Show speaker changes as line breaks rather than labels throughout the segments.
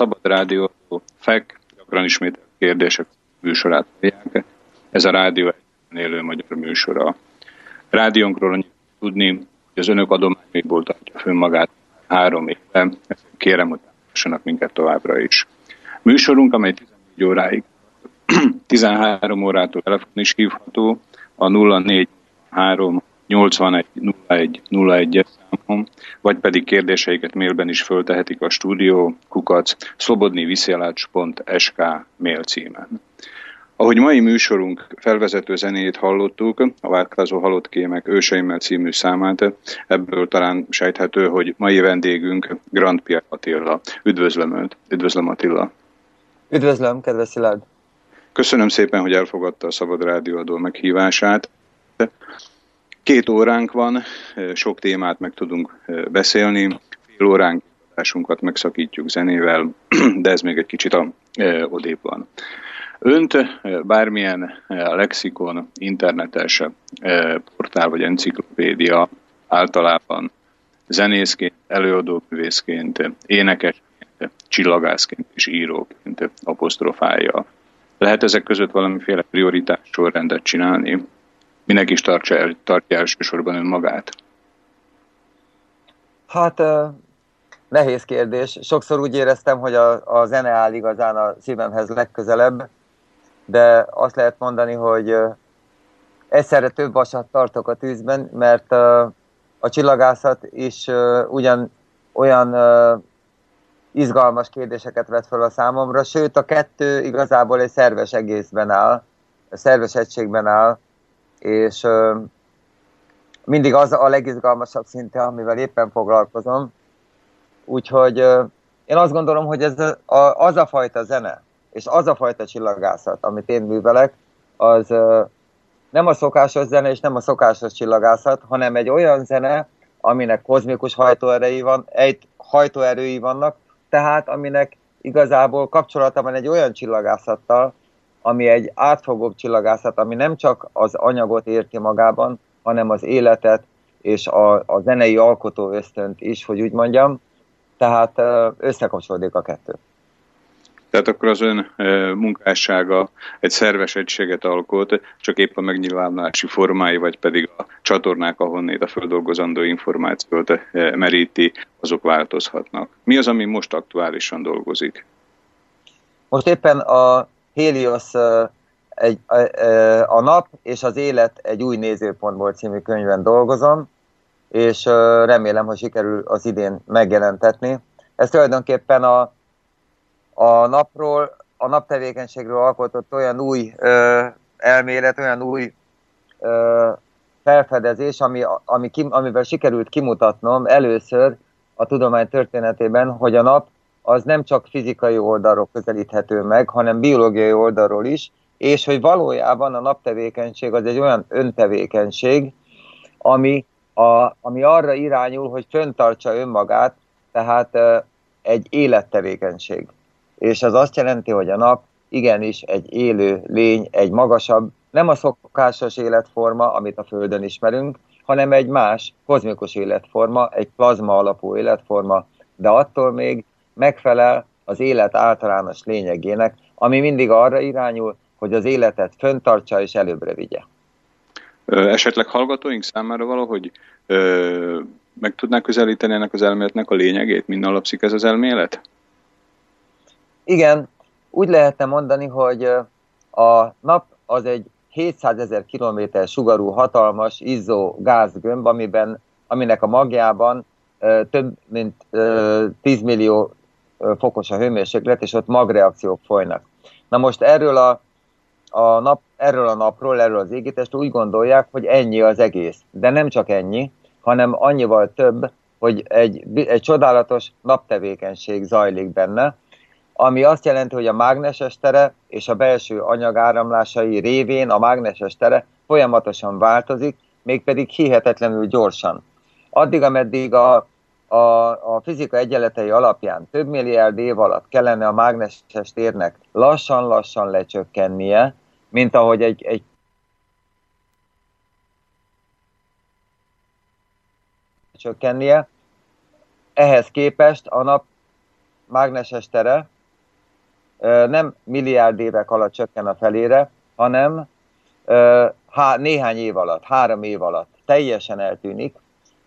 Szabad Rádió FEK, gyakran ismételt kérdések műsorát hallják. Ez a rádió élő magyar műsora. Rádiónkról annyit tudni, hogy az önök adományaiból tartja fönn magát három éve. Kérem, hogy támogassanak minket továbbra is. Műsorunk, amely 14 óráig, 13 órától telefon is hívható, a 043 81 01 01 számon, vagy pedig kérdéseiket mailben is föltehetik a stúdió kukac szlobodniviszjelács.sk mail címen. Ahogy mai műsorunk felvezető zenét hallottuk, a Változó Halott Kémek őseimmel című számát, ebből talán sejthető, hogy mai vendégünk Grand Pierre Attila. Üdvözlöm Önt. Üdvözlöm Attila.
Üdvözlöm, kedves Szilárd.
Köszönöm szépen, hogy elfogadta a Szabad Rádióadó meghívását. Két óránk van, sok témát meg tudunk beszélni, fél óránk adásunkat megszakítjuk zenével, de ez még egy kicsit a, odébb van. Önt bármilyen lexikon, internetes portál vagy enciklopédia általában zenészként, előadóművészként, énekesként, csillagászként és íróként apostrofálja. Lehet ezek között valamiféle prioritás sorrendet csinálni? Minek is tartja, tartja elsősorban önmagát?
Hát nehéz kérdés. Sokszor úgy éreztem, hogy a, a zene áll igazán a szívemhez legközelebb, de azt lehet mondani, hogy egyszerre több vasat tartok a tűzben, mert a csillagászat is ugyan olyan izgalmas kérdéseket vet fel a számomra, sőt a kettő igazából egy szerves egészben áll, szerves egységben áll, és mindig az a legizgalmasabb szinte, amivel éppen foglalkozom. Úgyhogy én azt gondolom, hogy ez a, az a fajta zene, és az a fajta csillagászat, amit én művelek, az nem a szokásos zene és nem a szokásos csillagászat, hanem egy olyan zene, aminek kozmikus hajtóerői, van, egy hajtóerői vannak, tehát aminek igazából kapcsolata van egy olyan csillagászattal, ami egy átfogóbb csillagászat, ami nem csak az anyagot érti magában, hanem az életet és a, a zenei alkotó ösztönt is, hogy úgy mondjam. Tehát összekapcsolódik a kettő.
Tehát akkor az ön munkássága egy szerves egységet alkot, csak épp a megnyilvánulási formái, vagy pedig a csatornák, ahonnét a földolgozandó információt meríti, azok változhatnak. Mi az, ami most aktuálisan dolgozik?
Most éppen a Helios egy, a, a nap és az élet egy új nézőpontból című könyvben dolgozom, és remélem, hogy sikerül az idén megjelentetni. Ez tulajdonképpen a a napról, a naptevékenységről alkotott olyan új ö, elmélet, olyan új ö, felfedezés, ami, ami amivel sikerült kimutatnom először a tudomány történetében, hogy a nap az nem csak fizikai oldalról közelíthető meg, hanem biológiai oldalról is, és hogy valójában a naptevékenység az egy olyan öntevékenység, ami, a, ami arra irányul, hogy föntartsa önmagát, tehát egy élettevékenység. És ez azt jelenti, hogy a nap igenis egy élő lény, egy magasabb, nem a szokásos életforma, amit a Földön ismerünk, hanem egy más kozmikus életforma, egy plazma alapú életforma, de attól még megfelel az élet általános lényegének, ami mindig arra irányul, hogy az életet föntartsa és előbbre vigye.
Esetleg hallgatóink számára valahogy ö, meg tudnák közelíteni ennek az elméletnek a lényegét? Minden alapszik ez az elmélet?
Igen, úgy lehetne mondani, hogy a nap az egy 700 ezer kilométer sugarú hatalmas izzó gázgömb, amiben, aminek a magjában több mint 10 millió fokos a hőmérséklet, és ott magreakciók folynak. Na most erről a, a, nap, erről a napról, erről az égítestről úgy gondolják, hogy ennyi az egész. De nem csak ennyi, hanem annyival több, hogy egy, egy csodálatos naptevékenység zajlik benne, ami azt jelenti, hogy a mágneses tere és a belső anyagáramlásai révén a mágneses tere folyamatosan változik, mégpedig hihetetlenül gyorsan. Addig, ameddig a, a, a fizika egyenletei alapján több milliárd év alatt kellene a mágneses térnek lassan-lassan lecsökkennie, mint ahogy egy, egy csökkennie. Ehhez képest a nap mágneses tere nem milliárd évek alatt csökken a felére, hanem há, néhány év alatt, három év alatt teljesen eltűnik,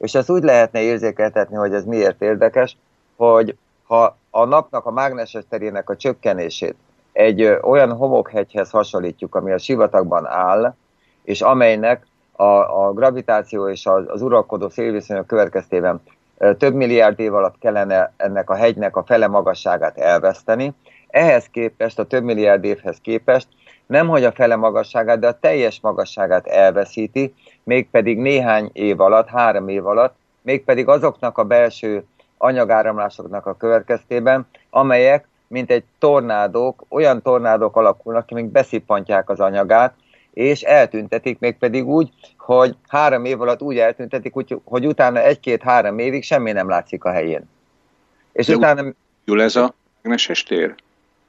és ezt úgy lehetne érzékeltetni, hogy ez miért érdekes, hogy ha a napnak a mágneses terének a csökkenését egy olyan homokhegyhez hasonlítjuk, ami a sivatagban áll, és amelynek a, a gravitáció és az, az uralkodó szélviszonyok következtében több milliárd év alatt kellene ennek a hegynek a fele magasságát elveszteni. Ehhez képest, a több milliárd évhez képest nem hogy a fele magasságát, de a teljes magasságát elveszíti, mégpedig néhány év alatt, három év alatt, mégpedig azoknak a belső anyagáramlásoknak a következtében, amelyek, mint egy tornádók, olyan tornádók alakulnak, amik beszippantják az anyagát, és eltüntetik mégpedig úgy, hogy három év alatt úgy eltüntetik, úgy, hogy utána egy-két-három évig semmi nem látszik a helyén.
És De utána... Jól ez a mágneses tér?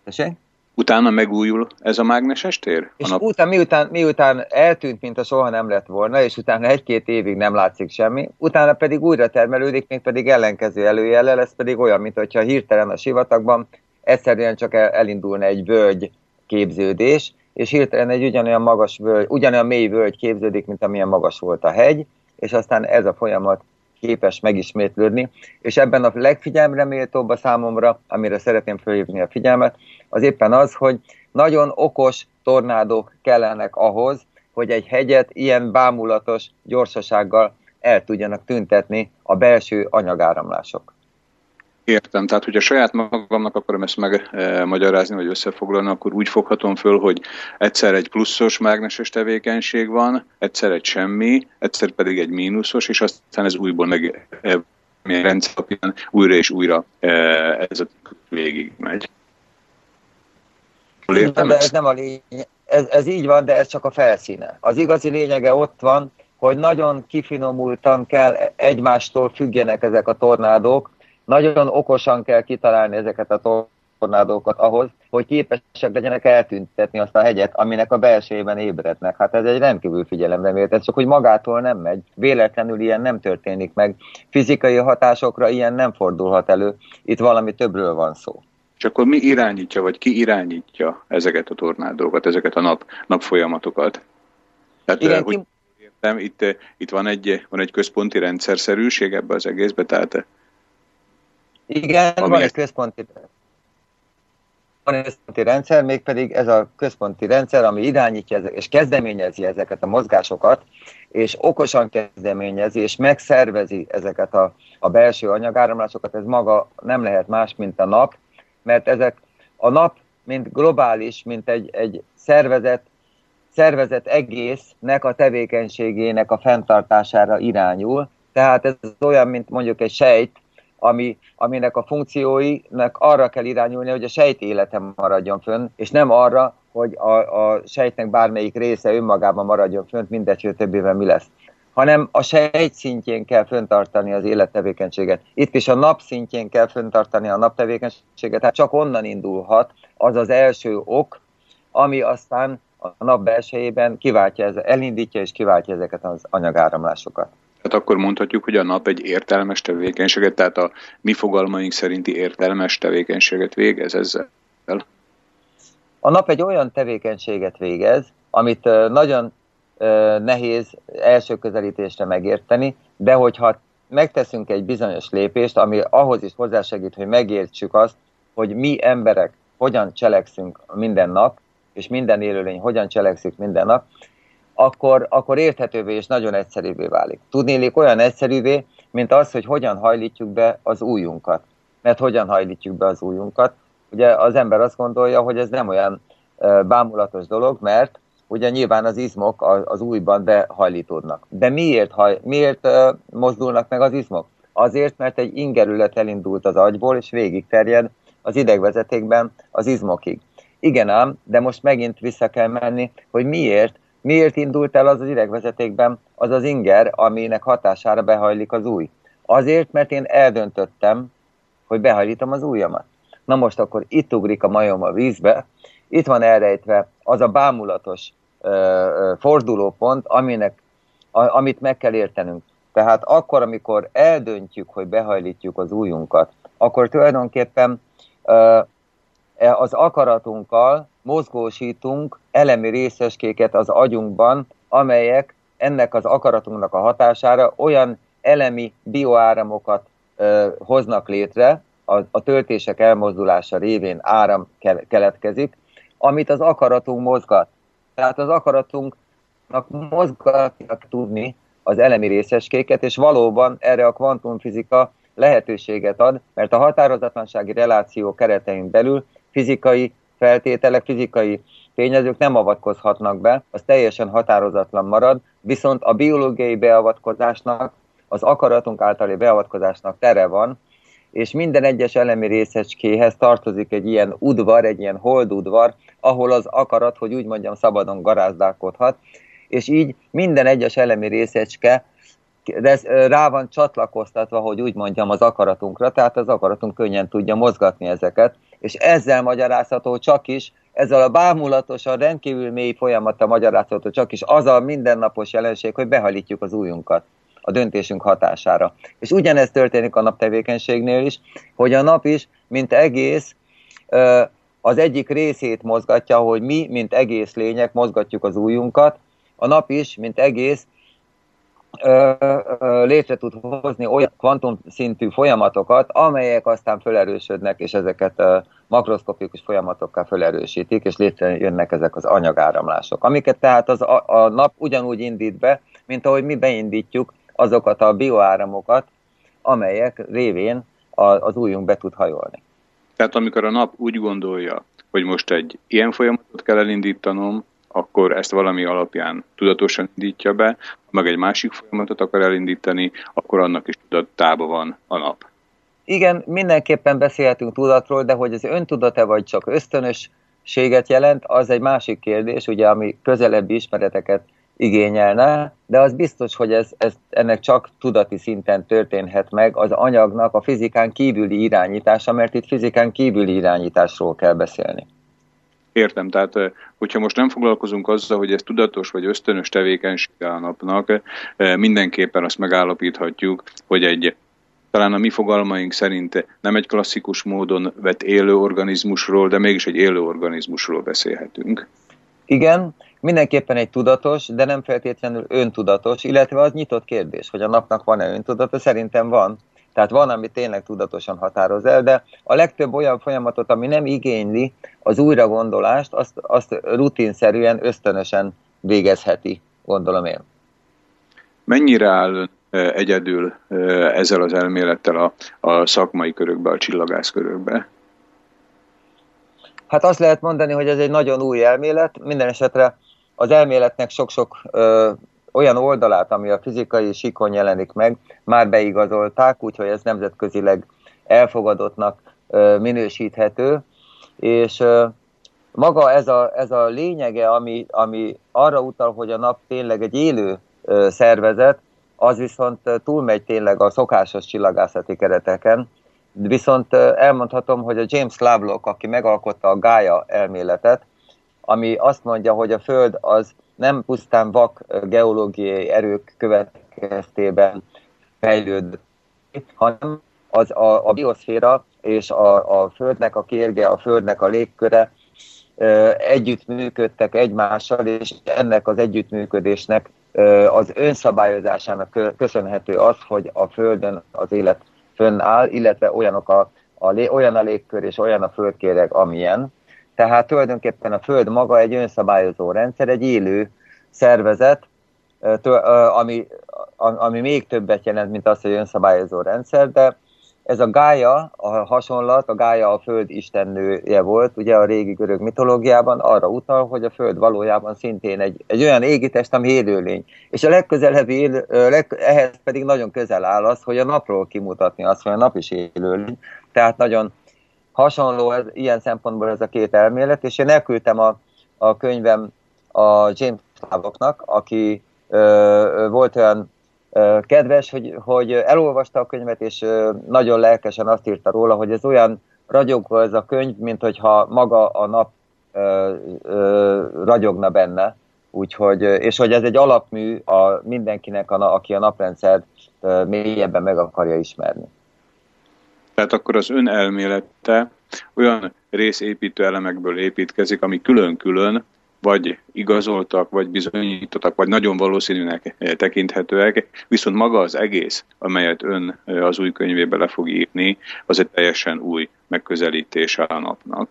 Tessék?
Utána megújul ez a mágneses tér?
És nap... utána, miután, miután eltűnt, mint a soha nem lett volna, és utána egy-két évig nem látszik semmi, utána pedig újra termelődik, még pedig ellenkező előjellel, ez pedig olyan, mint hogyha hirtelen a sivatagban egyszerűen csak elindulna egy völgy képződés, és hirtelen egy ugyanolyan magas völgy, ugyanolyan mély völgy képződik, mint amilyen magas volt a hegy, és aztán ez a folyamat képes megismétlődni, és ebben a legfigyelemre méltóbb a számomra, amire szeretném felhívni a figyelmet, az éppen az, hogy nagyon okos tornádók kellenek ahhoz, hogy egy hegyet ilyen bámulatos gyorsasággal el tudjanak tüntetni a belső anyagáramlások.
Értem, tehát hogyha saját magamnak akarom ezt megmagyarázni, vagy összefoglalni, akkor úgy foghatom föl, hogy egyszer egy pluszos mágneses tevékenység van, egyszer egy semmi, egyszer pedig egy mínuszos, és aztán ez újból meg alapján újra és újra ez a végig megy.
De ez nem a lényeg. Ez, ez így van, de ez csak a felszíne. Az igazi lényege ott van, hogy nagyon kifinomultan kell egymástól függjenek ezek a tornádók, nagyon okosan kell kitalálni ezeket a tornádókat ahhoz, hogy képesek legyenek eltüntetni azt a hegyet, aminek a belsejében ébrednek. Hát ez egy rendkívül figyelemre mért, ez csak hogy magától nem megy. Véletlenül ilyen nem történik meg. Fizikai hatásokra ilyen nem fordulhat elő. Itt valami többről van szó.
És akkor mi irányítja, vagy ki irányítja ezeket a tornádókat, ezeket a nap, napfolyamatokat? Tehát, Igen, hogy értem, itt, itt van, egy, van egy központi rendszerszerűség ebbe az egészbe, tehát
igen, van egy központi van egy központi rendszer, mégpedig ez a központi rendszer, ami irányítja és kezdeményezi ezeket a mozgásokat, és okosan kezdeményezi, és megszervezi ezeket a, a belső anyagáramlásokat, ez maga nem lehet más, mint a nap, mert ezek a nap, mint globális, mint egy, egy szervezet, szervezet egésznek a tevékenységének a fenntartására irányul. Tehát ez olyan, mint mondjuk egy sejt, ami, aminek a funkcióinak arra kell irányulni, hogy a sejt élete maradjon fönn, és nem arra, hogy a, a sejtnek bármelyik része önmagában maradjon fönn, mindegy, hogy több éve mi lesz hanem a sejt szintjén kell föntartani az élettevékenységet. Itt is a nap szintjén kell föntartani a naptevékenységet, tehát csak onnan indulhat az az első ok, ami aztán a nap belsejében kiváltja, elindítja és kiváltja ezeket az anyagáramlásokat.
Tehát akkor mondhatjuk, hogy a nap egy értelmes tevékenységet, tehát a mi fogalmaink szerinti értelmes tevékenységet végez ezzel?
A nap egy olyan tevékenységet végez, amit nagyon nehéz első közelítésre megérteni, de hogyha megteszünk egy bizonyos lépést, ami ahhoz is hozzásegít, hogy megértsük azt, hogy mi emberek hogyan cselekszünk minden nap, és minden élőlény hogyan cselekszik minden nap, akkor, akkor érthetővé és nagyon egyszerűvé válik. Tudnélik olyan egyszerűvé, mint az, hogy hogyan hajlítjuk be az újunkat. Mert hogyan hajlítjuk be az újunkat? Ugye az ember azt gondolja, hogy ez nem olyan bámulatos dolog, mert ugye nyilván az izmok az újban behajlítódnak. De miért, haj, miért mozdulnak meg az izmok? Azért, mert egy ingerület elindult az agyból, és végig terjed az idegvezetékben az izmokig. Igen ám, de most megint vissza kell menni, hogy miért Miért indult el az az idegvezetékben az az inger, aminek hatására behajlik az új? Azért, mert én eldöntöttem, hogy behajlítom az ujjamat. Na most akkor itt ugrik a majom a vízbe, itt van elrejtve az a bámulatos fordulópont, aminek, a, amit meg kell értenünk. Tehát akkor, amikor eldöntjük, hogy behajlítjuk az újunkat, akkor tulajdonképpen e, az akaratunkkal mozgósítunk elemi részeskéket az agyunkban, amelyek ennek az akaratunknak a hatására olyan elemi bioáramokat hoznak létre, a, a töltések elmozdulása révén áram keletkezik, amit az akaratunk mozgat. Tehát az akaratunknak mozgatnak tudni az elemi részeskéket, és valóban erre a kvantumfizika lehetőséget ad, mert a határozatlansági reláció keretein belül fizikai feltételek, fizikai tényezők nem avatkozhatnak be, az teljesen határozatlan marad, viszont a biológiai beavatkozásnak, az akaratunk általi beavatkozásnak tere van, és minden egyes elemi részecskéhez tartozik egy ilyen udvar, egy ilyen holdudvar, ahol az akarat, hogy úgy mondjam, szabadon garázdálkodhat, és így minden egyes elemi részecske rá van csatlakoztatva, hogy úgy mondjam, az akaratunkra, tehát az akaratunk könnyen tudja mozgatni ezeket, és ezzel magyarázható csak is, ezzel a bámulatosan rendkívül mély folyamata magyarázható csak is az a mindennapos jelenség, hogy behalítjuk az újunkat a döntésünk hatására. És ugyanez történik a naptevékenységnél is, hogy a nap is, mint egész, az egyik részét mozgatja, hogy mi, mint egész lények mozgatjuk az újunkat, a nap is, mint egész, létre tud hozni olyan kvantum szintű folyamatokat, amelyek aztán felerősödnek, és ezeket makroszkopikus folyamatokkal felerősítik, és létrejönnek ezek az anyagáramlások. Amiket tehát az, a, a nap ugyanúgy indít be, mint ahogy mi beindítjuk azokat a bioáramokat, amelyek révén az újunk be tud hajolni.
Tehát amikor a nap úgy gondolja, hogy most egy ilyen folyamatot kell elindítanom, akkor ezt valami alapján tudatosan indítja be, ha meg egy másik folyamatot akar elindítani, akkor annak is tudatába van a nap.
Igen, mindenképpen beszélhetünk tudatról, de hogy ez öntudat-e vagy csak ösztönösséget jelent, az egy másik kérdés, ugye, ami közelebbi ismereteket igényelne, de az biztos, hogy ez, ez ennek csak tudati szinten történhet meg az anyagnak a fizikán kívüli irányítása, mert itt fizikán kívüli irányításról kell beszélni.
Értem, tehát hogyha most nem foglalkozunk azzal, hogy ez tudatos vagy ösztönös tevékenysége a napnak, mindenképpen azt megállapíthatjuk, hogy egy talán a mi fogalmaink szerint nem egy klasszikus módon vett élő organizmusról, de mégis egy élő organizmusról beszélhetünk.
Igen, mindenképpen egy tudatos, de nem feltétlenül öntudatos, illetve az nyitott kérdés, hogy a napnak van-e öntudata, szerintem van. Tehát van, ami tényleg tudatosan határoz el, de a legtöbb olyan folyamatot, ami nem igényli az újragondolást, azt, azt rutinszerűen, ösztönösen végezheti, gondolom én.
Mennyire áll egyedül ezzel az elmélettel a, a szakmai körökbe, a csillagász körökbe?
Hát azt lehet mondani, hogy ez egy nagyon új elmélet, minden esetre az elméletnek sok-sok olyan oldalát, ami a fizikai sikon jelenik meg, már beigazolták, úgyhogy ez nemzetközileg elfogadottnak minősíthető, és maga ez a, ez a lényege, ami, ami arra utal, hogy a nap tényleg egy élő szervezet, az viszont túlmegy tényleg a szokásos csillagászati kereteken, viszont elmondhatom, hogy a James Lovelock, aki megalkotta a Gaia elméletet, ami azt mondja, hogy a Föld az nem pusztán vak geológiai erők következtében fejlődött, hanem az a, a bioszféra és a, a Földnek a kérge, a Földnek a légköre együttműködtek egymással, és ennek az együttműködésnek az önszabályozásának köszönhető az, hogy a Földön az élet fönnáll, illetve olyanok a, a, olyan a légkör és olyan a földkéreg, amilyen. Tehát tulajdonképpen a Föld maga egy önszabályozó rendszer, egy élő szervezet, ami, ami még többet jelent, mint az, hogy önszabályozó rendszer, de ez a Gája, a hasonlat, a Gája a Föld istennője volt, ugye a régi görög mitológiában arra utal, hogy a Föld valójában szintén egy, egy olyan égitest, ami élőlény. És a legközelebbi, élő, leg, ehhez pedig nagyon közel áll az, hogy a napról kimutatni azt, hogy a nap is élőlény. Tehát nagyon hasonló ez, ilyen szempontból ez a két elmélet, és én elküldtem a, a könyvem a James Slavoknak, aki ö, volt olyan ö, kedves, hogy, hogy elolvasta a könyvet, és ö, nagyon lelkesen azt írta róla, hogy ez olyan ragyogva ez a könyv, mint hogyha maga a nap ö, ö, ragyogna benne. Úgyhogy, és hogy ez egy alapmű a mindenkinek, a, aki a naprendszert mélyebben meg akarja ismerni.
Tehát akkor az ön elmélete olyan részépítő elemekből építkezik, ami külön-külön vagy igazoltak, vagy bizonyítottak, vagy nagyon valószínűnek tekinthetőek, viszont maga az egész, amelyet ön az új könyvébe le fog írni, az egy teljesen új megközelítése a napnak.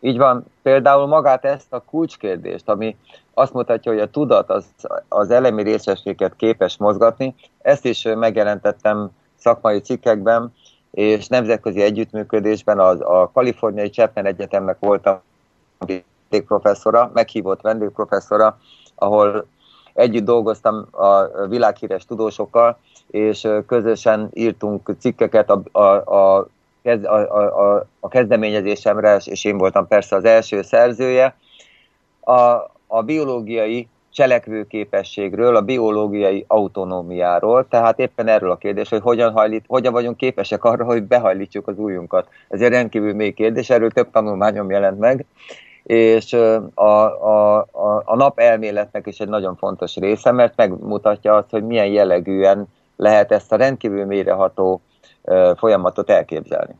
Így van. Például magát ezt a kulcskérdést, ami azt mutatja, hogy a tudat az, az elemi részességet képes mozgatni, ezt is megjelentettem szakmai cikkekben, és nemzetközi együttműködésben az, a kaliforniai Chapman Egyetemnek voltam vendégprofesszora, meghívott vendégprofesszora, ahol együtt dolgoztam a világhíres tudósokkal, és közösen írtunk cikkeket a, a, a, a, a, a kezdeményezésemre, és én voltam persze az első szerzője. A, a biológiai cselekvőképességről, a biológiai autonómiáról, tehát éppen erről a kérdés, hogy hogyan, hajlít, hogyan vagyunk képesek arra, hogy behajlítsuk az újunkat. Ez egy rendkívül mély kérdés, erről több tanulmányom jelent meg, és a, a, a, a nap elméletnek is egy nagyon fontos része, mert megmutatja azt, hogy milyen jellegűen lehet ezt a rendkívül mélyreható folyamatot elképzelni.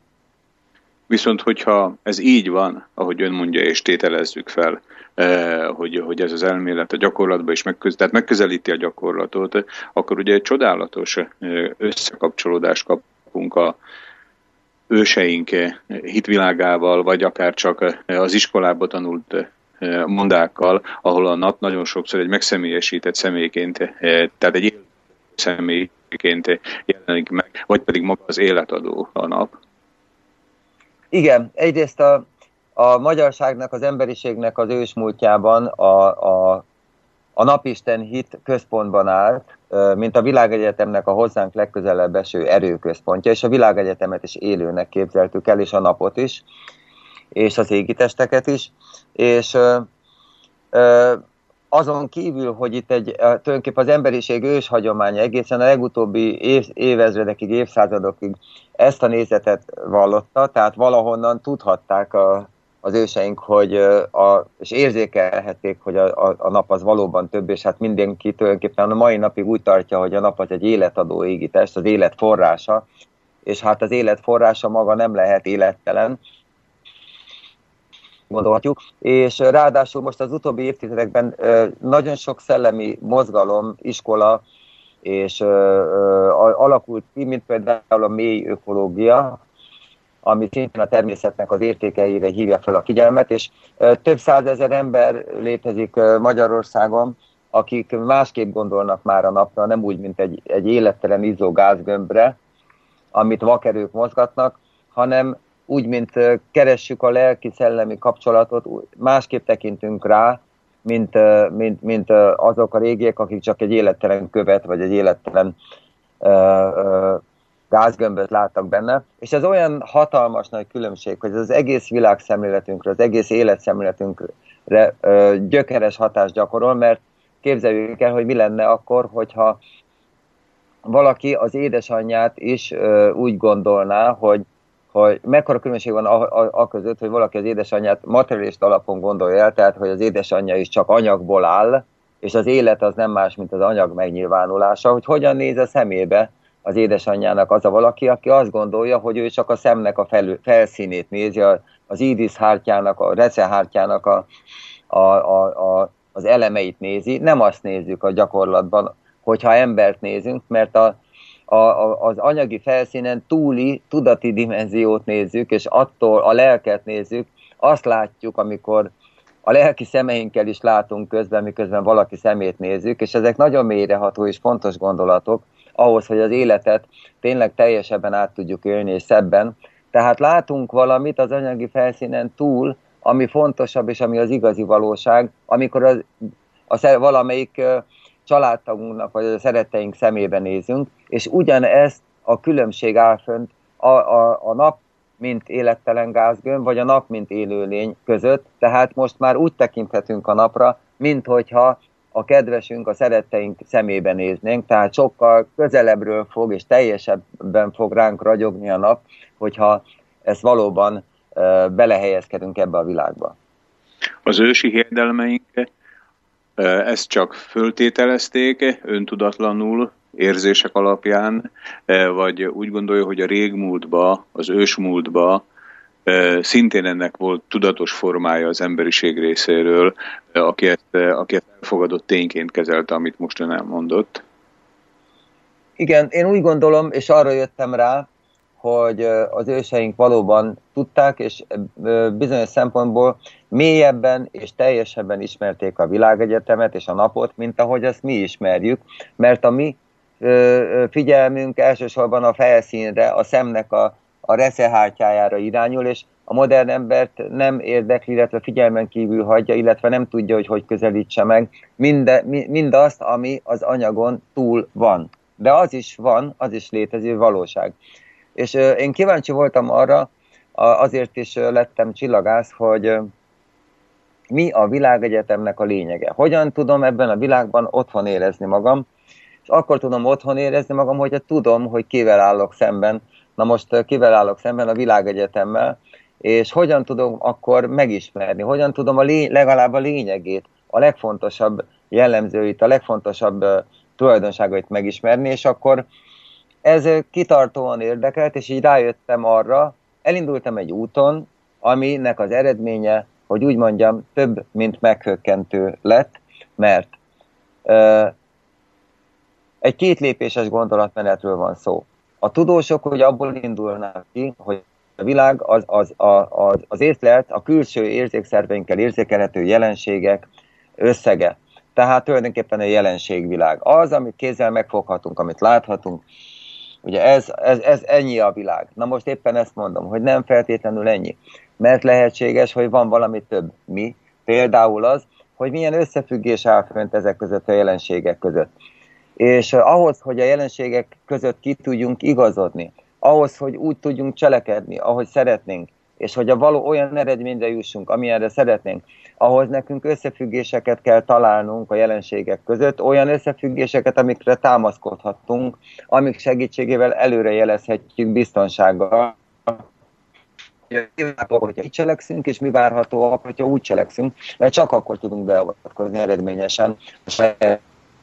Viszont, hogyha ez így van, ahogy ön mondja, és tételezzük fel, hogy, hogy ez az elmélet a gyakorlatban is megköz, tehát megközelíti a gyakorlatot, akkor ugye egy csodálatos összekapcsolódást kapunk a, őseink hitvilágával, vagy akár csak az iskolába tanult mondákkal, ahol a nap nagyon sokszor egy megszemélyesített személyként, tehát egy személyként jelenik meg, vagy pedig maga az életadó a nap.
Igen, egyrészt a, a magyarságnak, az emberiségnek az ősmúltjában a, a, a napisten hit központban állt, mint a világegyetemnek a hozzánk legközelebb eső erőközpontja, és a világegyetemet is élőnek képzeltük el, és a napot is, és az égitesteket is, és ö, ö, azon kívül, hogy itt egy tulajdonképpen az emberiség ős hagyománya egészen a legutóbbi év, évezredekig, évszázadokig ezt a nézetet vallotta, tehát valahonnan tudhatták a, az őseink, hogy a, és érzékelhették, hogy a, a, a nap az valóban több, és hát mindenki tulajdonképpen a mai napig úgy tartja, hogy a nap az egy életadó égitest, az élet forrása, és hát az élet forrása maga nem lehet élettelen, gondolhatjuk, és ráadásul most az utóbbi évtizedekben nagyon sok szellemi mozgalom, iskola és alakult ki, mint például a mély ökológia, ami szintén a természetnek az értékeire hívja fel a figyelmet, és több százezer ember létezik Magyarországon, akik másképp gondolnak már a napra, nem úgy, mint egy, egy élettelen izzó gázgömbre, amit vakerők mozgatnak, hanem úgy, mint keressük a lelki-szellemi kapcsolatot, másképp tekintünk rá, mint, mint, mint azok a régiek, akik csak egy élettelen követ, vagy egy élettelen gázgömböt láttak benne, és ez olyan hatalmas nagy különbség, hogy az egész világszemléletünkre, az egész életszemléletünkre ö, gyökeres hatást gyakorol, mert képzeljük el, hogy mi lenne akkor, hogyha valaki az édesanyját is úgy gondolná, hogy, hogy mekkora különbség van a, a, a között, hogy valaki az édesanyját materialist alapon gondolja el, tehát hogy az édesanyja is csak anyagból áll, és az élet az nem más, mint az anyag megnyilvánulása, hogy hogyan néz a szemébe az édesanyjának az a valaki, aki azt gondolja, hogy ő csak a szemnek a fel, felszínét nézi, az ídis hártyának, a recehártyának a, a, a, a, az elemeit nézi. Nem azt nézzük a gyakorlatban, hogyha embert nézünk, mert a, a, a, az anyagi felszínen túli tudati dimenziót nézzük, és attól a lelket nézzük, azt látjuk, amikor a lelki szemeinkkel is látunk közben, miközben valaki szemét nézzük, és ezek nagyon mélyreható és fontos gondolatok, ahhoz, hogy az életet tényleg teljesebben át tudjuk élni, és szebben. Tehát látunk valamit az anyagi felszínen túl, ami fontosabb, és ami az igazi valóság, amikor az, a, valamelyik családtagunknak, vagy a szeretteink szemébe nézünk, és ugyanezt a különbség áll fönt a, a, a nap, mint élettelen gázgömb, vagy a nap, mint élőlény között. Tehát most már úgy tekinthetünk a napra, mint hogyha a kedvesünk, a szeretteink szemébe néznénk, tehát sokkal közelebbről fog és teljesebben fog ránk ragyogni a nap, hogyha ezt valóban belehelyezkedünk ebbe a világba.
Az ősi hirdelmeink ezt csak föltételezték, öntudatlanul, érzések alapján, vagy úgy gondolja, hogy a régmúltba, az ősmúltba szintén ennek volt tudatos formája az emberiség részéről, aki ezt, aki ezt elfogadott tényként kezelte, amit most ön elmondott.
Igen, én úgy gondolom, és arra jöttem rá, hogy az őseink valóban tudták, és bizonyos szempontból mélyebben és teljesebben ismerték a világegyetemet és a napot, mint ahogy ezt mi ismerjük, mert a mi figyelmünk elsősorban a felszínre, a szemnek a, a reszehártyájára irányul, és a modern embert nem érdekli, illetve figyelmen kívül hagyja, illetve nem tudja, hogy hogy közelítse meg minde, mindazt, ami az anyagon túl van. De az is van, az is létező valóság. És én kíváncsi voltam arra, azért is lettem csillagász, hogy mi a világegyetemnek a lényege. Hogyan tudom ebben a világban otthon érezni magam, és akkor tudom otthon érezni magam, hogyha tudom, hogy kivel állok szemben. Na most kivel állok szemben? A világegyetemmel, és hogyan tudom akkor megismerni, hogyan tudom a lé- legalább a lényegét, a legfontosabb jellemzőit, a legfontosabb tulajdonságait megismerni, és akkor ez kitartóan érdekelt, és így rájöttem arra, elindultam egy úton, aminek az eredménye, hogy úgy mondjam, több, mint meghökkentő lett, mert egy kétlépéses gondolatmenetről van szó. A tudósok hogy abból indulnak ki, hogy a világ az, az, az, az észlelt, a külső érzékszerveinkkel érzékelhető jelenségek összege. Tehát tulajdonképpen a jelenségvilág. Az, amit kézzel megfoghatunk, amit láthatunk, ugye ez, ez, ez ennyi a világ. Na most éppen ezt mondom, hogy nem feltétlenül ennyi. Mert lehetséges, hogy van valami több. Mi? Például az, hogy milyen összefüggés áll fönt ezek között a jelenségek között. És ahhoz, hogy a jelenségek között ki tudjunk igazodni, ahhoz, hogy úgy tudjunk cselekedni, ahogy szeretnénk, és hogy a való olyan eredményre jussunk, amilyenre szeretnénk, ahhoz nekünk összefüggéseket kell találnunk a jelenségek között, olyan összefüggéseket, amikre támaszkodhatunk, amik segítségével előre jelezhetjük biztonsággal, hogyha így cselekszünk, és mi várható, hogyha úgy cselekszünk, mert csak akkor tudunk beavatkozni eredményesen a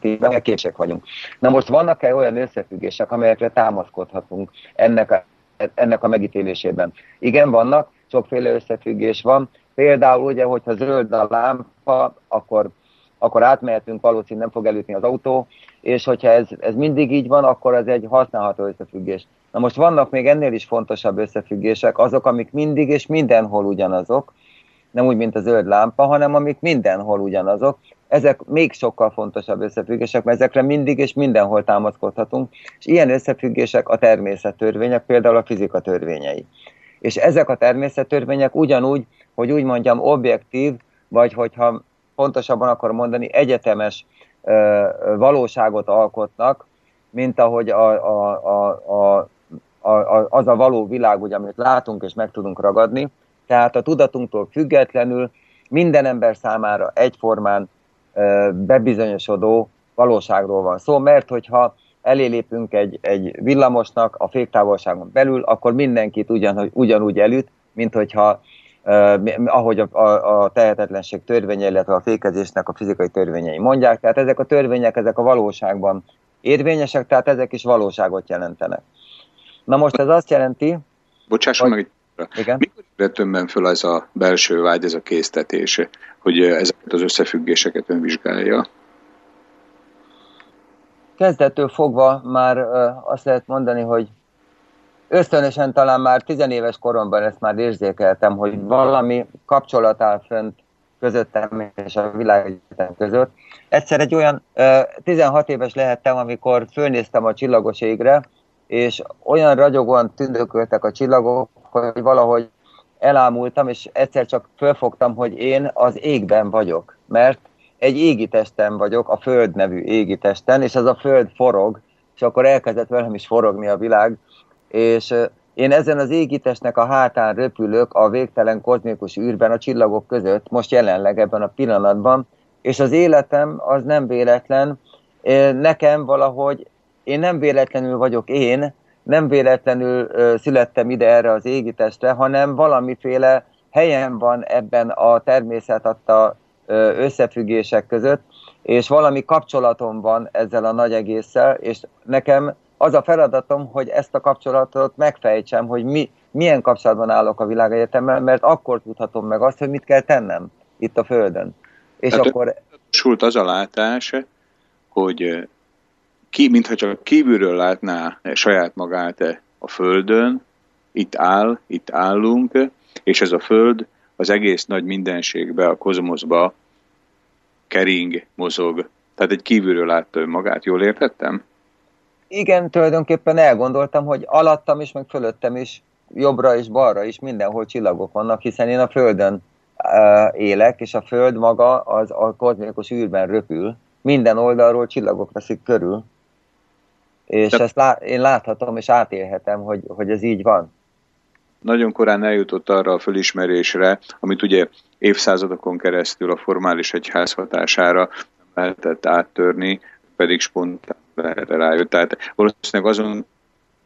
esetében képesek vagyunk. Na most vannak-e olyan összefüggések, amelyekre támaszkodhatunk ennek a, ennek a megítélésében? Igen, vannak, sokféle összefüggés van. Például ugye, hogyha zöld a lámpa, akkor, akkor átmehetünk, valószínűleg nem fog elütni az autó, és hogyha ez, ez mindig így van, akkor ez egy használható összefüggés. Na most vannak még ennél is fontosabb összefüggések, azok, amik mindig és mindenhol ugyanazok, nem úgy, mint a zöld lámpa, hanem amik mindenhol ugyanazok, ezek még sokkal fontosabb összefüggések, mert ezekre mindig és mindenhol támaszkodhatunk, és ilyen összefüggések a természettörvények, például a fizika törvényei. És ezek a természettörvények ugyanúgy, hogy úgy mondjam, objektív, vagy hogyha pontosabban akarom mondani, egyetemes ö, valóságot alkotnak, mint ahogy a, a, a, a, a, az a való világ, ugye, amit látunk és meg tudunk ragadni. Tehát a tudatunktól függetlenül minden ember számára egyformán bebizonyosodó valóságról van szó, mert hogyha elélépünk egy, egy villamosnak a féktávolságon belül, akkor mindenkit ugyan, ugyanúgy elüt, mint hogyha Uh, ahogy a, a, a tehetetlenség törvénye, illetve a fékezésnek a fizikai törvényei mondják. Tehát ezek a törvények, ezek a valóságban érvényesek, tehát ezek is valóságot jelentenek. Na most ez azt jelenti...
Bocsásson hogy... meg, igen? mikor önben föl ez a belső vágy, ez a késztetés, hogy ezeket az összefüggéseket ön vizsgálja?
Kezdettől fogva már azt lehet mondani, hogy ösztönösen talán már tizenéves koromban ezt már érzékeltem, hogy valami kapcsolat áll fönt közöttem és a világegyetem között. Egyszer egy olyan, 16 éves lehettem, amikor fölnéztem a csillagos égre, és olyan ragyogóan tündököltek a csillagok, hogy valahogy elámultam, és egyszer csak fölfogtam, hogy én az égben vagyok, mert egy égi testen vagyok, a Föld nevű égi testen, és az a Föld forog, és akkor elkezdett velem is forogni a világ, és én ezen az égitestnek a hátán röpülök a végtelen kozmikus űrben a csillagok között, most jelenleg ebben a pillanatban, és az életem az nem véletlen, nekem valahogy, én nem véletlenül vagyok én, nem véletlenül születtem ide erre az égitestre, hanem valamiféle helyen van ebben a természet adta összefüggések között, és valami kapcsolatom van ezzel a nagy egésszel, és nekem az a feladatom, hogy ezt a kapcsolatot megfejtsem, hogy mi, milyen kapcsolatban állok a világegyetemmel, mert akkor tudhatom meg azt, hogy mit kell tennem itt a Földön.
És hát akkor... Sult az a látás, hogy ki, mintha csak kívülről látná saját magát a Földön, itt áll, itt állunk, és ez a Föld az egész nagy mindenségbe, a kozmoszba kering, mozog. Tehát egy kívülről látta önmagát, jól értettem?
Igen, tulajdonképpen elgondoltam, hogy alattam is, meg fölöttem is, jobbra és balra is mindenhol csillagok vannak, hiszen én a Földön élek, és a Föld maga az a kozmikus űrben röpül. Minden oldalról csillagok veszik körül. És De... ezt lá- én láthatom és átélhetem, hogy, hogy ez így van.
Nagyon korán eljutott arra a fölismerésre, amit ugye évszázadokon keresztül a formális egyház hatására lehetett áttörni, pedig spontán erre rájött. Tehát valószínűleg azon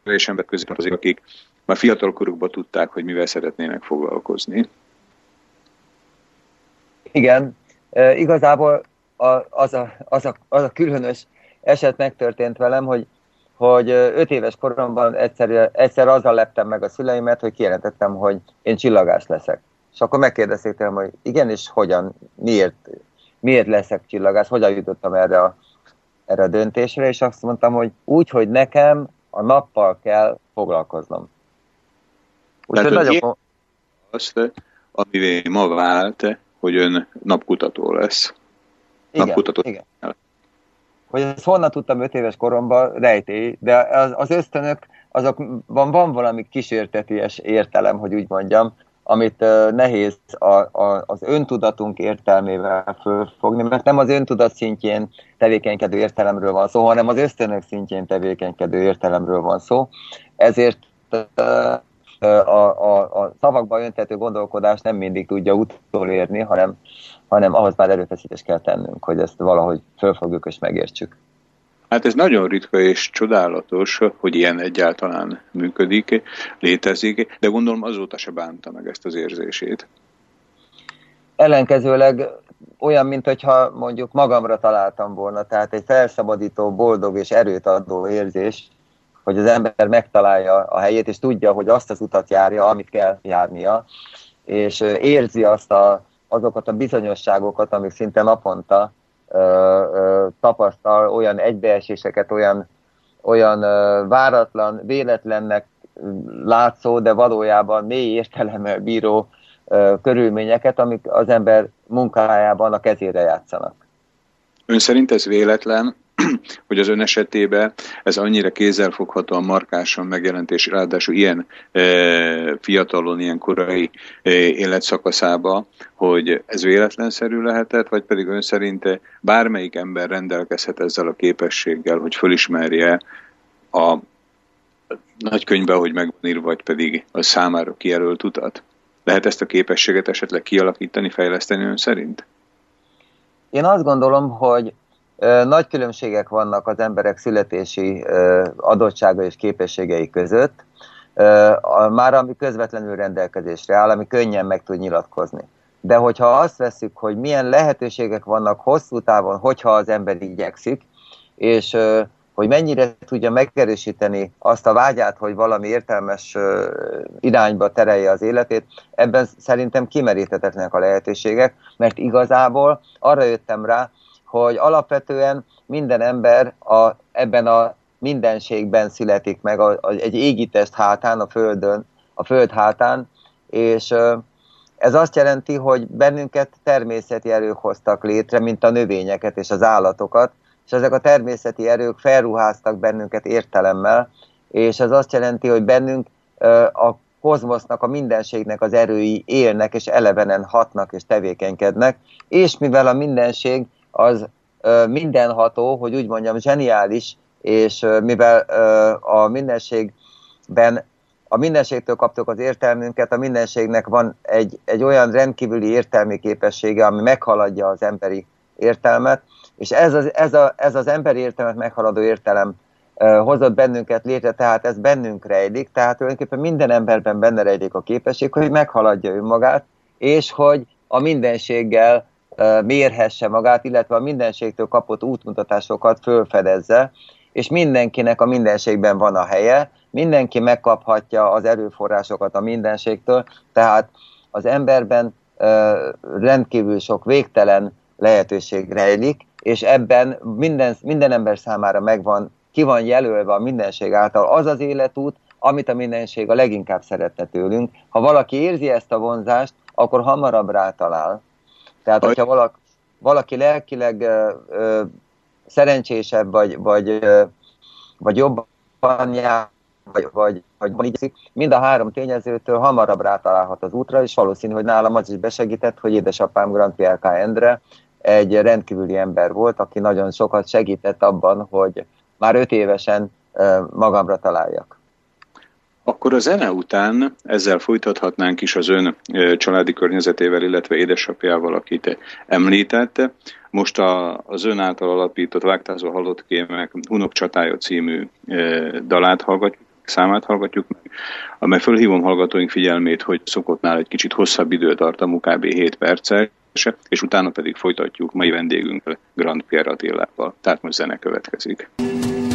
és ember közé azok, akik már fiatal korukban tudták, hogy mivel szeretnének foglalkozni.
Igen, e, igazából a, az, a, az, a, az a különös eset megtörtént velem, hogy hogy öt éves koromban egyszer, egyszer azzal leptem meg a szüleimet, hogy kijelentettem, hogy én csillagás leszek. És akkor megkérdezték tőlem, hogy igen, és hogyan, miért, miért leszek csillagás, hogyan jutottam erre a, erre a döntésre, és azt mondtam, hogy úgy, hogy nekem a nappal kell foglalkoznom.
Úgyhogy nagyon... Azt, amivé ma vált, hogy ön napkutató lesz.
Igen, napkutató igen. Hogy ezt honnan tudtam öt éves koromban, rejtély, de az, az ösztönök, azokban van valami kísérteties értelem, hogy úgy mondjam, amit nehéz a, a, az öntudatunk értelmével fölfogni, mert nem az öntudat szintjén tevékenykedő értelemről van szó, hanem az ösztönök szintjén tevékenykedő értelemről van szó. Ezért a, a, a szavakba öntető gondolkodás nem mindig tudja utolérni, hanem, hanem ahhoz már erőfeszítést kell tennünk, hogy ezt valahogy fölfogjuk és megértsük.
Hát ez nagyon ritka és csodálatos, hogy ilyen egyáltalán működik, létezik, de gondolom azóta se bánta meg ezt az érzését.
Ellenkezőleg olyan, mintha mondjuk magamra találtam volna, tehát egy felszabadító, boldog és erőt adó érzés, hogy az ember megtalálja a helyét, és tudja, hogy azt az utat járja, amit kell járnia, és érzi azt a, azokat a bizonyosságokat, amik szinte naponta ö, ö, tapasztal, olyan egybeeséseket, olyan, olyan ö, váratlan, véletlennek látszó, de valójában mély értelemmel bíró ö, körülményeket, amik az ember munkájában a kezére játszanak.
Ön szerint ez véletlen, hogy az ön esetében ez annyira kézzelfoghatóan markásan megjelent, és ráadásul ilyen e, fiatalon, ilyen korai e, életszakaszába, hogy ez véletlenszerű lehetett, vagy pedig ön szerint bármelyik ember rendelkezhet ezzel a képességgel, hogy fölismerje a nagykönyvbe, hogy megvan írva, vagy pedig a számára kijelölt utat? Lehet ezt a képességet esetleg kialakítani, fejleszteni ön szerint?
Én azt gondolom, hogy nagy különbségek vannak az emberek születési adottsága és képességei között, már ami közvetlenül rendelkezésre áll, ami könnyen meg tud nyilatkozni. De hogyha azt veszük, hogy milyen lehetőségek vannak hosszú távon, hogyha az ember igyekszik, és hogy mennyire tudja megerősíteni azt a vágyát, hogy valami értelmes irányba terelje az életét, ebben szerintem kimeríthetetlenek a lehetőségek, mert igazából arra jöttem rá, hogy alapvetően minden ember a, ebben a mindenségben születik meg, a, a, egy égitest hátán, a földön, a föld hátán, és ez azt jelenti, hogy bennünket természeti erők hoztak létre, mint a növényeket és az állatokat, és ezek a természeti erők felruháztak bennünket értelemmel, és ez azt jelenti, hogy bennünk a kozmosznak, a mindenségnek az erői élnek, és elevenen hatnak és tevékenykednek, és mivel a mindenség az mindenható, hogy úgy mondjam, zseniális, és mivel a mindenségben a mindenségtől kaptuk az értelmünket, a mindenségnek van egy, egy olyan rendkívüli értelmi képessége, ami meghaladja az emberi értelmet, és ez az, ez, a, ez az emberi értelmet meghaladó értelem hozott bennünket létre, tehát ez bennünk rejlik, tehát tulajdonképpen minden emberben benne rejlik a képesség, hogy meghaladja önmagát, és hogy a mindenséggel mérhesse magát, illetve a mindenségtől kapott útmutatásokat fölfedezze, és mindenkinek a mindenségben van a helye, mindenki megkaphatja az erőforrásokat a mindenségtől, tehát az emberben rendkívül sok végtelen lehetőség rejlik, és ebben minden, minden ember számára megvan, ki van jelölve a mindenség által az az életút, amit a mindenség a leginkább szeretne tőlünk. Ha valaki érzi ezt a vonzást, akkor hamarabb rátalál. Tehát, hogyha valaki, valaki lelkileg ö, ö, szerencsésebb, vagy, vagy, ö, vagy jobban jár, vagy, vagy, vagy így mind a három tényezőtől hamarabb rátalálhat az útra, és valószínű, hogy nálam az is besegített, hogy édesapám Grand PLK Endre egy rendkívüli ember volt, aki nagyon sokat segített abban, hogy már öt évesen magamra találjak.
Akkor a zene után ezzel folytathatnánk is az ön családi környezetével, illetve édesapjával, akit említette. Most a, az ön által alapított Vágtázó halott kémek Hunok csatája című dalát hallgatjuk, számát hallgatjuk meg, amely fölhívom hallgatóink figyelmét, hogy szokottnál egy kicsit hosszabb időtartamú, kb. 7 perccel, és utána pedig folytatjuk mai vendégünkkel, Grand Pierre Attilával. Tehát most zene következik. Ez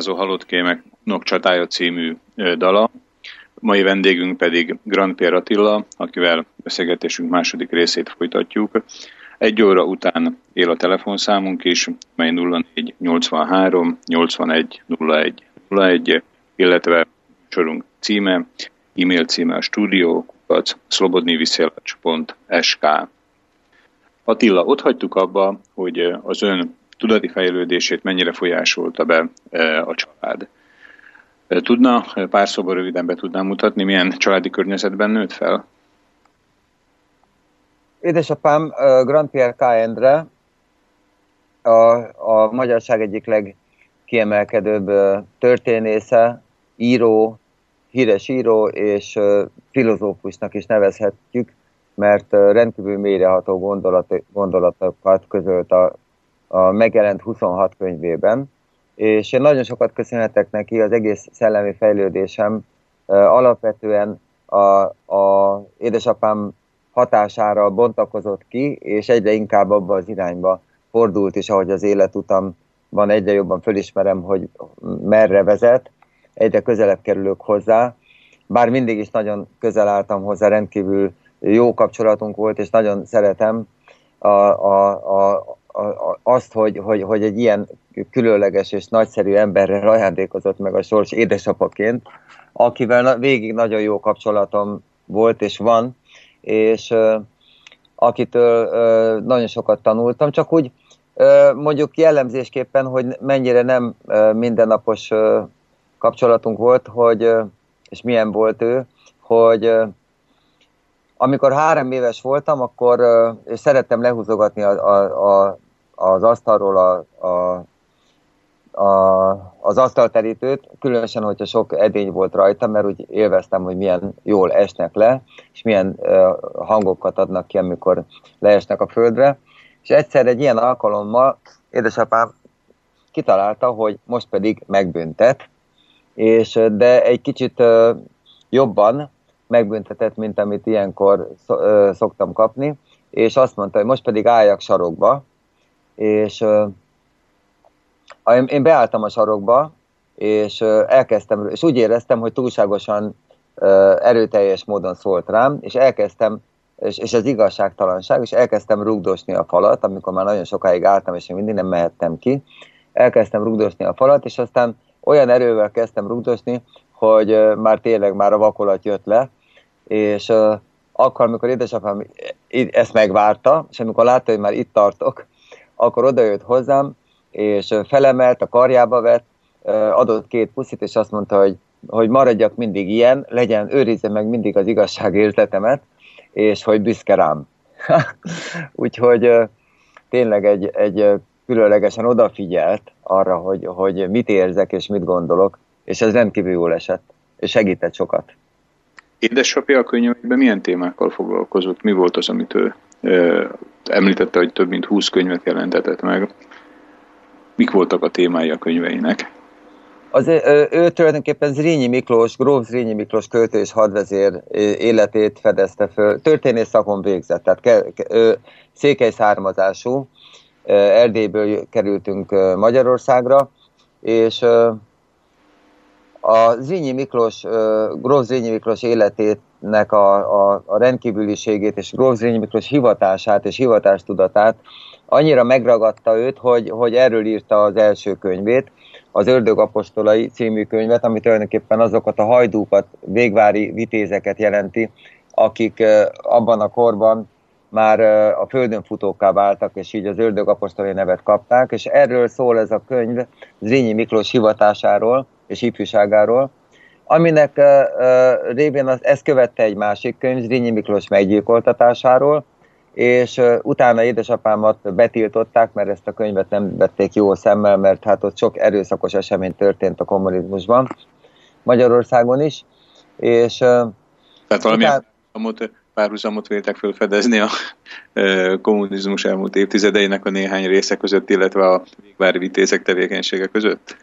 a Vágtázó halott kémek Nokcsatája című dala. Mai vendégünk pedig Grand Pierre Attila, akivel beszélgetésünk második részét folytatjuk. Egy óra után él a telefonszámunk is, mely 04 83 81 01 01, illetve sorunk címe, e-mail címe a stúdió, kukac, szlobodniviszelacs.sk. Attila, ott hagytuk abba, hogy az ön tudati fejlődését mennyire folyásolta be a család. Tudna pár szóban röviden be tudnám mutatni, milyen családi környezetben nőtt fel?
Édesapám Grand Pierre K. Endre, a, a magyarság egyik legkiemelkedőbb történésze, író, híres író és filozófusnak is nevezhetjük, mert rendkívül mélyreható gondolat, gondolatokat közölt a, a megjelent 26 könyvében, és én nagyon sokat köszönhetek neki, az egész szellemi fejlődésem alapvetően a, édesapám hatására bontakozott ki, és egyre inkább abba az irányba fordult is, ahogy az életutamban egyre jobban fölismerem, hogy merre vezet, egyre közelebb kerülök hozzá, bár mindig is nagyon közel álltam hozzá, rendkívül jó kapcsolatunk volt, és nagyon szeretem a, a, a, a, azt, hogy, hogy, hogy egy ilyen különleges és nagyszerű emberre ajándékozott meg a sors édesapaként, akivel végig nagyon jó kapcsolatom volt és van, és uh, akitől uh, nagyon sokat tanultam, csak úgy uh, mondjuk jellemzésképpen, hogy mennyire nem uh, mindennapos uh, kapcsolatunk volt, hogy, uh, és milyen volt ő, hogy amikor három éves voltam, akkor és szerettem lehúzogatni a, a, a, az asztalról a, a a, az asztalterítőt, különösen, hogyha sok edény volt rajta, mert úgy élveztem, hogy milyen jól esnek le, és milyen uh, hangokat adnak ki, amikor leesnek a földre. És egyszer egy ilyen alkalommal édesapám kitalálta, hogy most pedig megbüntet, és, de egy kicsit uh, jobban megbüntetett, mint amit ilyenkor szoktam kapni, és azt mondta, hogy most pedig álljak sarokba, és én beálltam a sarokba, és elkezdtem, és úgy éreztem, hogy túlságosan erőteljes módon szólt rám, és elkezdtem, és, és ez igazságtalanság, és elkezdtem rugdosni a falat, amikor már nagyon sokáig álltam, és én mindig nem mehettem ki, elkezdtem rugdosni a falat, és aztán olyan erővel kezdtem rugdosni, hogy már tényleg már a vakolat jött le, és akkor, amikor édesapám ezt megvárta, és amikor látta, hogy már itt tartok, akkor odajött hozzám, és felemelt, a karjába vett, adott két puszit, és azt mondta, hogy, hogy maradjak mindig ilyen, legyen, őrizze meg mindig az igazság érzetemet, és hogy büszke rám. Úgyhogy tényleg egy, egy különlegesen odafigyelt arra, hogy, hogy mit érzek és mit gondolok, és ez rendkívül jól esett, és segített sokat.
Édesapja a könyveiben milyen témákkal foglalkozott? Mi volt az, amit ő említette, hogy több mint 20 könyvet jelentetett meg? Mik voltak a témái a könyveinek?
Az, ő, ő tulajdonképpen Zrínyi Miklós, Gróf Zrínyi Miklós költő és hadvezér életét fedezte föl. Történész szakon végzett, tehát ke, ő székely származású, Erdélyből kerültünk Magyarországra, és a Zrínyi Miklós, Gróf Zrínyi Miklós életének a, a, a rendkívüliségét és Gróf Zrínyi Miklós hivatását és hivatástudatát annyira megragadta őt, hogy, hogy erről írta az első könyvét, az Ördög Apostolai című könyvet, ami tulajdonképpen azokat a hajdúkat, végvári vitézeket jelenti, akik abban a korban már a földön futóká váltak, és így az Ördög Apostolai nevet kapták, és erről szól ez a könyv Zrínyi Miklós hivatásáról és ifjúságáról, aminek uh, révén az, ezt követte egy másik könyv, Zrínyi Miklós meggyilkoltatásáról, és utána édesapámat betiltották, mert ezt a könyvet nem vették jó szemmel, mert hát ott sok erőszakos esemény történt a kommunizmusban, Magyarországon is, és
Tehát valami után... párhuzamot, véltek felfedezni a kommunizmus elmúlt évtizedeinek a néhány része között, illetve a végvári vitézek tevékenysége között?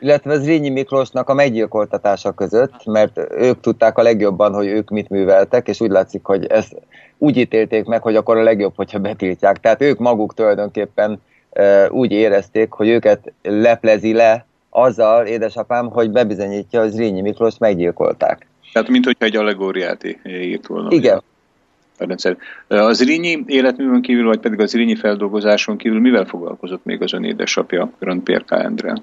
Illetve Zrínyi Miklósnak a meggyilkoltatása között, mert ők tudták a legjobban, hogy ők mit műveltek, és úgy látszik, hogy ezt úgy ítélték meg, hogy akkor a legjobb, hogyha betiltják. Tehát ők maguk tulajdonképpen úgy érezték, hogy őket leplezi le azzal, édesapám, hogy bebizonyítja, hogy Zrínyi Miklós meggyilkolták.
Tehát, mint hogyha egy allegóriát írt volna.
Igen.
Az Zrínyi életművön kívül, vagy pedig az Zrínyi feldolgozáson kívül mivel foglalkozott még az ön édesapja, Grand Pierre K.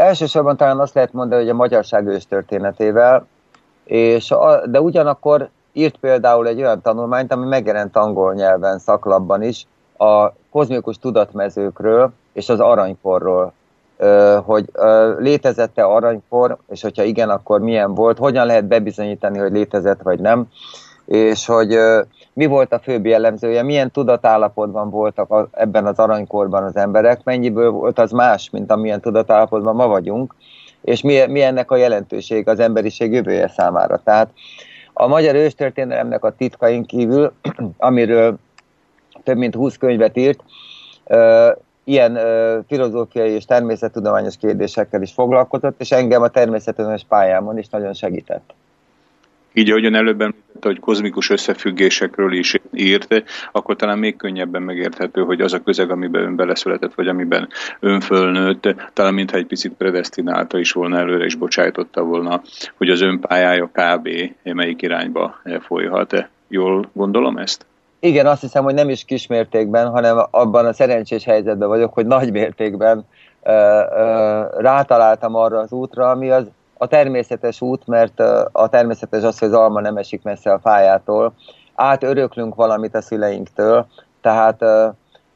Elsősorban talán azt lehet mondani, hogy a magyarság őstörténetével, és a, de ugyanakkor írt például egy olyan tanulmányt, ami megjelent angol nyelven szaklapban is, a kozmikus tudatmezőkről és az aranykorról, hogy létezette aranykor, és hogyha igen, akkor milyen volt, hogyan lehet bebizonyítani, hogy létezett vagy nem, és hogy mi volt a főbb jellemzője, milyen tudatállapotban voltak ebben az aranykorban az emberek, mennyiből volt az más, mint amilyen tudatállapotban ma vagyunk, és mi, mi ennek a jelentőség az emberiség jövője számára. Tehát a magyar őstörténelemnek a titkain kívül, amiről több mint 20 könyvet írt, ilyen filozófiai és természettudományos kérdésekkel is foglalkozott, és engem a természettudományos pályámon is nagyon segített.
Így ahogyan előbb említette, hogy kozmikus összefüggésekről is írt, akkor talán még könnyebben megérthető, hogy az a közeg, amiben ön beleszületett, vagy amiben ön fölnőtt, talán mintha egy picit predestinálta is volna előre, és bocsájtotta volna, hogy az ön pályája kb. melyik irányba folyhat. Jól gondolom ezt?
Igen, azt hiszem, hogy nem is kismértékben, hanem abban a szerencsés helyzetben vagyok, hogy nagy mértékben ö, ö, rátaláltam arra az útra, ami az a természetes út, mert a természetes az, hogy az alma nem esik messze a fájától. Átöröklünk valamit a szüleinktől, tehát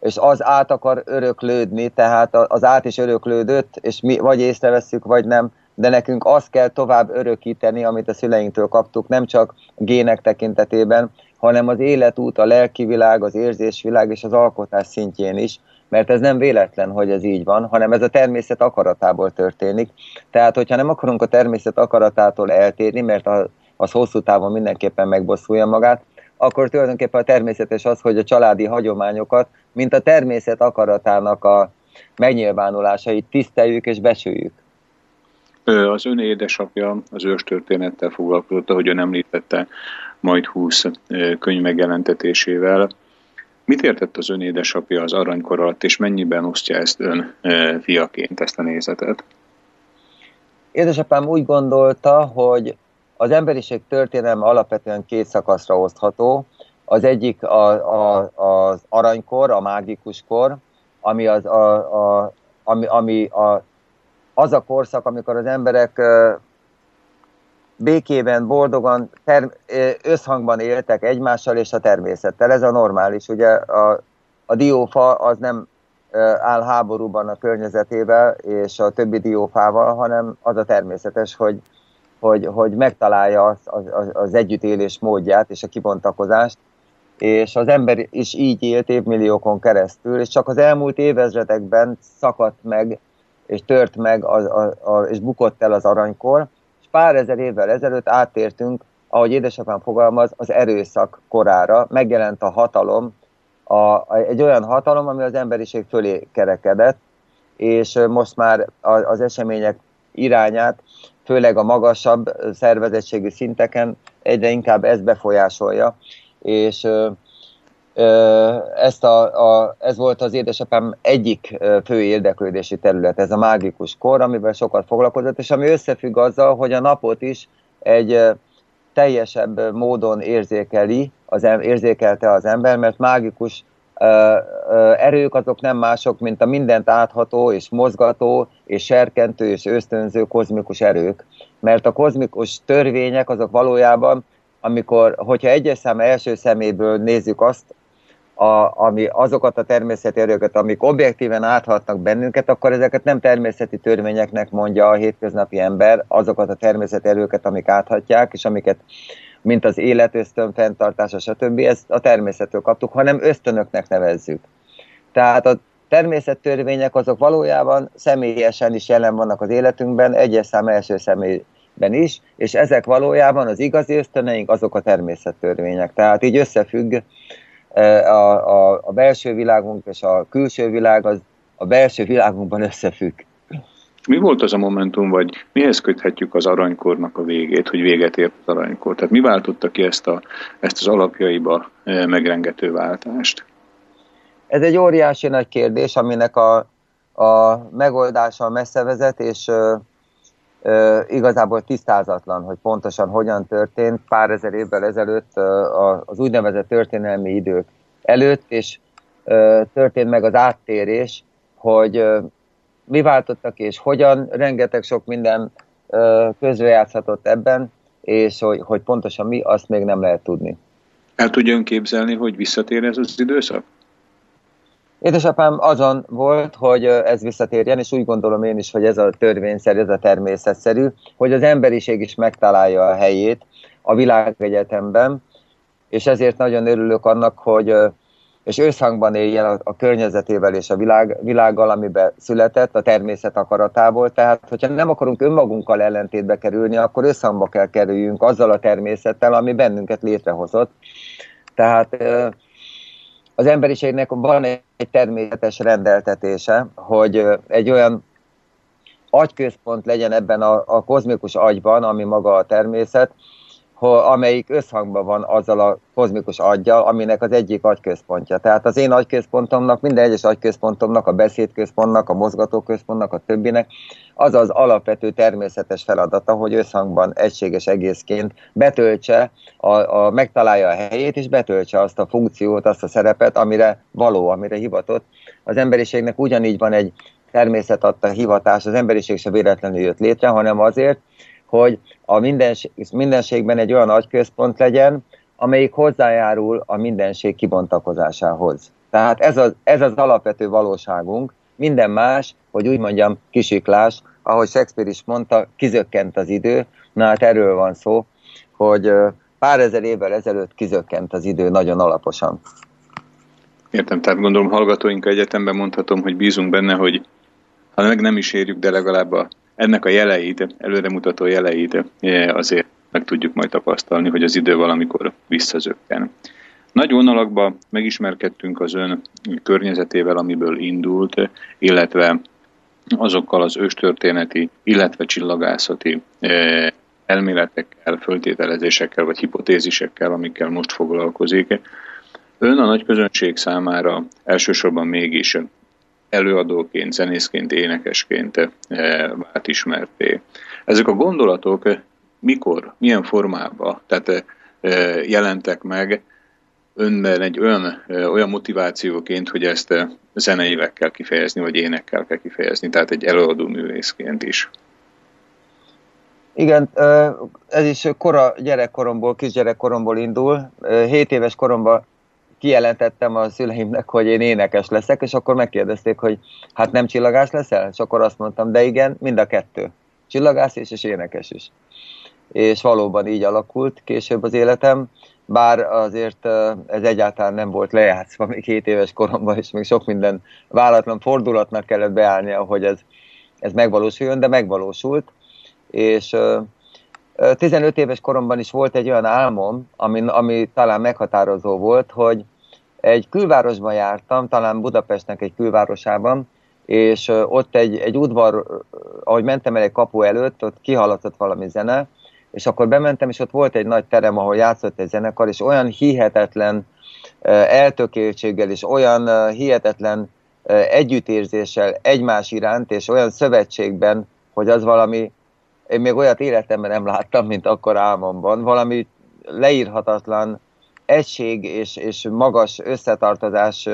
és az át akar öröklődni, tehát az át is öröklődött, és mi vagy észreveszünk, vagy nem, de nekünk azt kell tovább örökíteni, amit a szüleinktől kaptuk, nem csak gének tekintetében, hanem az életút, a lelki világ, az érzésvilág és az alkotás szintjén is, mert ez nem véletlen, hogy ez így van, hanem ez a természet akaratából történik. Tehát, hogyha nem akarunk a természet akaratától eltérni, mert az hosszú távon mindenképpen megbosszulja magát, akkor tulajdonképpen a természetes az, hogy a családi hagyományokat, mint a természet akaratának a megnyilvánulásait tiszteljük és besüljük.
Az ön édesapja az őstörténettel foglalkozott, ahogy ön említette, majd 20 könyv megjelentetésével. Mit értett az ön édesapja az aranykor alatt, és mennyiben osztja ezt ön fiaként, ezt a nézetet?
Édesapám úgy gondolta, hogy az emberiség történelme alapvetően két szakaszra osztható. Az egyik a, a, az aranykor, a mágikus kor, ami, az, a, a, ami, ami a, az a korszak, amikor az emberek békében, boldogan, ter- összhangban éltek egymással és a természettel. Ez a normális. Ugye a, a diófa az nem áll háborúban a környezetével és a többi diófával, hanem az a természetes, hogy, hogy, hogy megtalálja az, az, az együttélés módját és a kibontakozást, és az ember is így élt évmilliókon keresztül, és csak az elmúlt évezredekben szakadt meg, és tört meg, az, a, a, és bukott el az aranykor, pár ezer évvel ezelőtt áttértünk, ahogy édesapám fogalmaz, az erőszak korára. Megjelent a hatalom, a, egy olyan hatalom, ami az emberiség fölé kerekedett, és most már az események irányát, főleg a magasabb szervezettségi szinteken egyre inkább ez befolyásolja, és ezt a, a, ez volt az édesapám egyik fő érdeklődési terület, ez a mágikus kor, amivel sokat foglalkozott, és ami összefügg azzal, hogy a napot is egy teljesebb módon érzékeli, az, érzékelte az ember, mert mágikus erők azok nem mások, mint a mindent átható és mozgató és serkentő és ösztönző kozmikus erők. Mert a kozmikus törvények azok valójában, amikor, hogyha egyes szám első szeméből nézzük azt, a, ami azokat a természeti erőket, amik objektíven áthatnak bennünket, akkor ezeket nem természeti törvényeknek mondja a hétköznapi ember, azokat a természeti erőket, amik áthatják, és amiket, mint az életösztön, fenntartása, stb. ezt a természettől kaptuk, hanem ösztönöknek nevezzük. Tehát a természettörvények azok valójában személyesen is jelen vannak az életünkben, egyes szám első személyben is, és ezek valójában az igazi ösztöneink, azok a természettörvények. Tehát így összefügg a, a, a belső világunk és a külső világ az a belső világunkban összefügg.
Mi volt az a momentum, vagy mihez köthetjük az aranykornak a végét, hogy véget ért az aranykor? Tehát mi váltotta ki ezt, a, ezt az alapjaiba megrengető váltást?
Ez egy óriási nagy kérdés, aminek a, a megoldása messze vezet, és igazából tisztázatlan, hogy pontosan hogyan történt pár ezer évvel ezelőtt az úgynevezett történelmi idők előtt, és történt meg az áttérés, hogy mi váltottak és hogyan, rengeteg sok minden közrejátszhatott ebben, és hogy, hogy pontosan mi, azt még nem lehet tudni.
El tudja képzelni, hogy visszatér ez az időszak?
Édesapám azon volt, hogy ez visszatérjen, és úgy gondolom én is, hogy ez a törvényszerű, ez a természetszerű, hogy az emberiség is megtalálja a helyét a világegyetemben, és ezért nagyon örülök annak, hogy és összhangban éljen a, a környezetével és a világ, világgal, amiben született, a természet akaratából. Tehát, hogyha nem akarunk önmagunkkal ellentétbe kerülni, akkor összhangba kell kerüljünk azzal a természettel, ami bennünket létrehozott. Tehát az emberiségnek van egy természetes rendeltetése, hogy egy olyan agyközpont legyen ebben a, a kozmikus agyban, ami maga a természet, amelyik összhangban van azzal a kozmikus aggyal, aminek az egyik agyközpontja. Tehát az én agyközpontomnak, minden egyes agyközpontomnak, a beszédközpontnak, a mozgatóközpontnak, a többinek, az az alapvető természetes feladata, hogy összhangban egységes egészként betöltse, a, a, megtalálja a helyét, és betöltse azt a funkciót, azt a szerepet, amire való, amire hivatott. Az emberiségnek ugyanígy van egy természet adta hivatás, az emberiség se véletlenül jött létre, hanem azért, hogy a mindenség, mindenségben egy olyan agyközpont legyen, amelyik hozzájárul a mindenség kibontakozásához. Tehát ez az, ez az alapvető valóságunk, minden más, hogy úgy mondjam, kisiklás, ahogy Shakespeare is mondta, kizökkent az idő, na hát erről van szó, hogy pár ezer évvel ezelőtt kizökkent az idő nagyon alaposan.
Értem, tehát gondolom hallgatóink egyetemben mondhatom, hogy bízunk benne, hogy ha meg nem is érjük, de legalább a ennek a jeleit, előremutató jeleit eh, azért meg tudjuk majd tapasztalni, hogy az idő valamikor visszazökken. Nagy vonalakban megismerkedtünk az ön környezetével, amiből indult, illetve azokkal az őstörténeti, illetve csillagászati eh, elméletekkel, föltételezésekkel vagy hipotézisekkel, amikkel most foglalkozik. Ön a nagy közönség számára elsősorban mégis előadóként, zenészként, énekesként eh, vált ismerté. Ezek a gondolatok mikor, milyen formában tehát eh, jelentek meg önben egy olyan, eh, olyan motivációként, hogy ezt zeneileg kell kifejezni, vagy énekkel kell kifejezni, tehát egy előadó művészként is.
Igen, ez is kora gyerekkoromból, kisgyerekkoromból indul. 7 éves koromban kijelentettem a szüleimnek, hogy én énekes leszek, és akkor megkérdezték, hogy hát nem csillagás leszel? És akkor azt mondtam, de igen, mind a kettő. Csillagász is, és énekes is. És valóban így alakult később az életem, bár azért ez egyáltalán nem volt lejátszva még 7 éves koromban, és még sok minden váratlan fordulatnak kellett beállnia, hogy ez, ez megvalósuljon, de megvalósult. És 15 éves koromban is volt egy olyan álmom, ami, ami talán meghatározó volt, hogy egy külvárosban jártam, talán Budapestnek egy külvárosában, és ott egy, egy udvar, ahogy mentem el egy kapu előtt, ott kihallatott valami zene, és akkor bementem, és ott volt egy nagy terem, ahol játszott egy zenekar, és olyan hihetetlen eltökéltséggel, és olyan hihetetlen együttérzéssel egymás iránt, és olyan szövetségben, hogy az valami, én még olyat életemben nem láttam, mint akkor álmomban, valami leírhatatlan egység és, és magas összetartozás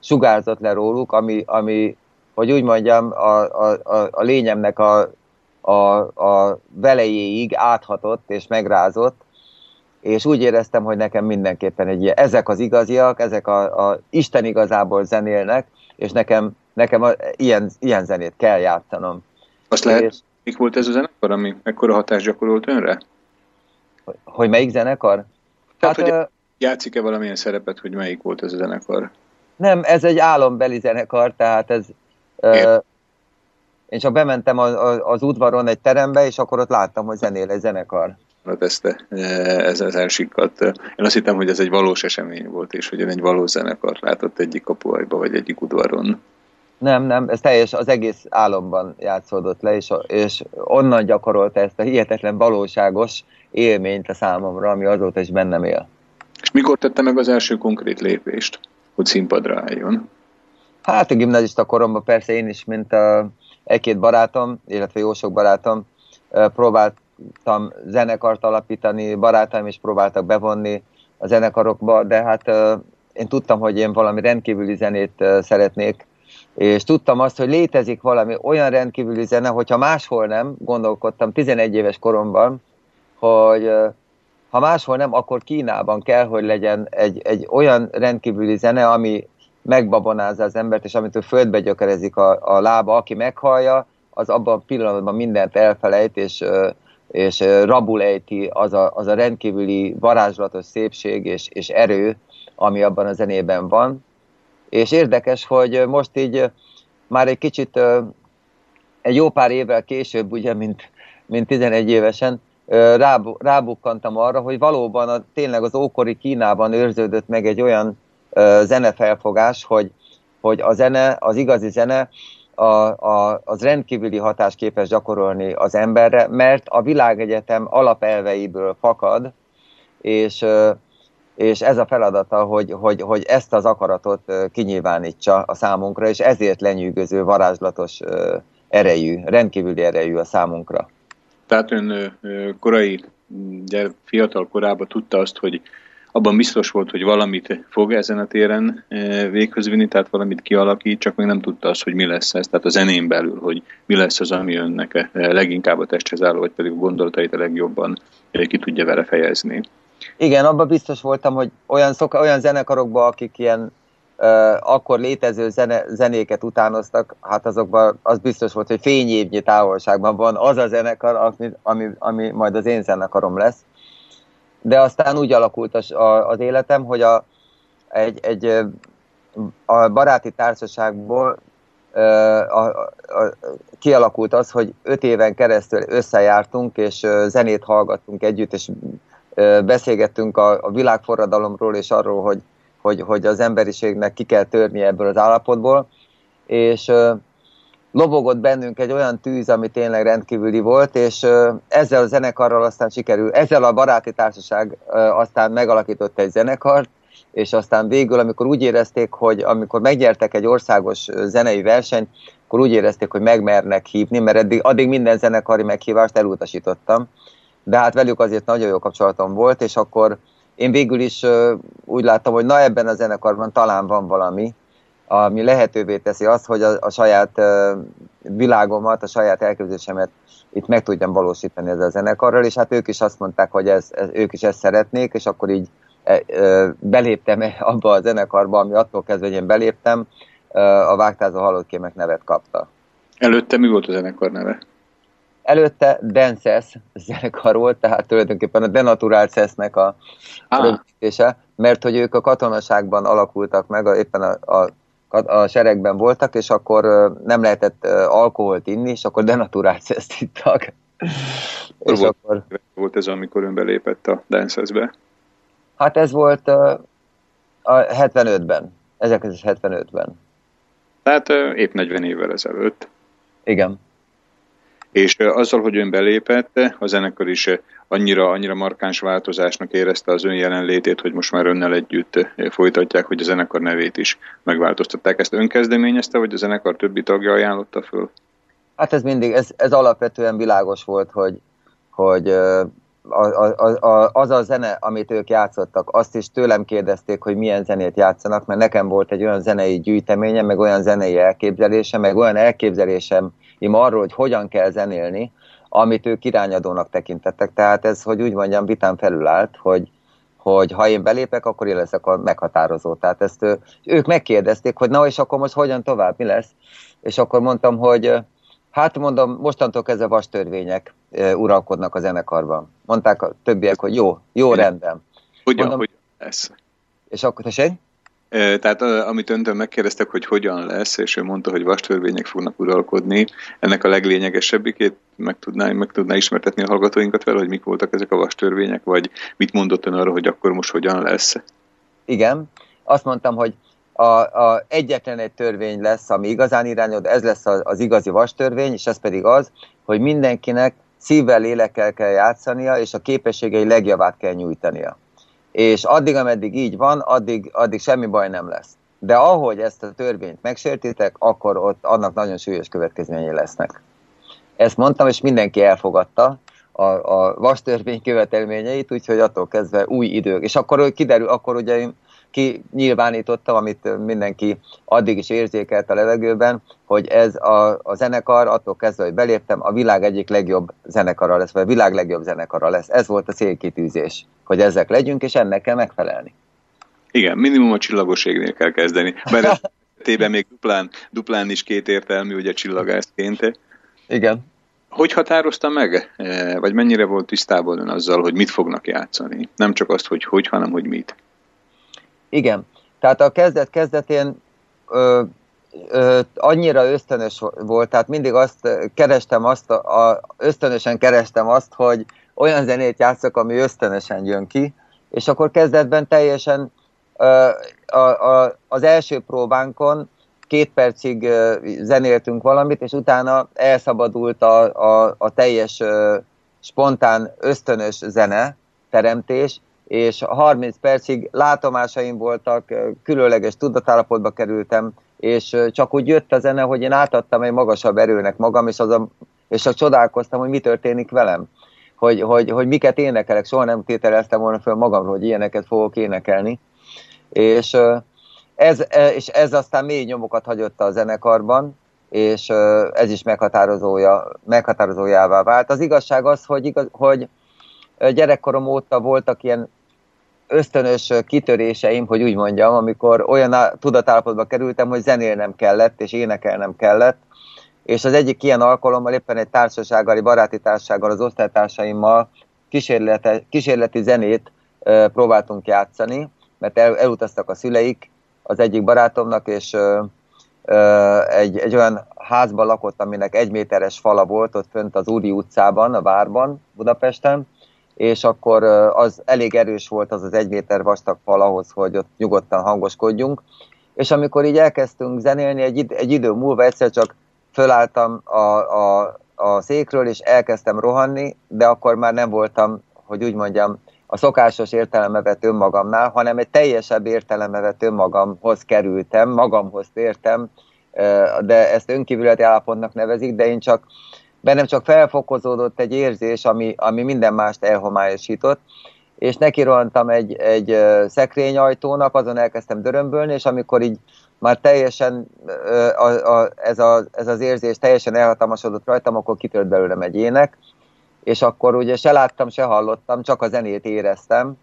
sugárzott le róluk, ami, ami hogy úgy mondjam, a, a, a, a lényemnek a, a, a velejéig áthatott és megrázott, és úgy éreztem, hogy nekem mindenképpen egy ilyen, ezek az igaziak, ezek a, a Isten igazából zenélnek, és nekem, nekem a, ilyen, ilyen zenét kell játszanom.
Azt lehet, és, mik volt ez a zenekar, ami ekkora hatást gyakorolt önre?
Hogy, melyik zenekar?
Tehát, hát, hogy játszik-e valamilyen szerepet, hogy melyik volt ez a zenekar?
Nem, ez egy álombeli zenekar, tehát ez... Uh, én csak bementem az, az udvaron egy terembe, és akkor ott láttam, hogy zenél egy zenekar.
Hát ezt, ez az elsikadt. Én azt hittem, hogy ez egy valós esemény volt, és hogy egy valós zenekar látott egyik kapuajba, vagy egyik udvaron.
Nem, nem, ez teljes, az egész álomban játszódott le, és, és onnan gyakorolta ezt a hihetetlen valóságos élményt a számomra, ami azóta is bennem él.
És mikor tette meg az első konkrét lépést, hogy színpadra álljon?
Hát a gimnazista koromban persze én is, mint a egy-két barátom, illetve jó sok barátom, próbáltam zenekart alapítani, barátaim is próbáltak bevonni a zenekarokba, de hát én tudtam, hogy én valami rendkívüli zenét szeretnék, és tudtam azt, hogy létezik valami olyan rendkívüli zene, hogyha máshol nem, gondolkodtam 11 éves koromban, hogy ha máshol nem, akkor Kínában kell, hogy legyen egy, egy olyan rendkívüli zene, ami megbabonázza az embert, és amitől földbe gyökerezik a, a lába, aki meghallja, az abban a pillanatban mindent elfelejt, és, és rabul ejti az a, az a rendkívüli varázslatos szépség és, és erő, ami abban a zenében van. És érdekes, hogy most így már egy kicsit egy jó pár évvel később, ugye, mint, mint 11 évesen, rábukkantam arra, hogy valóban a, tényleg az ókori Kínában őrződött meg egy olyan zenefelfogás, hogy, hogy a zene, az igazi zene a, a, az rendkívüli hatást képes gyakorolni az emberre, mert a világegyetem alapelveiből fakad, és, és ez a feladata, hogy, hogy, hogy ezt az akaratot kinyilvánítsa a számunkra, és ezért lenyűgöző, varázslatos erejű, rendkívüli erejű a számunkra.
Tehát ön korai, fiatal korában tudta azt, hogy abban biztos volt, hogy valamit fog ezen a téren véghöz vinni, tehát valamit kialakít, csak még nem tudta azt, hogy mi lesz ez, tehát a zenén belül, hogy mi lesz az, ami önnek leginkább a testhez álló, vagy pedig a gondolatait a legjobban ki tudja vele fejezni.
Igen, abban biztos voltam, hogy olyan, szoka, olyan zenekarokban, akik ilyen uh, akkor létező zene, zenéket utánoztak, hát azokban az biztos volt, hogy fényévnyi távolságban van az a zenekar, ami, ami, ami majd az én zenekarom lesz. De aztán úgy alakult az, az életem, hogy a, egy, egy a baráti társaságból a, a, a, kialakult az, hogy öt éven keresztül összejártunk, és zenét hallgattunk együtt, és beszélgettünk a, a világforradalomról és arról, hogy, hogy, hogy az emberiségnek ki kell törni ebből az állapotból, és lobogott bennünk egy olyan tűz, ami tényleg rendkívüli volt, és ezzel a zenekarral aztán sikerül, ezzel a baráti társaság aztán megalakított egy zenekart, és aztán végül, amikor úgy érezték, hogy amikor megnyertek egy országos zenei versenyt, akkor úgy érezték, hogy megmernek hívni, mert eddig, addig minden zenekari meghívást elutasítottam de hát velük azért nagyon jó kapcsolatom volt, és akkor én végül is úgy láttam, hogy na ebben a zenekarban talán van valami, ami lehetővé teszi azt, hogy a, a saját világomat, a saját elképzelésemet itt meg tudjam valósítani ezzel a zenekarral, és hát ők is azt mondták, hogy ez, ez, ők is ezt szeretnék, és akkor így e, e, beléptem abba a zenekarba, ami attól kezdve, hogy én beléptem, a Vágtázó Halottkémek nevet kapta.
Előtte mi volt a zenekar neve?
Előtte zenekar volt, tehát tulajdonképpen a Denaturált Szesznek a ah. rövidítése, mert hogy ők a katonaságban alakultak meg, éppen a, a a seregben voltak, és akkor nem lehetett alkoholt inni, és akkor denaturált szeszt ittak.
és volt, akkor... volt ez, amikor ön belépett a Dancesbe?
Hát ez volt a 75-ben, 1975-ben.
Tehát épp 40 évvel ezelőtt.
Igen.
És azzal, hogy ön belépett, a zenekar is annyira, annyira markáns változásnak érezte az ön jelenlétét, hogy most már önnel együtt folytatják, hogy a zenekar nevét is megváltoztatták. Ezt ön kezdeményezte, vagy a zenekar többi tagja ajánlotta föl?
Hát ez mindig, ez, ez alapvetően világos volt, hogy, hogy a, a, a, az a zene, amit ők játszottak, azt is tőlem kérdezték, hogy milyen zenét játszanak, mert nekem volt egy olyan zenei gyűjteményem, meg olyan zenei elképzelésem, meg olyan elképzelésem arról, hogy hogyan kell zenélni, amit ők irányadónak tekintettek. Tehát ez, hogy úgy mondjam, vitán felülállt, hogy, hogy ha én belépek, akkor én leszek a meghatározó. Tehát ezt ők megkérdezték, hogy na és akkor most hogyan tovább, mi lesz? És akkor mondtam, hogy hát mondom, mostantól kezdve vas törvények uralkodnak a zenekarban. Mondták a többiek, hogy jó, jó rendben.
Hogyan, mondom, hogy lesz?
És akkor, tessék?
Tehát amit öntől megkérdeztek, hogy hogyan lesz, és ő mondta, hogy vastörvények fognak uralkodni, ennek a leglényegesebbikét meg tudná, meg tudná ismertetni a hallgatóinkat vele, hogy mik voltak ezek a vastörvények, vagy mit mondott ön arra, hogy akkor most hogyan lesz?
Igen, azt mondtam, hogy a, a egyetlen egy törvény lesz, ami igazán irányod, ez lesz az, az igazi vastörvény, és ez pedig az, hogy mindenkinek szívvel, lélekkel kell játszania, és a képességei legjavát kell nyújtania és addig, ameddig így van, addig, addig semmi baj nem lesz. de ahogy ezt a törvényt megsértitek, akkor ott annak nagyon súlyos következményei lesznek. Ezt mondtam, és mindenki elfogadta a, a vas törvény követelményeit, úgyhogy attól kezdve új idők. És akkor kiderül, akkor ugye kinyilvánítottam, amit mindenki addig is érzékelt a levegőben, hogy ez a, a zenekar, attól kezdve, hogy beléptem, a világ egyik legjobb zenekara lesz, vagy a világ legjobb zenekara lesz. Ez volt a célkitűzés, hogy ezek legyünk, és ennek kell megfelelni.
Igen, minimum a csillagosségnél kell kezdeni. Mert ez még duplán, duplán is kétértelmű, ugye csillagászként.
Igen.
Hogy határozta meg, e, vagy mennyire volt tisztában azzal, hogy mit fognak játszani? Nem csak azt, hogy hogy, hanem hogy mit.
Igen. Tehát a kezdet kezdetén ö, ö, annyira ösztönös volt, tehát mindig azt kerestem, azt a, a, ösztönösen kerestem azt, hogy olyan zenét játszok, ami ösztönösen jön ki, és akkor kezdetben teljesen ö, a, a, az első próbánkon két percig zenéltünk valamit, és utána elszabadult a, a, a teljes spontán, ösztönös zene, teremtés, és 30 percig látomásaim voltak, különleges tudatállapotba kerültem, és csak úgy jött a zene, hogy én átadtam egy magasabb erőnek magam, és, az a, és csak csodálkoztam, hogy mi történik velem. Hogy, hogy, hogy miket énekelek, soha nem tételeztem volna föl magamról, hogy ilyeneket fogok énekelni. És ez, és ez aztán mély nyomokat hagyott a zenekarban, és ez is meghatározója, meghatározójává vált. Az igazság az, hogy, igaz, hogy gyerekkorom óta voltak ilyen ösztönös kitöréseim, hogy úgy mondjam, amikor olyan tudatállapotba kerültem, hogy zenélnem kellett, és énekelnem kellett, és az egyik ilyen alkalommal éppen egy társasággal, egy baráti társasággal, az osztálytársaimmal kísérleti, zenét e, próbáltunk játszani, mert el, elutaztak a szüleik az egyik barátomnak, és e, egy, egy olyan házban lakott, aminek egy méteres fala volt ott fönt az Úri utcában, a várban, Budapesten, és akkor az elég erős volt az az egy méter vastag fal ahhoz, hogy ott nyugodtan hangoskodjunk. És amikor így elkezdtünk zenélni, egy, id- egy idő múlva egyszer csak fölálltam a, a, a székről, és elkezdtem rohanni, de akkor már nem voltam, hogy úgy mondjam, a szokásos értelemevet önmagamnál, hanem egy teljesebb értelemevet önmagamhoz kerültem, magamhoz tértem, de ezt önkívületi állapotnak nevezik, de én csak bennem csak felfokozódott egy érzés, ami, ami minden mást elhomályosított, és neki egy, egy szekrényajtónak, azon elkezdtem dörömbölni, és amikor így már teljesen a, a, ez, a, ez az érzés teljesen elhatalmasodott rajtam, akkor kitört belőlem egy ének, és akkor ugye se láttam, se hallottam, csak a zenét éreztem,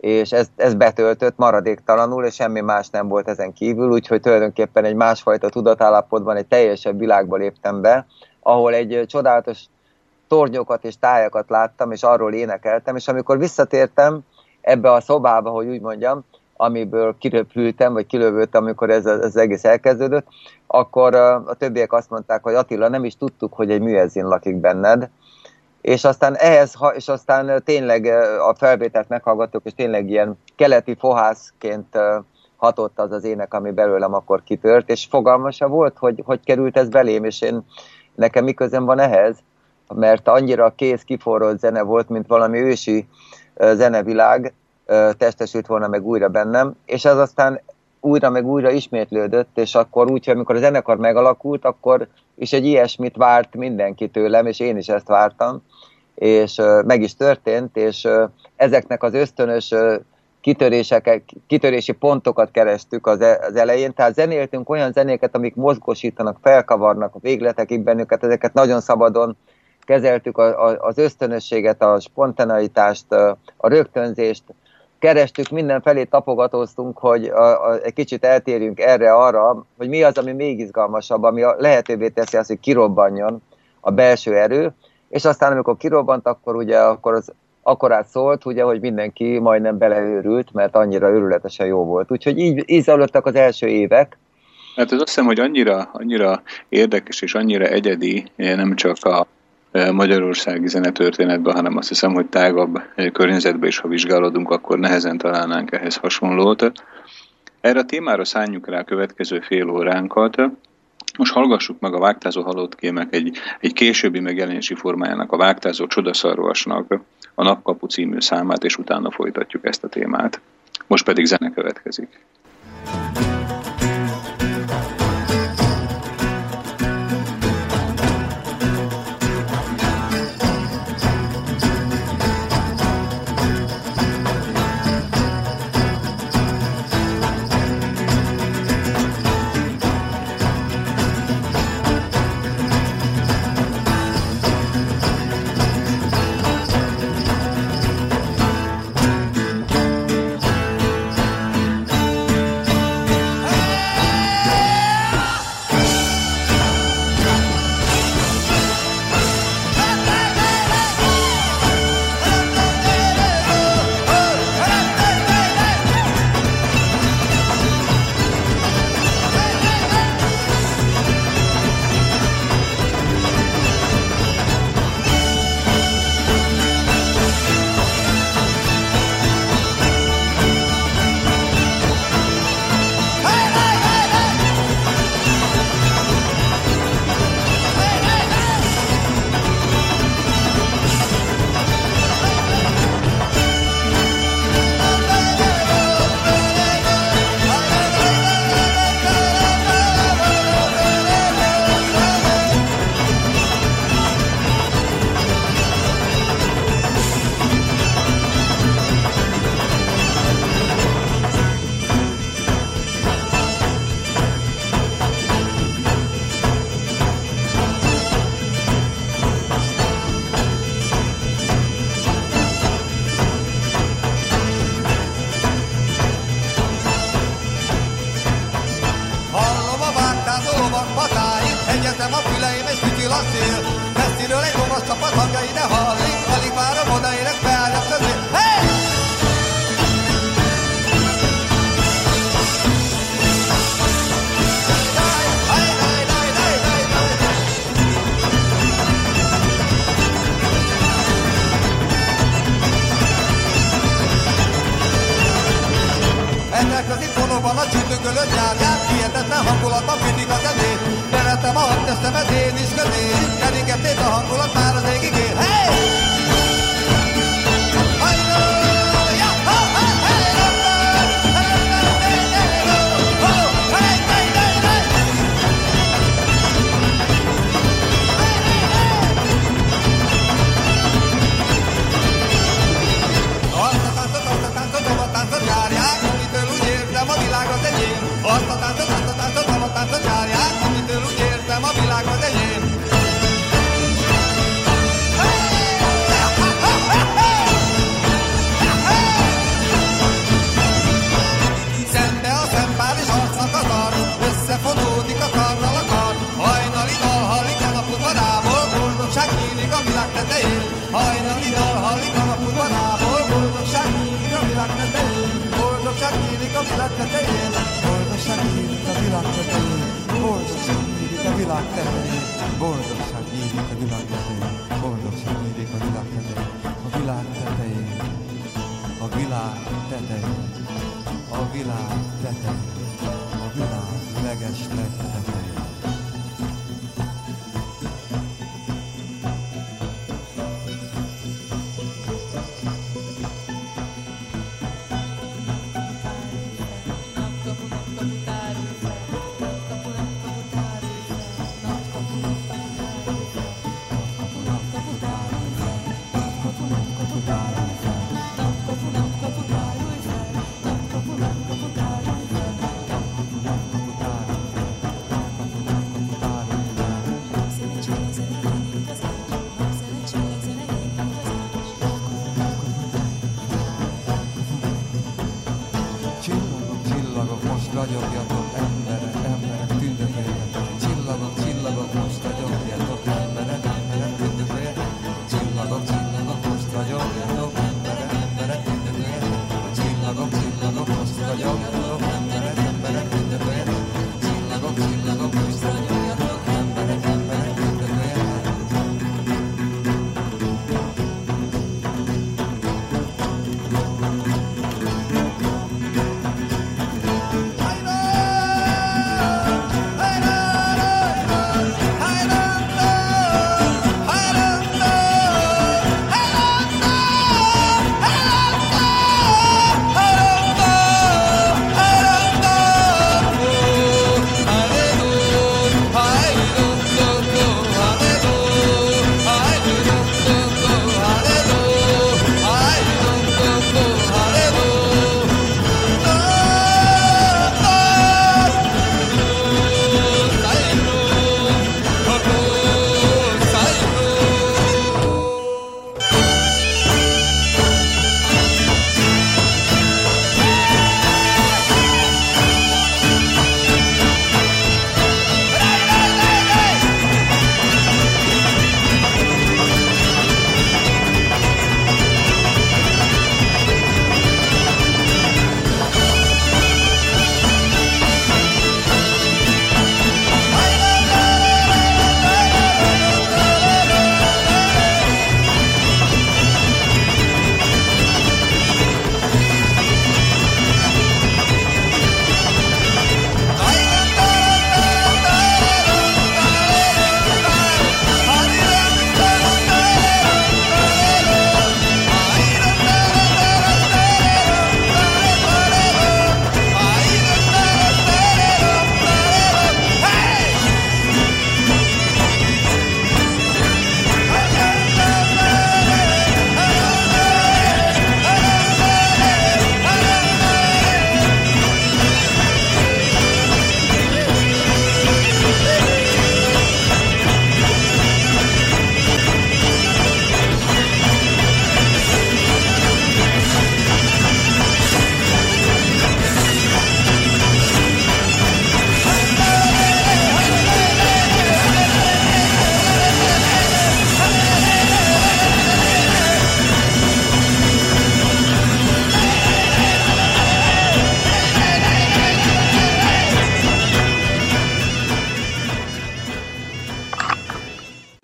és ez, ez betöltött maradéktalanul, és semmi más nem volt ezen kívül, úgyhogy tulajdonképpen egy másfajta tudatállapotban, egy teljesebb világba léptem be, ahol egy csodálatos tornyokat és tájakat láttam, és arról énekeltem, és amikor visszatértem ebbe a szobába, hogy úgy mondjam, amiből kiröpültem, vagy kilövődtem, amikor ez, ez egész elkezdődött, akkor a többiek azt mondták, hogy Attila, nem is tudtuk, hogy egy műezzin lakik benned, és aztán ehhez, és aztán tényleg a felvételt meghallgattuk, és tényleg ilyen keleti fohászként hatott az az ének, ami belőlem akkor kitört, és fogalmasa volt, hogy hogy került ez belém, és én nekem miközben van ehhez, mert annyira kész kiforrott zene volt, mint valami ősi zenevilág testesült volna meg újra bennem, és ez aztán újra meg újra ismétlődött, és akkor úgy, hogy amikor a zenekar megalakult, akkor is egy ilyesmit várt mindenki tőlem, és én is ezt vártam, és meg is történt, és ezeknek az ösztönös kitöréseket, kitörési pontokat kerestük az, e, az elején, tehát zenéltünk olyan zenéket, amik mozgosítanak, felkavarnak a végletekig bennünket, ezeket nagyon szabadon kezeltük a, a, az ösztönösséget, a spontaneitást, a rögtönzést, kerestük, mindenfelé tapogatóztunk, hogy a, a, egy kicsit eltérjünk erre-arra, hogy mi az, ami még izgalmasabb, ami a, lehetővé teszi azt, hogy kirobbanjon a belső erő, és aztán amikor kirobbant, akkor ugye akkor az akkorát szólt, ugye, hogy mindenki majdnem beleőrült, mert annyira őrületesen jó volt. Úgyhogy így, zajlottak az első évek.
Hát ez azt hiszem, hogy annyira, annyira érdekes és annyira egyedi, nem csak a e, magyarországi zenetörténetben, hanem azt hiszem, hogy tágabb e, környezetben is, ha vizsgálódunk, akkor nehezen találnánk ehhez hasonlót. Erre a témára szálljuk rá a következő fél óránkat. Most hallgassuk meg a Vágtázó halott kémek egy, egy későbbi megjelenési formájának, a Vágtázó csodaszarvasnak a Napkapu című számát, és utána folytatjuk ezt a témát. Most pedig zene következik. thank you
csillagok, most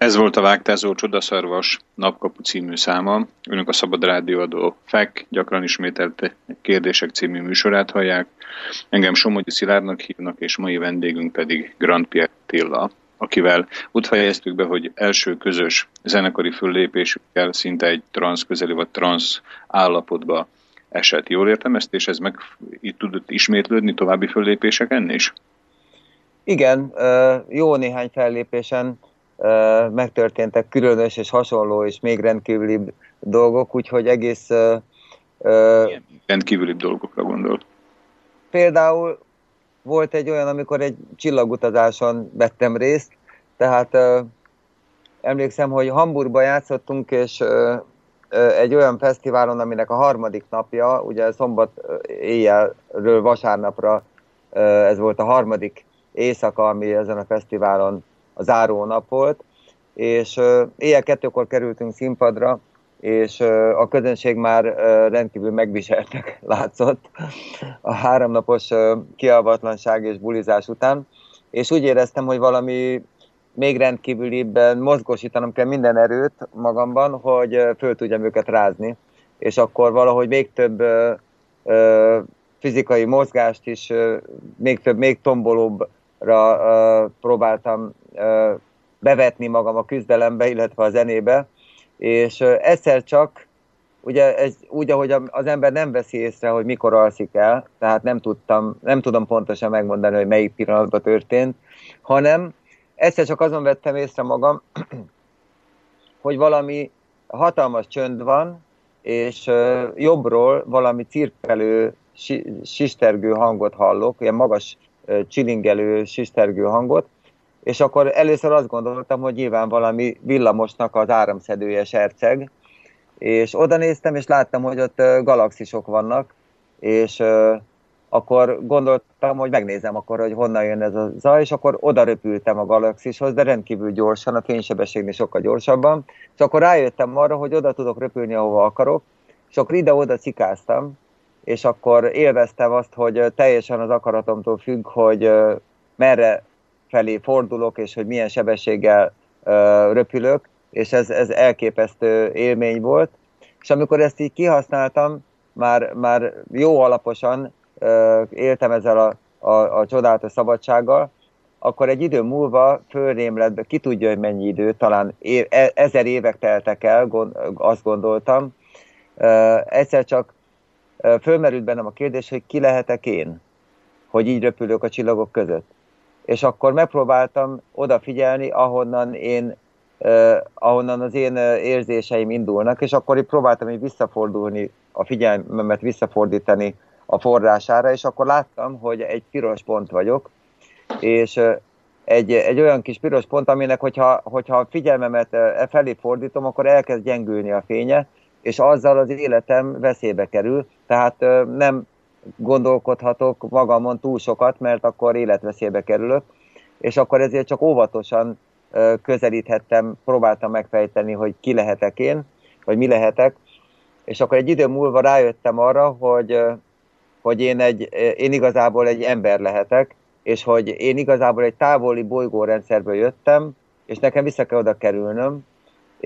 Ez volt a Vágtázó Csodaszarvas Napkapu című száma. Önök a Szabad Rádióadó FEK, gyakran ismételt kérdések című műsorát hallják. Engem Somogyi Szilárdnak hívnak, és mai vendégünk pedig Grand Pierre Tilla, akivel úgy fejeztük be, hogy első közös zenekari föllépésükkel szinte egy transz közeli vagy transz állapotba esett. Jól értem ezt, és ez meg itt tudott ismétlődni további föllépéseken is?
Igen, jó néhány fellépésen megtörténtek különös és hasonló és még rendkívüli dolgok, úgyhogy egész...
Milyen rendkívüli dolgokra gondolt?
Például volt egy olyan, amikor egy csillagutazáson vettem részt, tehát emlékszem, hogy Hamburgban játszottunk, és egy olyan fesztiválon, aminek a harmadik napja, ugye szombat éjjelről vasárnapra ez volt a harmadik éjszaka, ami ezen a fesztiválon a záró nap volt, és éjjel kettőkor kerültünk színpadra, és a közönség már rendkívül megviseltek látszott a háromnapos kialvatlanság és bulizás után, és úgy éreztem, hogy valami még rendkívülibben mozgósítanom kell minden erőt magamban, hogy föl tudjam őket rázni, és akkor valahogy még több fizikai mozgást is, még több, még tombolóbbra próbáltam bevetni magam a küzdelembe, illetve a zenébe, és egyszer csak, ugye ez úgy, ahogy az ember nem veszi észre, hogy mikor alszik el, tehát nem tudtam, nem tudom pontosan megmondani, hogy melyik pillanatban történt, hanem egyszer csak azon vettem észre magam, hogy valami hatalmas csönd van, és jobbról valami cirkelő, sistergő hangot hallok, ilyen magas csilingelő, sistergő hangot, és akkor először azt gondoltam, hogy nyilván valami villamosnak az áramszedője serceg, és oda néztem, és láttam, hogy ott galaxisok vannak, és akkor gondoltam, hogy megnézem akkor, hogy honnan jön ez a zaj, és akkor oda röpültem a galaxishoz, de rendkívül gyorsan, a fénysebességnél sokkal gyorsabban, és akkor rájöttem arra, hogy oda tudok röpülni, ahova akarok, és akkor ide-oda cikáztam, és akkor élveztem azt, hogy teljesen az akaratomtól függ, hogy merre felé fordulok, és hogy milyen sebességgel röpülök, és ez, ez elképesztő élmény volt. És amikor ezt így kihasználtam, már, már jó alaposan éltem ezzel a, a, a csodálatos szabadsággal, akkor egy idő múlva fölrém lett, ki tudja, hogy mennyi idő, talán é, e, ezer évek teltek el, gond, azt gondoltam. Egyszer csak fölmerült bennem a kérdés, hogy ki lehetek én, hogy így röpülök a csillagok között. És akkor megpróbáltam odafigyelni, ahonnan én Uh, ahonnan az én érzéseim indulnak, és akkor így próbáltam így visszafordulni, a figyelmemet visszafordítani a forrására, és akkor láttam, hogy egy piros pont vagyok, és egy, egy olyan kis piros pont, aminek, hogyha, hogyha a figyelmemet e felé fordítom, akkor elkezd gyengülni a fénye, és azzal az életem veszélybe kerül, tehát nem gondolkodhatok magamon túl sokat, mert akkor életveszélybe kerülök, és akkor ezért csak óvatosan közelíthettem, próbáltam megfejteni, hogy ki lehetek én, vagy mi lehetek, és akkor egy idő múlva rájöttem arra, hogy, hogy én, egy, én igazából egy ember lehetek, és hogy én igazából egy távoli bolygórendszerből jöttem, és nekem vissza kell oda kerülnöm,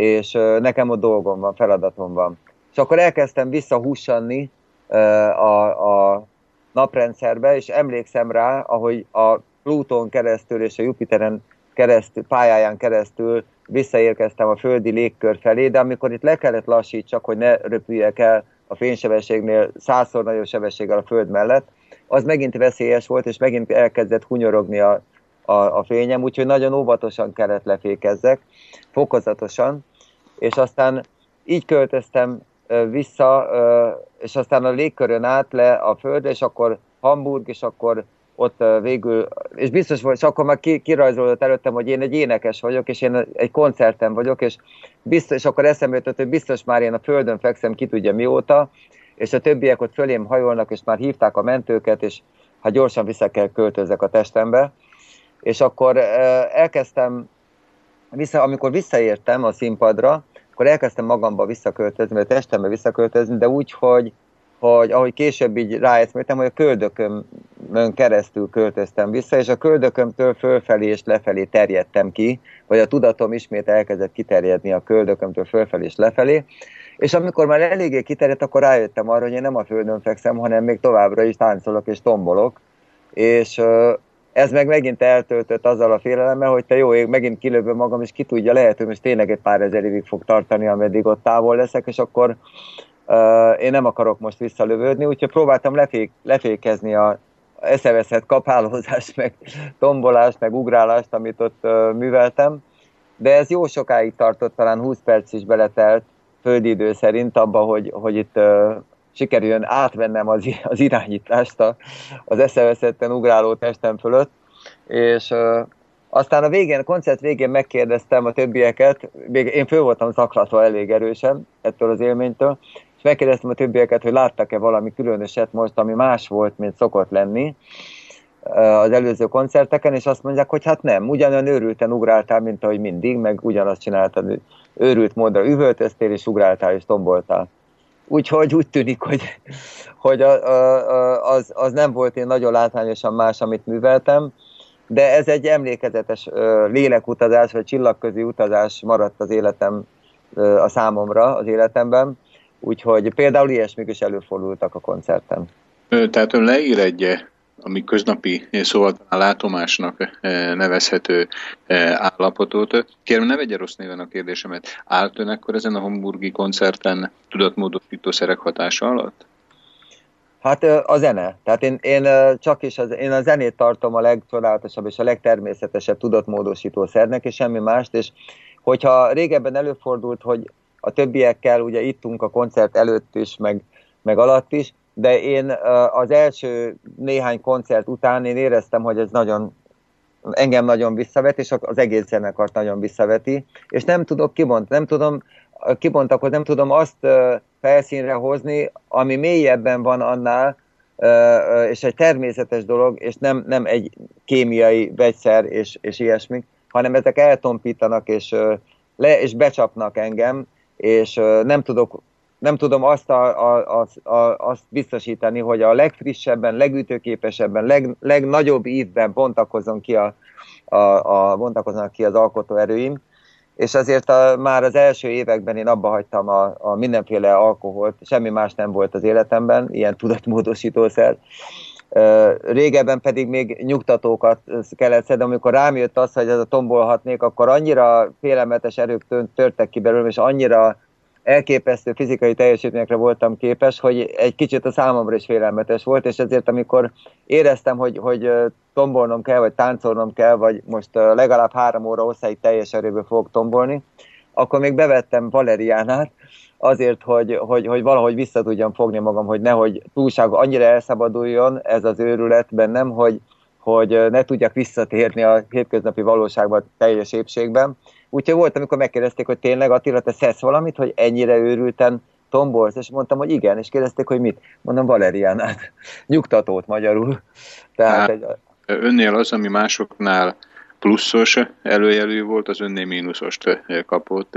és nekem ott dolgom van, feladatom van. És akkor elkezdtem visszahúsanni a, a naprendszerbe, és emlékszem rá, ahogy a Pluton keresztül és a Jupiteren keresztül, pályáján keresztül visszaérkeztem a földi légkör felé, de amikor itt le kellett lassítsak, hogy ne röpüljek el a fénysebességnél százszor nagyobb sebességgel a föld mellett, az megint veszélyes volt, és megint elkezdett hunyorogni a, a, a fényem, úgyhogy nagyon óvatosan kellett lefékezzek, fokozatosan, és aztán így költöztem vissza, és aztán a légkörön át le a földre, és akkor Hamburg, és akkor ott végül, és biztos volt, és akkor már ki, kirajzolódott előttem, hogy én egy énekes vagyok, és én egy koncerten vagyok, és, biztos, és akkor eszembe jutott, hogy biztos már én a földön fekszem, ki tudja mióta, és a többiek ott fölém hajolnak, és már hívták a mentőket, és hát gyorsan vissza kell költözzek a testembe. És akkor elkezdtem, vissza, amikor visszaértem a színpadra, akkor elkezdtem magamba visszaköltözni, vagy testembe visszaköltözni, de úgy, hogy, hogy ahogy később így rájöttem, hogy a köldököm keresztül költöztem vissza, és a köldökömtől fölfelé és lefelé terjedtem ki, vagy a tudatom ismét elkezdett kiterjedni a köldökömtől fölfelé és lefelé, és amikor már eléggé kiterjedt, akkor rájöttem arra, hogy én nem a földön fekszem, hanem még továbbra is táncolok és tombolok, és ez meg megint eltöltött azzal a félelemmel, hogy te jó ég, megint kilövöm magam, és ki tudja, lehet, hogy most tényleg egy pár ezer évig fog tartani, ameddig ott távol leszek, és akkor uh, én nem akarok most visszalövődni, úgyhogy próbáltam lefék, lefékezni a eszeveszett kapálózást, meg tombolást, meg ugrálást, amit ott uh, műveltem, de ez jó sokáig tartott, talán 20 perc is beletelt, földi szerint abba, hogy, hogy itt uh, sikerüljön átvennem az, az irányítást a, az eszeveszetten ugráló testem fölött, és uh, aztán a végén, a koncert végén megkérdeztem a többieket, még én föl voltam zaklatva elég erősen ettől az élménytől, és megkérdeztem a többieket, hogy láttak-e valami különöset most, ami más volt, mint szokott lenni az előző koncerteken, és azt mondják, hogy hát nem, ugyanolyan őrülten ugráltál, mint ahogy mindig, meg ugyanazt csináltad, őrült módra üvöltöztél, és ugráltál, és tomboltál. Úgyhogy úgy tűnik, hogy, hogy a, a, az, az nem volt én nagyon látványosan más, amit műveltem, de ez egy emlékezetes lélekutazás, vagy csillagközi utazás maradt az életem a számomra az életemben, úgyhogy például ilyesmik is előfordultak a koncerten.
Tehát ön leír egy ami köznapi, szóval a látomásnak eh, nevezhető eh, állapotot. Kérem, ne vegye rossz néven a kérdésemet. Állt ön akkor ezen a hamburgi koncerten tudatmódosítószerek hatása alatt?
Hát a zene. Tehát én, én csak is az, én a zenét tartom a legcsodálatosabb és a legtermészetesebb tudatmódosítószernek, és semmi mást, és hogyha régebben előfordult, hogy a többiekkel ugye ittunk a koncert előtt is, meg, meg alatt is, de én az első néhány koncert után én éreztem, hogy ez nagyon engem nagyon visszavet, és az egész zenekart nagyon visszaveti, és nem tudok kibont, nem tudom kibontakozni, nem tudom azt felszínre hozni, ami mélyebben van annál, és egy természetes dolog, és nem, nem egy kémiai vegyszer és, és ilyesmi, hanem ezek eltompítanak, és, le, és becsapnak engem, és nem tudok nem tudom azt, a, a, a, a, azt biztosítani, hogy a legfrissebben, legütőképesebben, leg, legnagyobb ívben bontakozom ki a, a, a, bontakoznak ki az alkotóerőim, és azért a, már az első években én abba hagytam a, a mindenféle alkoholt, semmi más nem volt az életemben, ilyen tudatmódosítószer. Régebben pedig még nyugtatókat kellett szedni, amikor rám jött az, hogy ez a tombolhatnék, akkor annyira félelmetes erők törtek ki belőlem, és annyira elképesztő fizikai teljesítményekre voltam képes, hogy egy kicsit a számomra is félelmetes volt, és ezért amikor éreztem, hogy, hogy tombolnom kell, vagy táncolnom kell, vagy most legalább három óra hosszáig teljes erőből fogok tombolni, akkor még bevettem Valeriánát, azért, hogy, hogy, hogy valahogy vissza tudjam fogni magam, hogy nehogy túlság annyira elszabaduljon ez az őrület bennem, hogy, hogy ne tudjak visszatérni a hétköznapi valóságba teljes épségben, Úgyhogy volt, amikor megkérdezték, hogy tényleg Attila, te szesz valamit, hogy ennyire őrülten tombolsz, és mondtam, hogy igen, és kérdezték, hogy mit. Mondom, Valeriánát, nyugtatót magyarul.
Tehát hát, egy... Önnél az, ami másoknál pluszos előjelű volt, az önnél mínuszost kapott,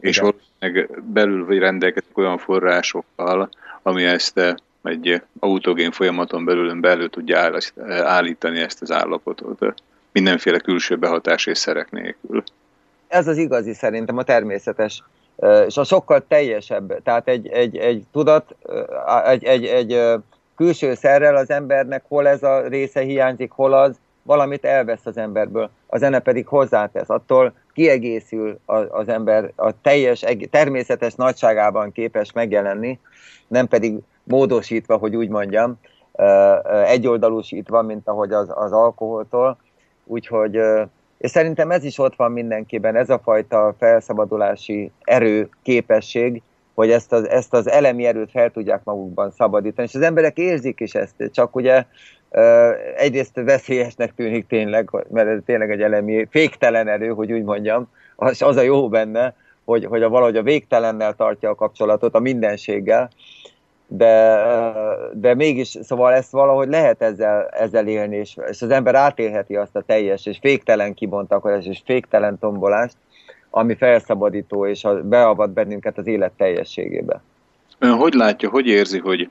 és igen. valószínűleg belül rendelkezik olyan forrásokkal, ami ezt egy autogén folyamaton belül belül tudja állítani ezt az állapotot mindenféle külső behatás és szerek nélkül
ez az igazi szerintem a természetes, és a sokkal teljesebb. Tehát egy, egy, egy tudat, egy, egy, egy külső szerrel az embernek hol ez a része hiányzik, hol az, valamit elvesz az emberből. A zene pedig hozzátesz. Attól kiegészül az ember a teljes, természetes nagyságában képes megjelenni, nem pedig módosítva, hogy úgy mondjam, egyoldalúsítva, mint ahogy az, az alkoholtól. Úgyhogy és szerintem ez is ott van mindenkiben, ez a fajta felszabadulási erő, képesség, hogy ezt az, ezt az elemi erőt fel tudják magukban szabadítani. És az emberek érzik is ezt, csak ugye egyrészt veszélyesnek tűnik tényleg, mert ez tényleg egy elemi féktelen erő, hogy úgy mondjam, az, az a jó benne, hogy, hogy a valahogy a végtelennel tartja a kapcsolatot, a mindenséggel, de, de mégis, szóval ezt valahogy lehet ezzel, ezzel élni, és, és az ember átélheti azt a teljes és féktelen kibontakozást és féktelen tombolást, ami felszabadító és beavat bennünket az élet teljességébe.
Ön hogy látja, hogy érzi, hogy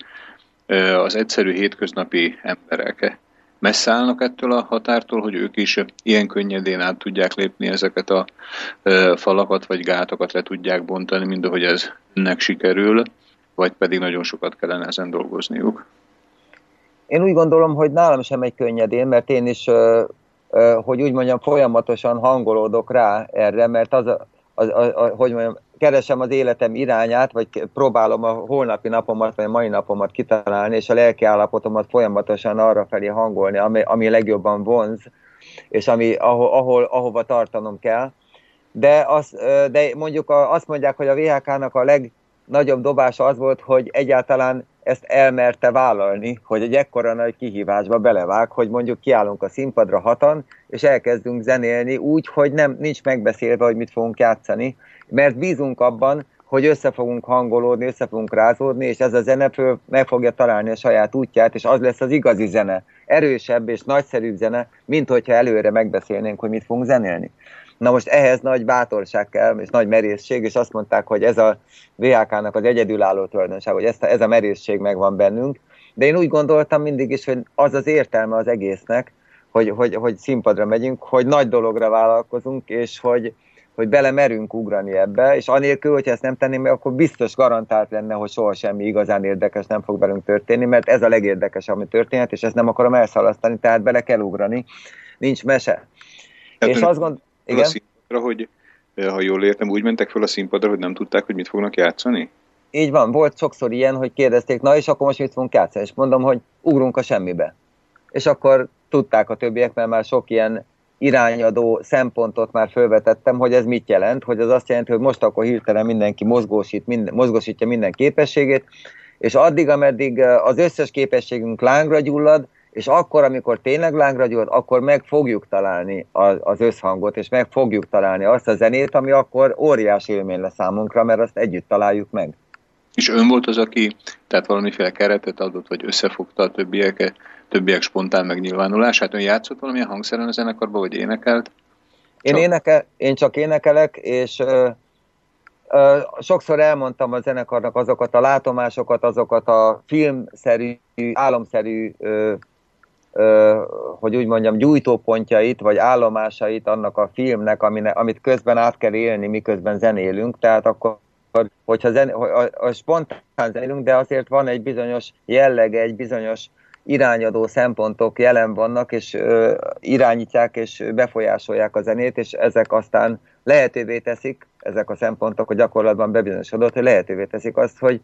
az egyszerű hétköznapi emberek messze állnak ettől a határtól, hogy ők is ilyen könnyedén át tudják lépni ezeket a falakat vagy gátokat le tudják bontani, mind ahogy ez ennek sikerül, vagy pedig nagyon sokat kellene ezen dolgozniuk?
Én úgy gondolom, hogy nálam sem egy könnyedén, mert én is, hogy úgy mondjam, folyamatosan hangolódok rá erre, mert az, az, az, az hogy mondjam, keresem az életem irányát, vagy próbálom a holnapi napomat, vagy a mai napomat kitalálni, és a lelki állapotomat folyamatosan arra felé hangolni, ami, ami legjobban vonz, és ami, ahol, ahol, ahova tartanom kell. De, az, de mondjuk a, azt mondják, hogy a VHK-nak a legnagyobb dobása az volt, hogy egyáltalán ezt elmerte vállalni, hogy egy ekkora nagy kihívásba belevág, hogy mondjuk kiállunk a színpadra hatan, és elkezdünk zenélni úgy, hogy nem nincs megbeszélve, hogy mit fogunk játszani, mert bízunk abban, hogy össze fogunk hangolódni, össze fogunk rázódni, és ez a zene föl meg fogja találni a saját útját, és az lesz az igazi zene. Erősebb és nagyszerűbb zene, mint hogyha előre megbeszélnénk, hogy mit fogunk zenélni. Na most ehhez nagy bátorság kell, és nagy merészség, és azt mondták, hogy ez a VHK-nak az egyedülálló tulajdonság, hogy ez a, ez a merészség megvan bennünk, de én úgy gondoltam mindig is, hogy az az értelme az egésznek, hogy, hogy, hogy színpadra megyünk, hogy nagy dologra vállalkozunk, és hogy, hogy bele merünk ugrani ebbe, és anélkül, hogyha ezt nem tenném akkor biztos garantált lenne, hogy soha semmi igazán érdekes nem fog velünk történni, mert ez a legérdekesebb, ami történhet, és ezt nem akarom elszalasztani, tehát bele kell ugrani. Nincs mese.
Tehát és azt gond... Igen? A színpadra, hogy ha jól értem, úgy mentek fel a színpadra, hogy nem tudták, hogy mit fognak játszani?
Így van, volt sokszor ilyen, hogy kérdezték, na és akkor most mit fogunk játszani? És mondom, hogy ugrunk a semmibe. És akkor tudták a többiek, mert már sok ilyen irányadó szempontot már felvetettem, hogy ez mit jelent, hogy az azt jelenti, hogy most akkor hirtelen mindenki mozgósít, minden, mozgósítja minden képességét, és addig, ameddig az összes képességünk lángra gyullad, és akkor, amikor tényleg lángra gyullad, akkor meg fogjuk találni az összhangot, és meg fogjuk találni azt a zenét, ami akkor óriási élmény lesz számunkra, mert azt együtt találjuk meg.
És ön volt az, aki tehát valamiféle keretet adott, vagy összefogta a többieket, többiek spontán megnyilvánulását. Ön játszott valamilyen hangszeren a zenekarban, vagy énekelt?
Én, énekel, én csak énekelek, és ö, ö, sokszor elmondtam a zenekarnak azokat a látomásokat, azokat a filmszerű, álomszerű, ö, hogy úgy mondjam, gyújtópontjait, vagy állomásait annak a filmnek, amine, amit közben át kell élni, miközben zenélünk, tehát akkor hogyha zen, a, a spontán zenélünk, de azért van egy bizonyos jellege, egy bizonyos irányadó szempontok jelen vannak, és ö, irányítják és befolyásolják a zenét, és ezek aztán lehetővé teszik, ezek a szempontok a gyakorlatban bebizonyosodott, hogy lehetővé teszik azt, hogy,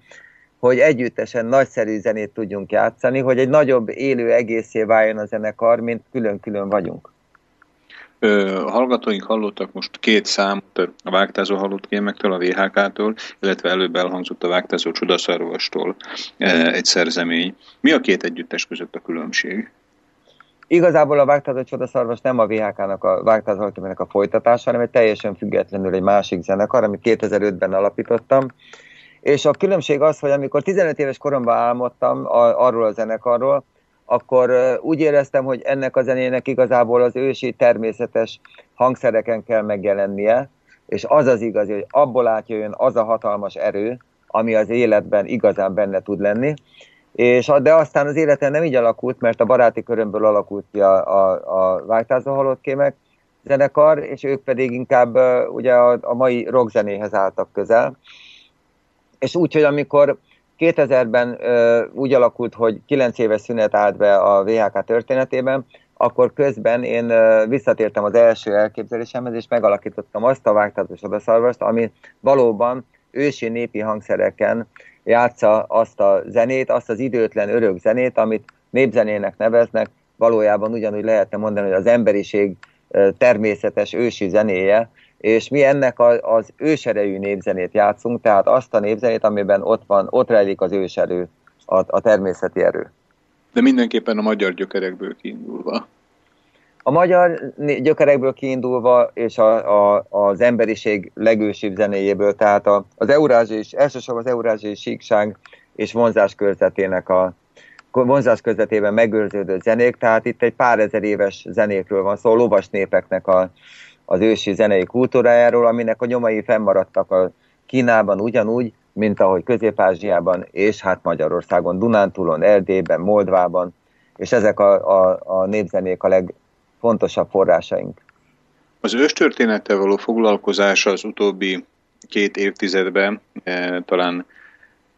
hogy együttesen nagyszerű zenét tudjunk játszani, hogy egy nagyobb élő egészé váljon a zenekar, mint külön-külön vagyunk.
A hallgatóink hallottak most két számot a Vágtázó halott kémektől, a VHK-tól, illetve előbb elhangzott a Vágtázó csodaszarvastól egy szerzemény. Mi a két együttes között a különbség?
Igazából a Vágtázó csodaszarvas nem a VHK-nak a Vágtázó halott a folytatása, hanem egy teljesen függetlenül egy másik zenekar, amit 2005-ben alapítottam. És a különbség az, hogy amikor 15 éves koromban álmodtam arról a zenekarról, akkor úgy éreztem, hogy ennek a zenének igazából az ősi természetes hangszereken kell megjelennie, és az az igazi, hogy abból átjöjjön az a hatalmas erő, ami az életben igazán benne tud lenni. És, de aztán az életen nem így alakult, mert a baráti körömből alakult ki a, a, a Vágtázó halott kémek zenekar, és ők pedig inkább ugye a, a mai rockzenéhez álltak közel. És úgy, hogy amikor 2000-ben úgy alakult, hogy 9 éves szünet állt be a VHK történetében, akkor közben én visszatértem az első elképzelésemhez, és megalakítottam azt a vágtatós odaszarvast, ami valóban ősi népi hangszereken játsza azt a zenét, azt az időtlen örök zenét, amit népzenének neveznek, valójában ugyanúgy lehetne mondani, hogy az emberiség természetes ősi zenéje, és mi ennek a, az őserejű népzenét játszunk, tehát azt a népzenét, amiben ott van, ott rejlik az őserő, a, a természeti erő.
De mindenképpen a magyar gyökerekből kiindulva.
A magyar gyökerekből kiindulva, és a, a, az emberiség legősibb zenéjéből, tehát a, az eurázsi, elsősorban az eurázsi síkság és vonzás körzetének a vonzás közvetében megőrződő zenék, tehát itt egy pár ezer éves zenékről van szó, lovas népeknek a, az ősi zenei kultúrájáról, aminek a nyomai fennmaradtak a Kínában ugyanúgy, mint ahogy Közép-Ázsiában, és hát Magyarországon, Dunántúlon, Erdélyben, Moldvában, és ezek a, a, a népzenék a legfontosabb forrásaink.
Az őstörténettel való foglalkozás az utóbbi két évtizedben e, talán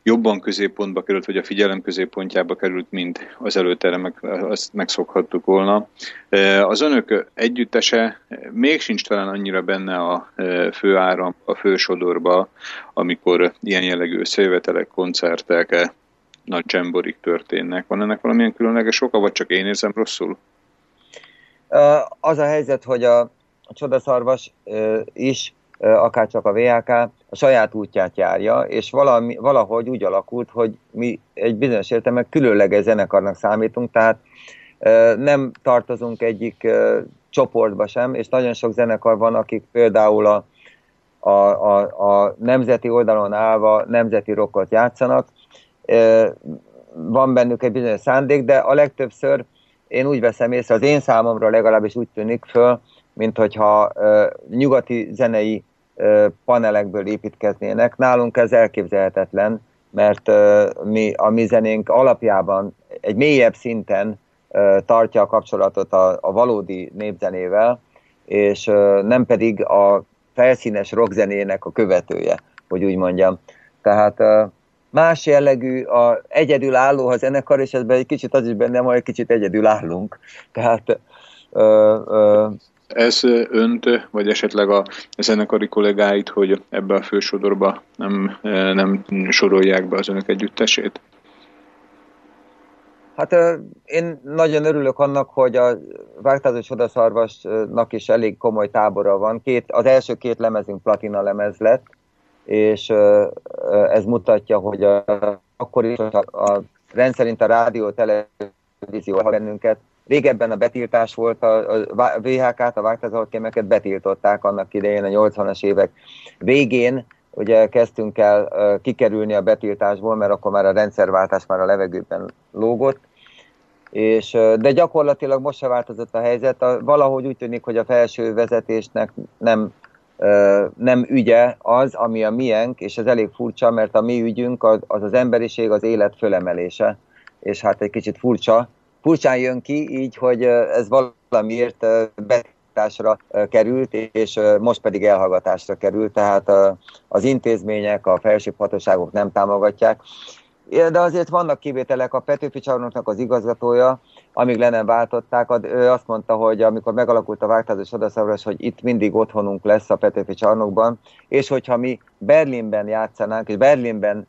jobban középpontba került, vagy a figyelem középpontjába került, mint az előtte meg, azt megszokhattuk volna. E, az önök együttese még sincs talán annyira benne a e, főáram, a fősodorba, amikor ilyen jellegű összejövetelek, koncertek, nagy csemborik történnek. Van ennek valamilyen különleges oka, vagy csak én érzem rosszul?
Az a helyzet, hogy a, a csodaszarvas is akár csak a VHK, a saját útját járja, és valami, valahogy úgy alakult, hogy mi egy bizonyos értelemben különleges zenekarnak számítunk, tehát nem tartozunk egyik csoportba sem, és nagyon sok zenekar van, akik például a, a, a, a nemzeti oldalon állva nemzeti rockot játszanak. Van bennük egy bizonyos szándék, de a legtöbbször én úgy veszem észre, az én számomra legalábbis úgy tűnik föl, mint hogyha nyugati zenei panelekből építkeznének. Nálunk ez elképzelhetetlen, mert mi, a mi zenénk alapjában egy mélyebb szinten tartja a kapcsolatot a, a valódi népzenével, és nem pedig a felszínes rockzenének a követője, hogy úgy mondjam. Tehát más jellegű, a egyedül álló a zenekar, és ebben egy kicsit az is benne hogy egy kicsit egyedül állunk. Tehát ö,
ö, ez önt, vagy esetleg a zenekari kollégáit, hogy ebbe a fősodorba nem, nem sorolják be az önök együttesét?
Hát én nagyon örülök annak, hogy a Vágtázó Csodaszarvasnak is elég komoly tábora van. Két, az első két lemezünk platina lemez lett, és ez mutatja, hogy a, akkor is a, a rendszerint a rádió, televízió bennünket, Régebben a betiltás volt, a, a VHK-t, a vágtázalkémeket betiltották annak idején, a 80-as évek végén, ugye kezdtünk el kikerülni a betiltásból, mert akkor már a rendszerváltás már a levegőben lógott, és, de gyakorlatilag most se változott a helyzet. A, valahogy úgy tűnik, hogy a felső vezetésnek nem, nem ügye az, ami a miénk, és ez elég furcsa, mert a mi ügyünk az, az emberiség, az élet fölemelése, és hát egy kicsit furcsa, furcsán jön ki, így, hogy ez valamiért betiltásra került, és most pedig elhallgatásra került, tehát az intézmények, a felsőbb hatóságok nem támogatják. De azért vannak kivételek, a Petőfi csarnoknak az igazgatója, amíg le nem váltották, ő azt mondta, hogy amikor megalakult a vágtázós odaszavras, hogy itt mindig otthonunk lesz a Petőfi csarnokban, és hogyha mi Berlinben játszanánk, és Berlinben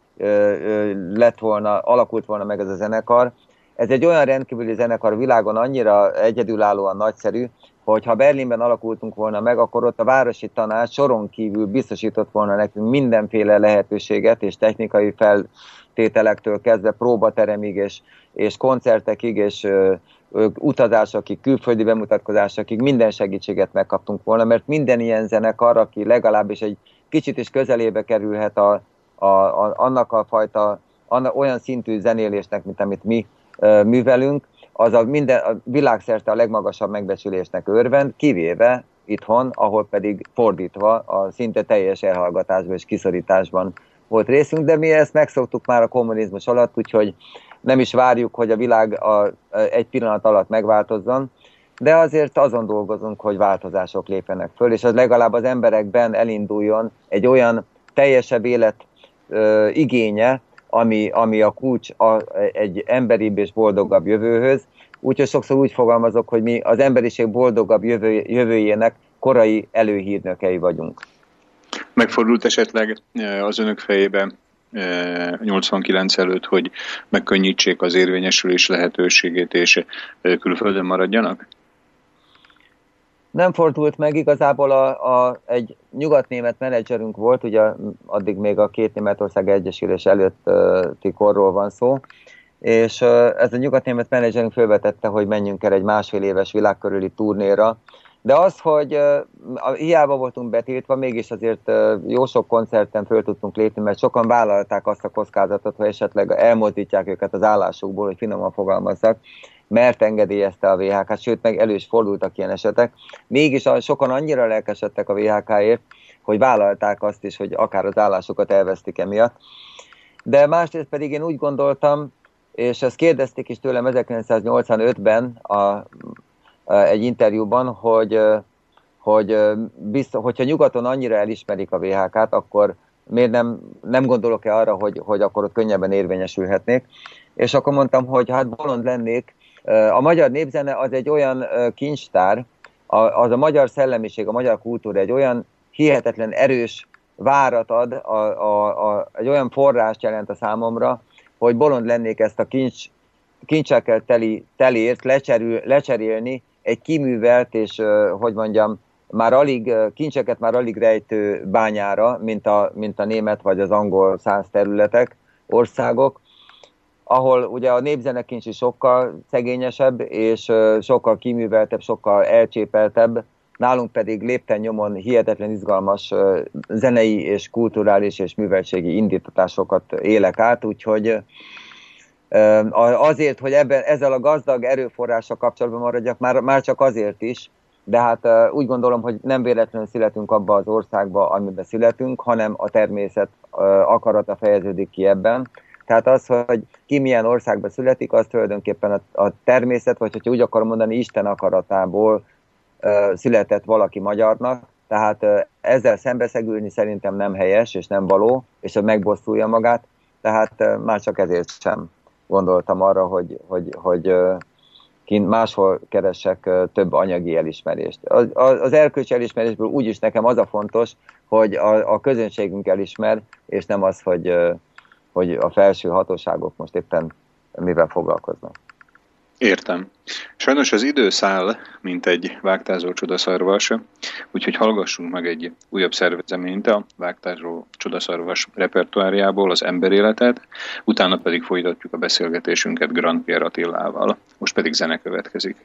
lett volna, alakult volna meg ez a zenekar, ez egy olyan rendkívüli zenekar világon annyira egyedülállóan nagyszerű, hogy ha Berlinben alakultunk volna meg, akkor ott a városi tanács soron kívül biztosított volna nekünk mindenféle lehetőséget és technikai feltételektől kezdve próbateremig és, és koncertekig és ö, ö, utazásokig, külföldi bemutatkozásokig minden segítséget megkaptunk volna, mert minden ilyen zenekar, aki legalábbis egy kicsit is közelébe kerülhet a, a, a, annak a fajta annak, olyan szintű zenélésnek, mint amit mi művelünk, az a, minden, a világszerte a legmagasabb megbecsülésnek örvend, kivéve itthon, ahol pedig fordítva a szinte teljes elhallgatásban és kiszorításban volt részünk, de mi ezt megszoktuk már a kommunizmus alatt, úgyhogy nem is várjuk, hogy a világ a, egy pillanat alatt megváltozzon, de azért azon dolgozunk, hogy változások lépjenek föl, és az legalább az emberekben elinduljon egy olyan teljesebb élet ö, igénye, ami, ami a kulcs a, egy emberibb és boldogabb jövőhöz. Úgyhogy sokszor úgy fogalmazok, hogy mi az emberiség boldogabb jövő, jövőjének korai előhírnökei vagyunk.
Megfordult esetleg e, az önök fejében 89 e, előtt, hogy megkönnyítsék az érvényesülés lehetőségét, és e, külföldön maradjanak?
Nem fordult meg, igazából a, a, egy nyugatnémet menedzserünk volt, ugye addig még a két Németország Egyesülés előtti korról van szó, és ez a nyugatnémet menedzserünk felvetette, hogy menjünk el egy másfél éves világkörüli turnéra, de az, hogy hiába voltunk betiltva, mégis azért jó sok koncerten föl tudtunk lépni, mert sokan vállalták azt a kockázatot, hogy esetleg elmozdítják őket az állásukból, hogy finoman fogalmazzak, mert engedélyezte a VHK, sőt meg elő is fordultak ilyen esetek. Mégis sokan annyira lelkesedtek a VHK-ért, hogy vállalták azt is, hogy akár az állásokat elvesztik emiatt. De másrészt pedig én úgy gondoltam, és ezt kérdezték is tőlem 1985-ben a, a, egy interjúban, hogy, hogy biztos, hogyha nyugaton annyira elismerik a VHK-t, akkor miért nem, nem gondolok-e arra, hogy, hogy akkor ott könnyebben érvényesülhetnék. És akkor mondtam, hogy hát bolond lennék. A magyar népzene az egy olyan kincstár, az a magyar szellemiség, a magyar kultúra egy olyan hihetetlen erős várat ad, a, a, a, egy olyan forrást jelent a számomra, hogy bolond lennék ezt a kincs, kincsekkel teli, telért lecserül, lecserélni egy kiművelt és, hogy mondjam, már alig, kincseket már alig rejtő bányára, mint a, mint a német vagy az angol száz területek, országok, ahol ugye a népzenekincs is sokkal szegényesebb, és sokkal kiműveltebb, sokkal elcsépeltebb, nálunk pedig lépten nyomon hihetetlen izgalmas zenei és kulturális és műveltségi indítatásokat élek át, úgyhogy azért, hogy ebben, ezzel a gazdag erőforrással kapcsolatban maradjak, már, már csak azért is, de hát úgy gondolom, hogy nem véletlenül születünk abba az országba, amiben születünk, hanem a természet akarata fejeződik ki ebben. Tehát az, hogy ki milyen országba születik, az tulajdonképpen a, a természet, vagy hogyha úgy akarom mondani, Isten akaratából született valaki magyarnak, tehát ezzel szembeszegülni szerintem nem helyes, és nem való, és hogy megbosszulja magát, tehát már csak ezért sem gondoltam arra, hogy, hogy, hogy kint máshol keresek több anyagi elismerést. Az, az erkölcsi elismerésből úgyis nekem az a fontos, hogy a, a közönségünk elismer, és nem az, hogy, hogy a felső hatóságok most éppen mivel foglalkoznak.
Értem. Sajnos az idő száll, mint egy vágtázó csodaszarvas, úgyhogy hallgassunk meg egy újabb szervezeményt a vágtázó csodaszarvas repertoáriából, az emberéletet, utána pedig folytatjuk a beszélgetésünket Grand Pierre Attilával. Most pedig zene következik.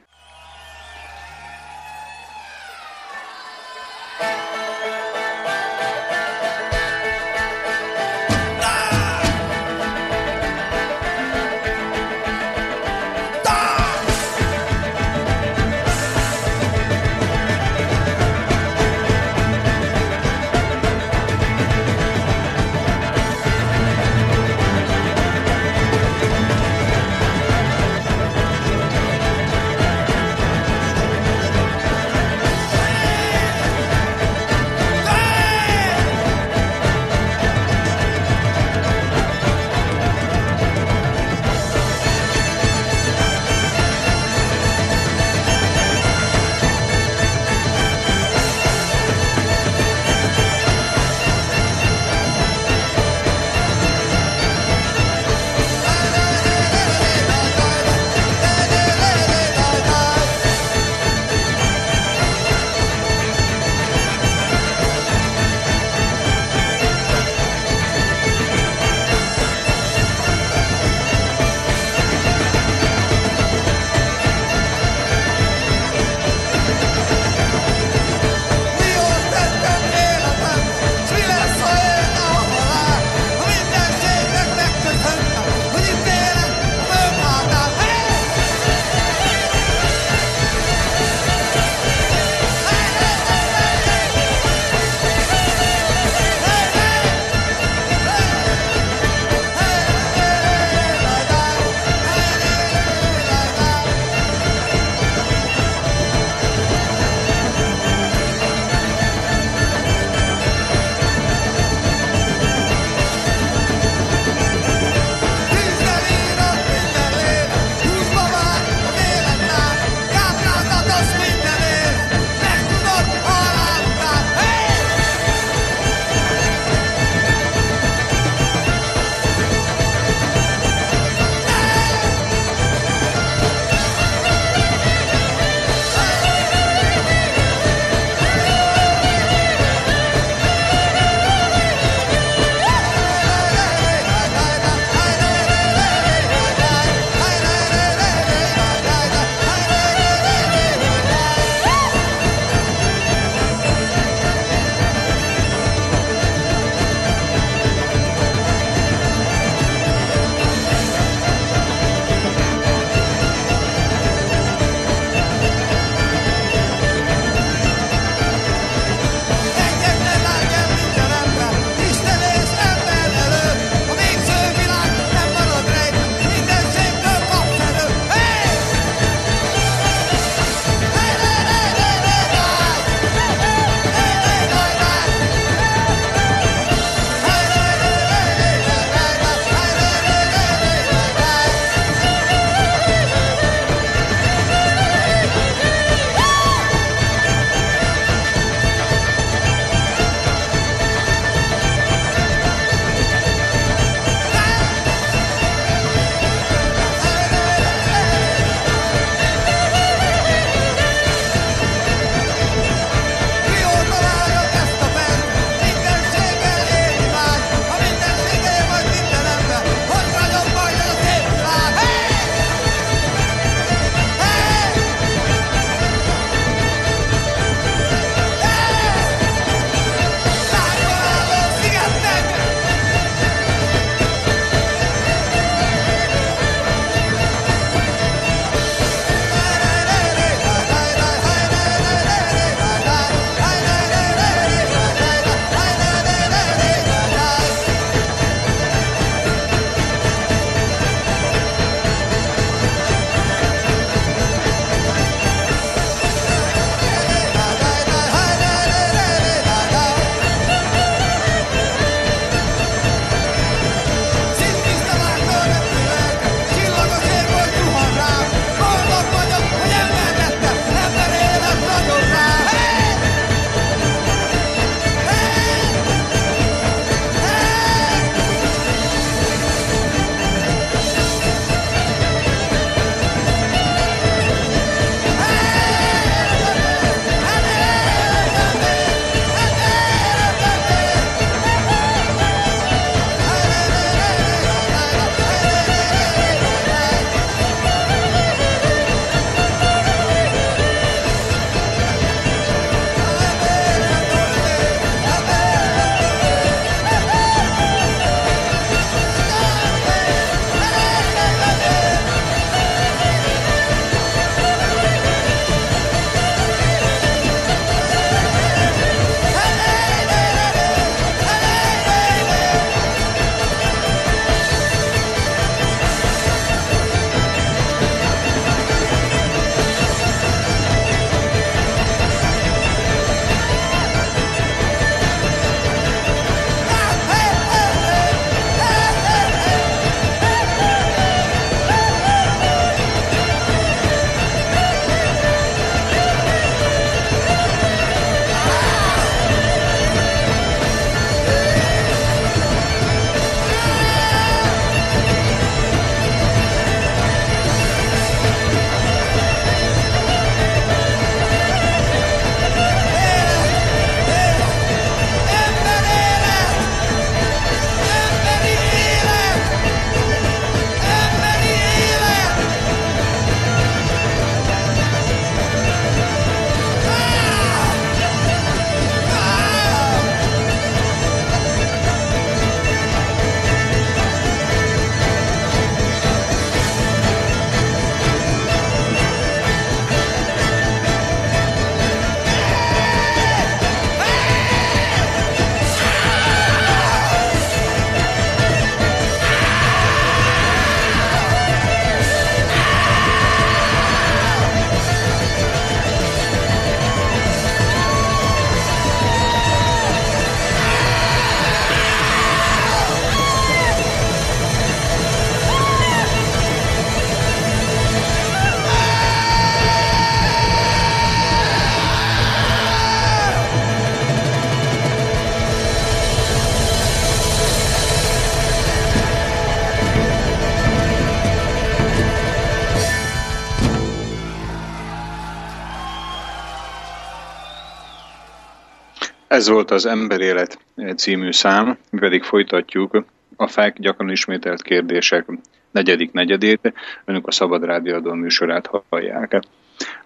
Ez volt az Emberélet című szám, mi pedig folytatjuk a FAK gyakran ismételt kérdések negyedik negyedét. Önök a Szabad Rádióadó műsorát hallják.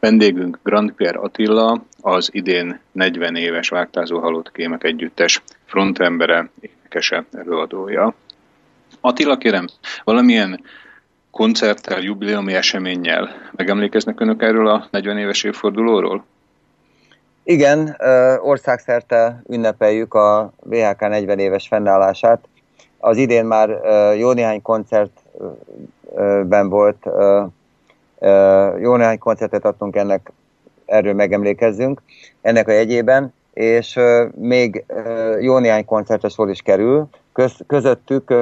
Vendégünk Grand Pierre Attila, az idén 40 éves Vágtázó Halott Kémek Együttes frontembere, énekese, előadója. Attila, kérem, valamilyen koncerttel, jubileumi eseménnyel megemlékeznek önök erről a 40 éves évfordulóról?
Igen, országszerte ünnepeljük a VHK 40 éves fennállását. Az idén már jó néhány koncertben volt, jó néhány koncertet adtunk ennek, erről megemlékezzünk, ennek a jegyében, és még jó néhány koncertes sor is kerül. Köz, közöttük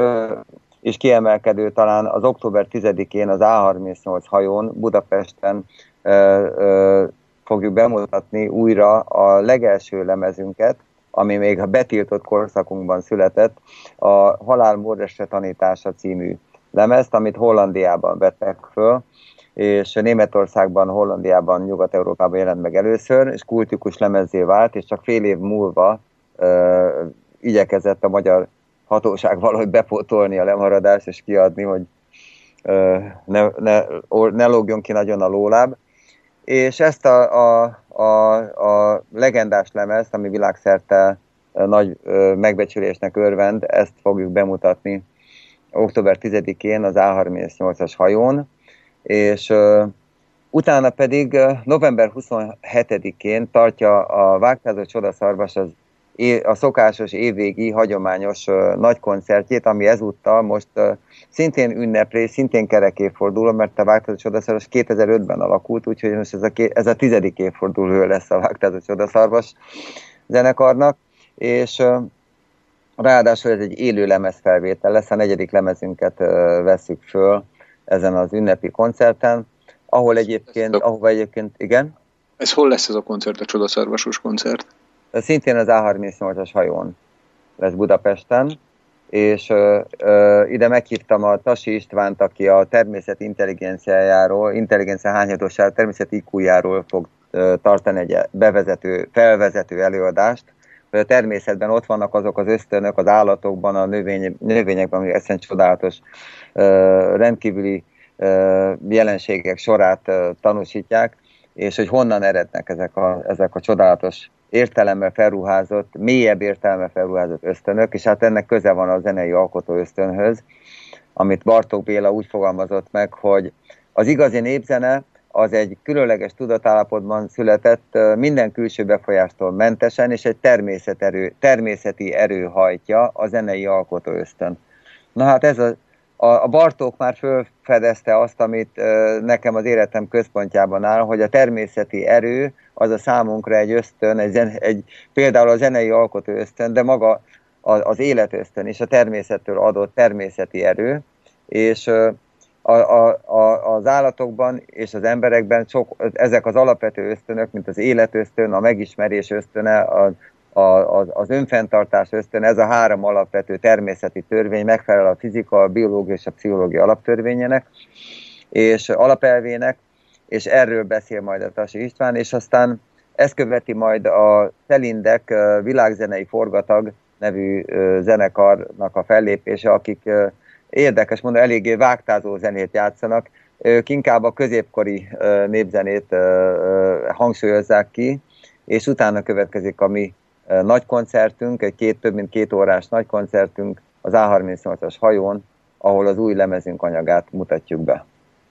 és kiemelkedő talán az október 10-én az A38 hajón Budapesten fogjuk bemutatni újra a legelső lemezünket, ami még a betiltott korszakunkban született, a Halál Módesre tanítása című lemezt, amit Hollandiában vettek föl, és Németországban, Hollandiában, Nyugat-Európában jelent meg először, és kultikus lemezé vált, és csak fél év múlva ö, igyekezett a magyar hatóság valahogy bepótolni a lemaradást, és kiadni, hogy ö, ne, ne, ne lógjon ki nagyon a lóláb és ezt a, a, a, a legendás lemezt, ami világszerte nagy megbecsülésnek örvend, ezt fogjuk bemutatni október 10-én az A38-as hajón, és utána pedig november 27-én tartja a Vágtázó Csodaszarvas az a szokásos évvégi hagyományos nagy koncertjét, ami ezúttal most szintén ünneplé, szintén kerekévforduló, mert a Vágtázó Csodaszarvas 2005-ben alakult, úgyhogy most ez a, ez a tizedik évforduló lesz a Vágtázó Csodaszarvas zenekarnak, és ráadásul ez egy élő lemezfelvétel lesz, a negyedik lemezünket veszük föl ezen az ünnepi koncerten, ahol egyébként, ahova egyébként, igen?
Ez hol lesz ez a koncert, a Csodaszarvasos koncert?
Szintén az A38-as hajón lesz Budapesten, és ö, ö, ide meghívtam a Tasi Istvánt, aki a természet intelligenciájáról, intelligencia hányadosáról, természet IQ-járól fog ö, tartani egy bevezető, felvezető előadást, hogy a természetben ott vannak azok az ösztönök az állatokban, a növény, növényekben, ami eszen csodálatos, ö, rendkívüli ö, jelenségek sorát ö, tanúsítják, és hogy honnan erednek ezek a, ezek a csodálatos értelemmel felruházott, mélyebb értelemmel felruházott ösztönök, és hát ennek köze van a zenei alkotó ösztönhöz, amit Bartók Béla úgy fogalmazott meg, hogy az igazi népzene az egy különleges tudatállapotban született, minden külső befolyástól mentesen, és egy természeterő, természeti erő hajtja a zenei alkotó ösztön. Na hát ez a, a, a Bartók már felfedezte azt, amit nekem az életem központjában áll, hogy a természeti erő az a számunkra egy ösztön, egy, egy például a zenei alkotó ösztön, de maga az életösztön és a természettől adott természeti erő, és a, a, a, az állatokban és az emberekben sok, ezek az alapvető ösztönök, mint az életösztön, a megismerés ösztöne, a, a, az önfenntartás ösztön, ez a három alapvető természeti törvény megfelel a fizika, a biológia és a pszichológia alaptörvényének, és alapelvének, és erről beszél majd a Tasi István, és aztán ezt követi majd a Telindek világzenei forgatag nevű zenekarnak a fellépése, akik érdekes mondani, eléggé vágtázó zenét játszanak, ők inkább a középkori népzenét hangsúlyozzák ki, és utána következik a mi nagy koncertünk, egy két, több mint két órás nagy koncertünk az A38-as hajón, ahol az új lemezünk anyagát mutatjuk be.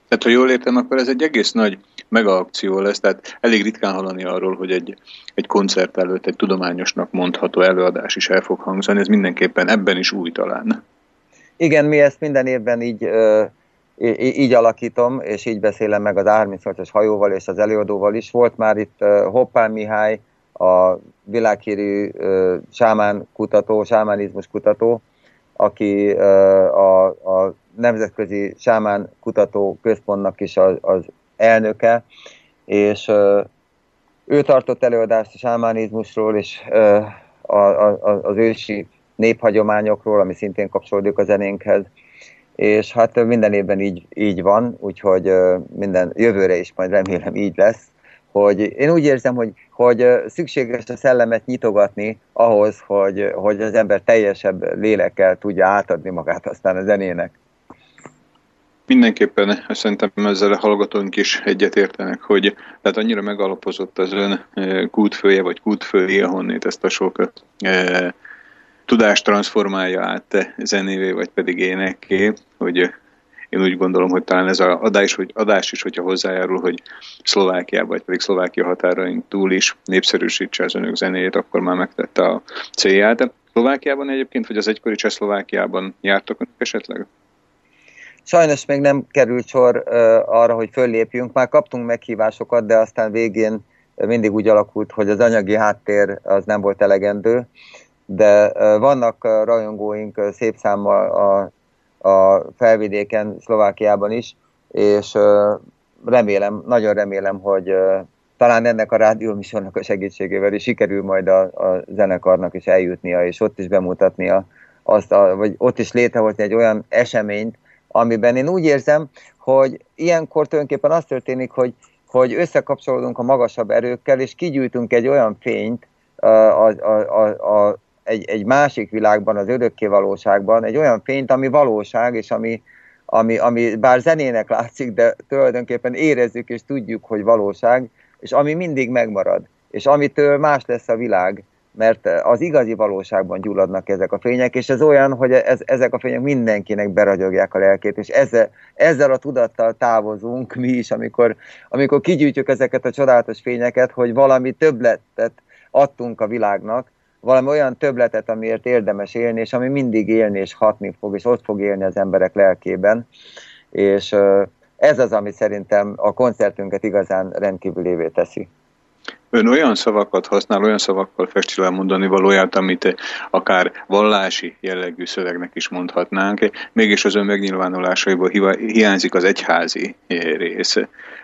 Tehát, ha jól értem, akkor ez egy egész nagy megaakció lesz, tehát elég ritkán hallani arról, hogy egy, egy koncert előtt egy tudományosnak mondható előadás is el fog hangzani, ez mindenképpen ebben is új talán.
Igen, mi ezt minden évben így, így alakítom, és így beszélem meg az 38-as hajóval és az előadóval is. Volt már itt Hoppán Mihály, a világhírű sámán kutató, sámánizmus kutató, aki a, a Nemzetközi Sámán Kutató Központnak is az, az elnöke, és ő tartott előadást a sámánizmusról, és a, a, az ősi néphagyományokról, ami szintén kapcsolódik a zenénkhez, és hát minden évben így, így van, úgyhogy minden jövőre is majd remélem így lesz, hogy én úgy érzem, hogy, hogy szükséges a szellemet nyitogatni ahhoz, hogy, hogy az ember teljesebb lélekkel tudja átadni magát aztán a zenének.
Mindenképpen szerintem ezzel a hallgatónk is egyetértenek, hogy tehát annyira megalapozott az ön kútfője vagy kútfője, honnét ezt a sok e, tudást transformálja át zenévé, vagy pedig énekké, hogy én úgy gondolom, hogy talán ez az adás, hogy adás is, hogyha hozzájárul, hogy Szlovákia, vagy pedig Szlovákia határaink túl is népszerűsítse az önök zenéjét, akkor már megtette a célját. Szlovákiában egyébként, vagy az egykori Csehszlovákiában jártak esetleg?
Sajnos még nem került sor uh, arra, hogy föllépjünk. Már kaptunk meghívásokat, de aztán végén mindig úgy alakult, hogy az anyagi háttér az nem volt elegendő. De vannak rajongóink szép számmal a, a felvidéken, Szlovákiában is, és remélem, nagyon remélem, hogy talán ennek a rádióműsornak a segítségével is sikerül majd a, a zenekarnak is eljutnia, és ott is bemutatnia azt, a, vagy ott is létrehozni egy olyan eseményt, amiben én úgy érzem, hogy ilyenkor tulajdonképpen az történik, hogy, hogy összekapcsolódunk a magasabb erőkkel, és kigyűjtünk egy olyan fényt a, a, a, a, egy, egy másik világban, az örökké valóságban, egy olyan fényt, ami valóság, és ami, ami, ami bár zenének látszik, de tulajdonképpen érezzük és tudjuk, hogy valóság, és ami mindig megmarad, és amitől más lesz a világ mert az igazi valóságban gyulladnak ezek a fények, és ez olyan, hogy ez, ezek a fények mindenkinek beragyogják a lelkét, és ezzel, ezzel a tudattal távozunk mi is, amikor, amikor kigyűjtjük ezeket a csodálatos fényeket, hogy valami többletet adtunk a világnak, valami olyan többletet, amiért érdemes élni, és ami mindig élni és hatni fog, és ott fog élni az emberek lelkében. És ez az, ami szerintem a koncertünket igazán rendkívülévé teszi.
Ön olyan szavakat használ, olyan szavakkal festi le mondani valóját, amit akár vallási jellegű szövegnek is mondhatnánk, mégis az ön megnyilvánulásaiból hiányzik az egyházi rész.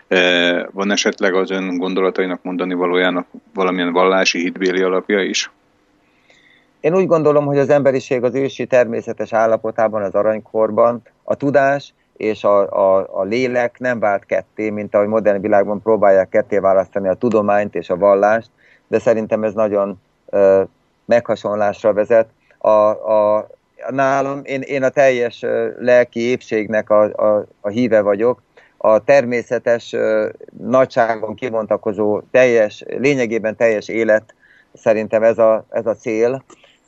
E, van esetleg az ön gondolatainak mondani valójának valamilyen vallási hitbéli alapja is?
Én úgy gondolom, hogy az emberiség az ősi természetes állapotában, az aranykorban a tudás és a, a, a lélek nem vált ketté, mint ahogy modern világban próbálják ketté választani a tudományt és a vallást, de szerintem ez nagyon ö, meghasonlásra vezet. A, a, nálam én, én a teljes ö, lelki épségnek a, a, a híve vagyok, a természetes ö, nagyságon kivontakozó teljes, lényegében teljes élet, szerintem ez a, ez a cél,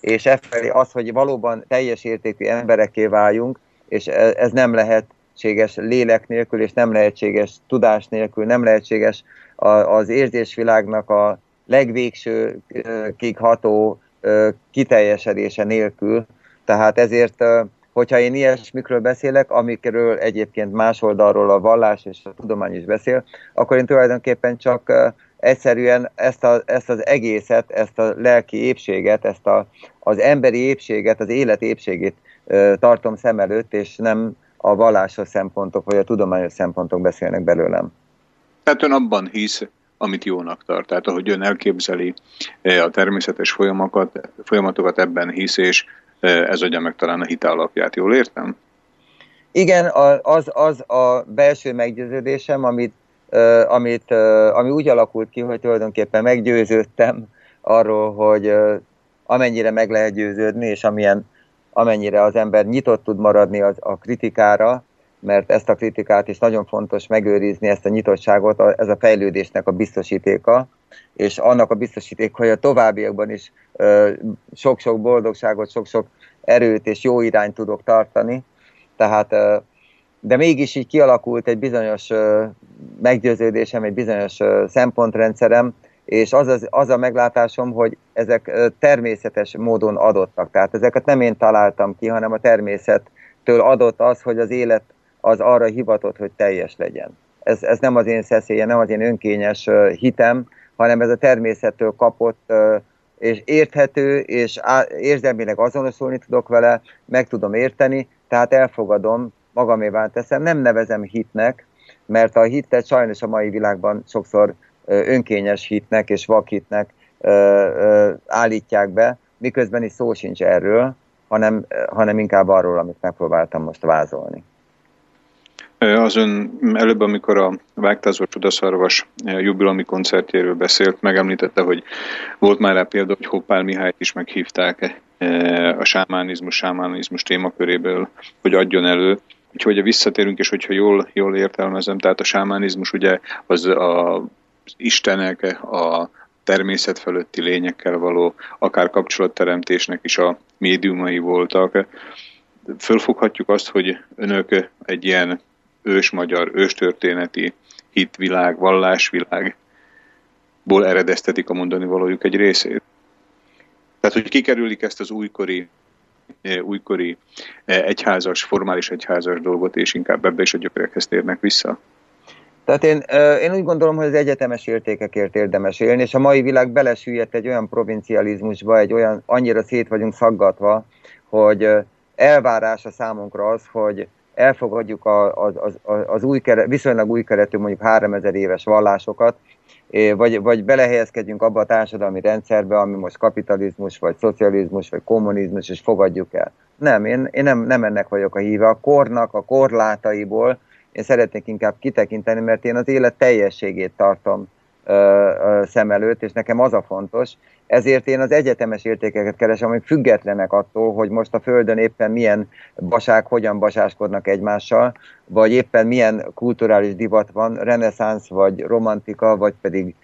és e felé az, hogy valóban teljes értékű emberekké váljunk, és e, ez nem lehet lehetséges lélek nélkül, és nem lehetséges tudás nélkül, nem lehetséges az érzésvilágnak a legvégső ható kiteljesedése nélkül. Tehát ezért, hogyha én ilyesmikről beszélek, amikről egyébként más oldalról a vallás és a tudomány is beszél, akkor én tulajdonképpen csak egyszerűen ezt, a, ezt az egészet, ezt a lelki épséget, ezt a, az emberi épséget, az élet épségét tartom szem előtt, és nem a vallásos szempontok, vagy a tudományos szempontok beszélnek belőlem.
Tehát ön abban hisz, amit jónak tart. Tehát ahogy ön elképzeli a természetes folyamatokat, folyamatokat ebben hisz, és ez adja meg talán a hite alapját. Jól értem?
Igen, az, az a belső meggyőződésem, amit, amit, ami úgy alakult ki, hogy tulajdonképpen meggyőződtem arról, hogy amennyire meg lehet győződni, és amilyen amennyire az ember nyitott tud maradni az, a kritikára, mert ezt a kritikát is nagyon fontos megőrizni, ezt a nyitottságot, ez a fejlődésnek a biztosítéka, és annak a biztosítéka, hogy a továbbiakban is sok-sok boldogságot, sok-sok erőt és jó irányt tudok tartani. Tehát, de mégis így kialakult egy bizonyos meggyőződésem, egy bizonyos szempontrendszerem, és az, az, az a meglátásom, hogy ezek természetes módon adottak. Tehát ezeket nem én találtam ki, hanem a természettől adott az, hogy az élet az arra hivatott, hogy teljes legyen. Ez, ez nem az én szeszélye, nem az én önkényes hitem, hanem ez a természettől kapott és érthető, és érzelmileg azonosulni tudok vele, meg tudom érteni, tehát elfogadom, magamévá teszem, nem nevezem hitnek, mert a hitet sajnos a mai világban sokszor önkényes hitnek és vakhitnek állítják be, miközben is szó sincs erről, hanem, hanem inkább arról, amit megpróbáltam most vázolni.
Az ön előbb, amikor a Vágtázó Csudaszarvas jubilami koncertjéről beszélt, megemlítette, hogy volt már rá példa, hogy Hoppál Mihályt is meghívták a sámánizmus, sámánizmus témaköréből, hogy adjon elő. Úgyhogy visszatérünk, és hogyha jól, jól értelmezem, tehát a sámánizmus ugye az a istenek, a természet fölötti lényekkel való akár kapcsolatteremtésnek is a médiumai voltak. Fölfoghatjuk azt, hogy önök egy ilyen ős-magyar, őstörténeti hitvilág, vallásvilágból eredeztetik a mondani valójuk egy részét. Tehát, hogy kikerülik ezt az újkori újkori egyházas, formális egyházas dolgot, és inkább ebbe is a gyökerekhez térnek vissza?
Tehát én, én úgy gondolom, hogy az egyetemes értékekért érdemes élni, és a mai világ belesüllyedt egy olyan provincializmusba, egy olyan, annyira szét vagyunk szaggatva, hogy elvárás a számunkra az, hogy elfogadjuk az, az, az, az új keret, viszonylag új keretű, mondjuk 3000 éves vallásokat, vagy, vagy belehelyezkedjünk abba a társadalmi rendszerbe, ami most kapitalizmus, vagy szocializmus, vagy kommunizmus, és fogadjuk el. Nem, én, én nem, nem ennek vagyok a híve. A kornak, a korlátaiból én szeretnék inkább kitekinteni, mert én az élet teljességét tartom szem előtt, és nekem az a fontos. Ezért én az egyetemes értékeket keresem, amik függetlenek attól, hogy most a Földön éppen milyen basák, hogyan basáskodnak egymással, vagy éppen milyen kulturális divat van, reneszánsz, vagy romantika, vagy pedig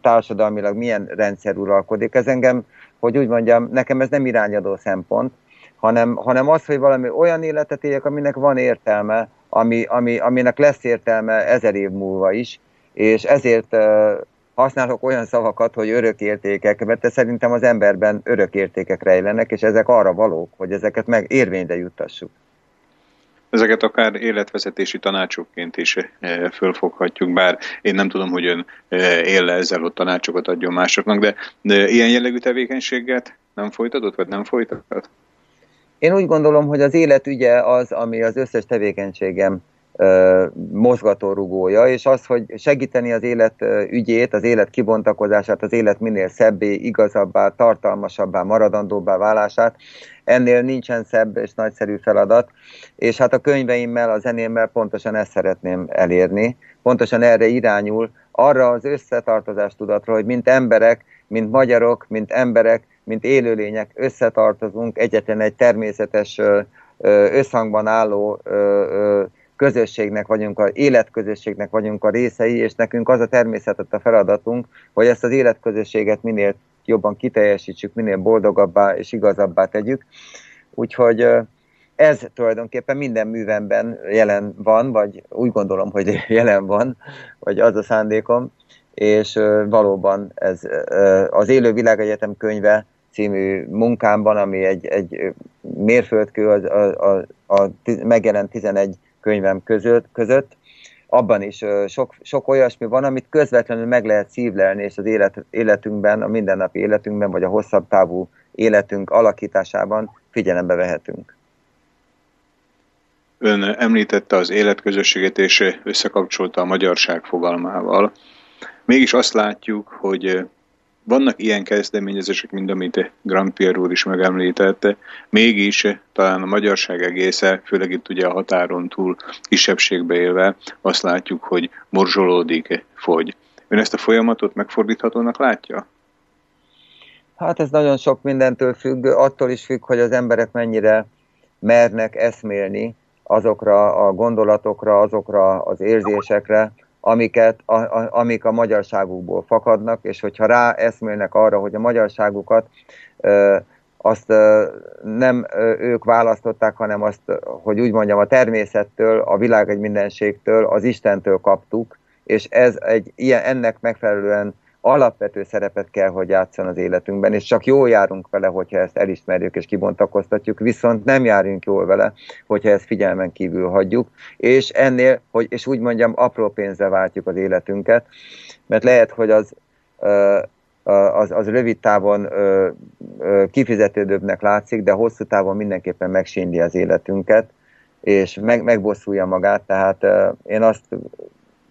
társadalmilag milyen rendszer uralkodik. Ez engem, hogy úgy mondjam, nekem ez nem irányadó szempont, hanem, hanem az, hogy valami olyan életet éljek, aminek van értelme, ami, ami, aminek lesz értelme ezer év múlva is, és ezért használok olyan szavakat, hogy örökértékek, mert szerintem az emberben örökértékek rejlenek, és ezek arra valók, hogy ezeket meg érvényre juttassuk.
Ezeket akár életvezetési tanácsokként is fölfoghatjuk, bár én nem tudom, hogy ön él -e ezzel, hogy tanácsokat adjon másoknak, de, de ilyen jellegű tevékenységet nem folytatott, vagy nem folytatott?
Én úgy gondolom, hogy az élet ügye az, ami az összes tevékenységem mozgatórugója, és az, hogy segíteni az élet ügyét, az élet kibontakozását, az élet minél szebbé, igazabbá, tartalmasabbá, maradandóbbá válását, ennél nincsen szebb és nagyszerű feladat, és hát a könyveimmel, a zenémmel pontosan ezt szeretném elérni, pontosan erre irányul, arra az összetartozás tudatra, hogy mint emberek, mint magyarok, mint emberek, mint élőlények összetartozunk, egyetlen egy természetes összhangban álló közösségnek vagyunk, a életközösségnek vagyunk a részei, és nekünk az a természetet a feladatunk, hogy ezt az életközösséget minél jobban kiteljesítsük, minél boldogabbá és igazabbá tegyük. Úgyhogy ez tulajdonképpen minden művemben jelen van, vagy úgy gondolom, hogy jelen van, vagy az a szándékom, és valóban ez az Élő Világegyetem könyve című munkámban, ami egy, egy mérföldkő a, a, a, a megjelent 11 könyvem között, között abban is sok, sok olyasmi van, amit közvetlenül meg lehet szívlelni, és az élet, életünkben, a mindennapi életünkben, vagy a hosszabb távú életünk alakításában figyelembe vehetünk.
Ön említette az életközösséget, és összekapcsolta a magyarság fogalmával. Mégis azt látjuk, hogy vannak ilyen kezdeményezések, mint amit Grand Pierre úr is megemlítette, mégis talán a magyarság egésze, főleg itt ugye a határon túl kisebbségbe élve, azt látjuk, hogy morzsolódik, fogy. Ön ezt a folyamatot megfordíthatónak látja?
Hát ez nagyon sok mindentől függ, attól is függ, hogy az emberek mennyire mernek eszmélni azokra a gondolatokra, azokra az érzésekre, amiket, a, a, amik a magyarságukból fakadnak, és hogyha rá eszmélnek arra, hogy a magyarságukat ö, azt ö, nem ö, ők választották, hanem azt, hogy úgy mondjam, a természettől, a világ egy mindenségtől, az Istentől kaptuk, és ez egy ilyen, ennek megfelelően alapvető szerepet kell, hogy játszon az életünkben, és csak jól járunk vele, hogyha ezt elismerjük és kibontakoztatjuk, viszont nem járunk jól vele, hogyha ezt figyelmen kívül hagyjuk, és ennél, hogy, és úgy mondjam, apró pénzre váltjuk az életünket, mert lehet, hogy az, az, az rövid távon kifizetődőbbnek látszik, de hosszú távon mindenképpen megsínli az életünket, és meg, megbosszulja magát, tehát én azt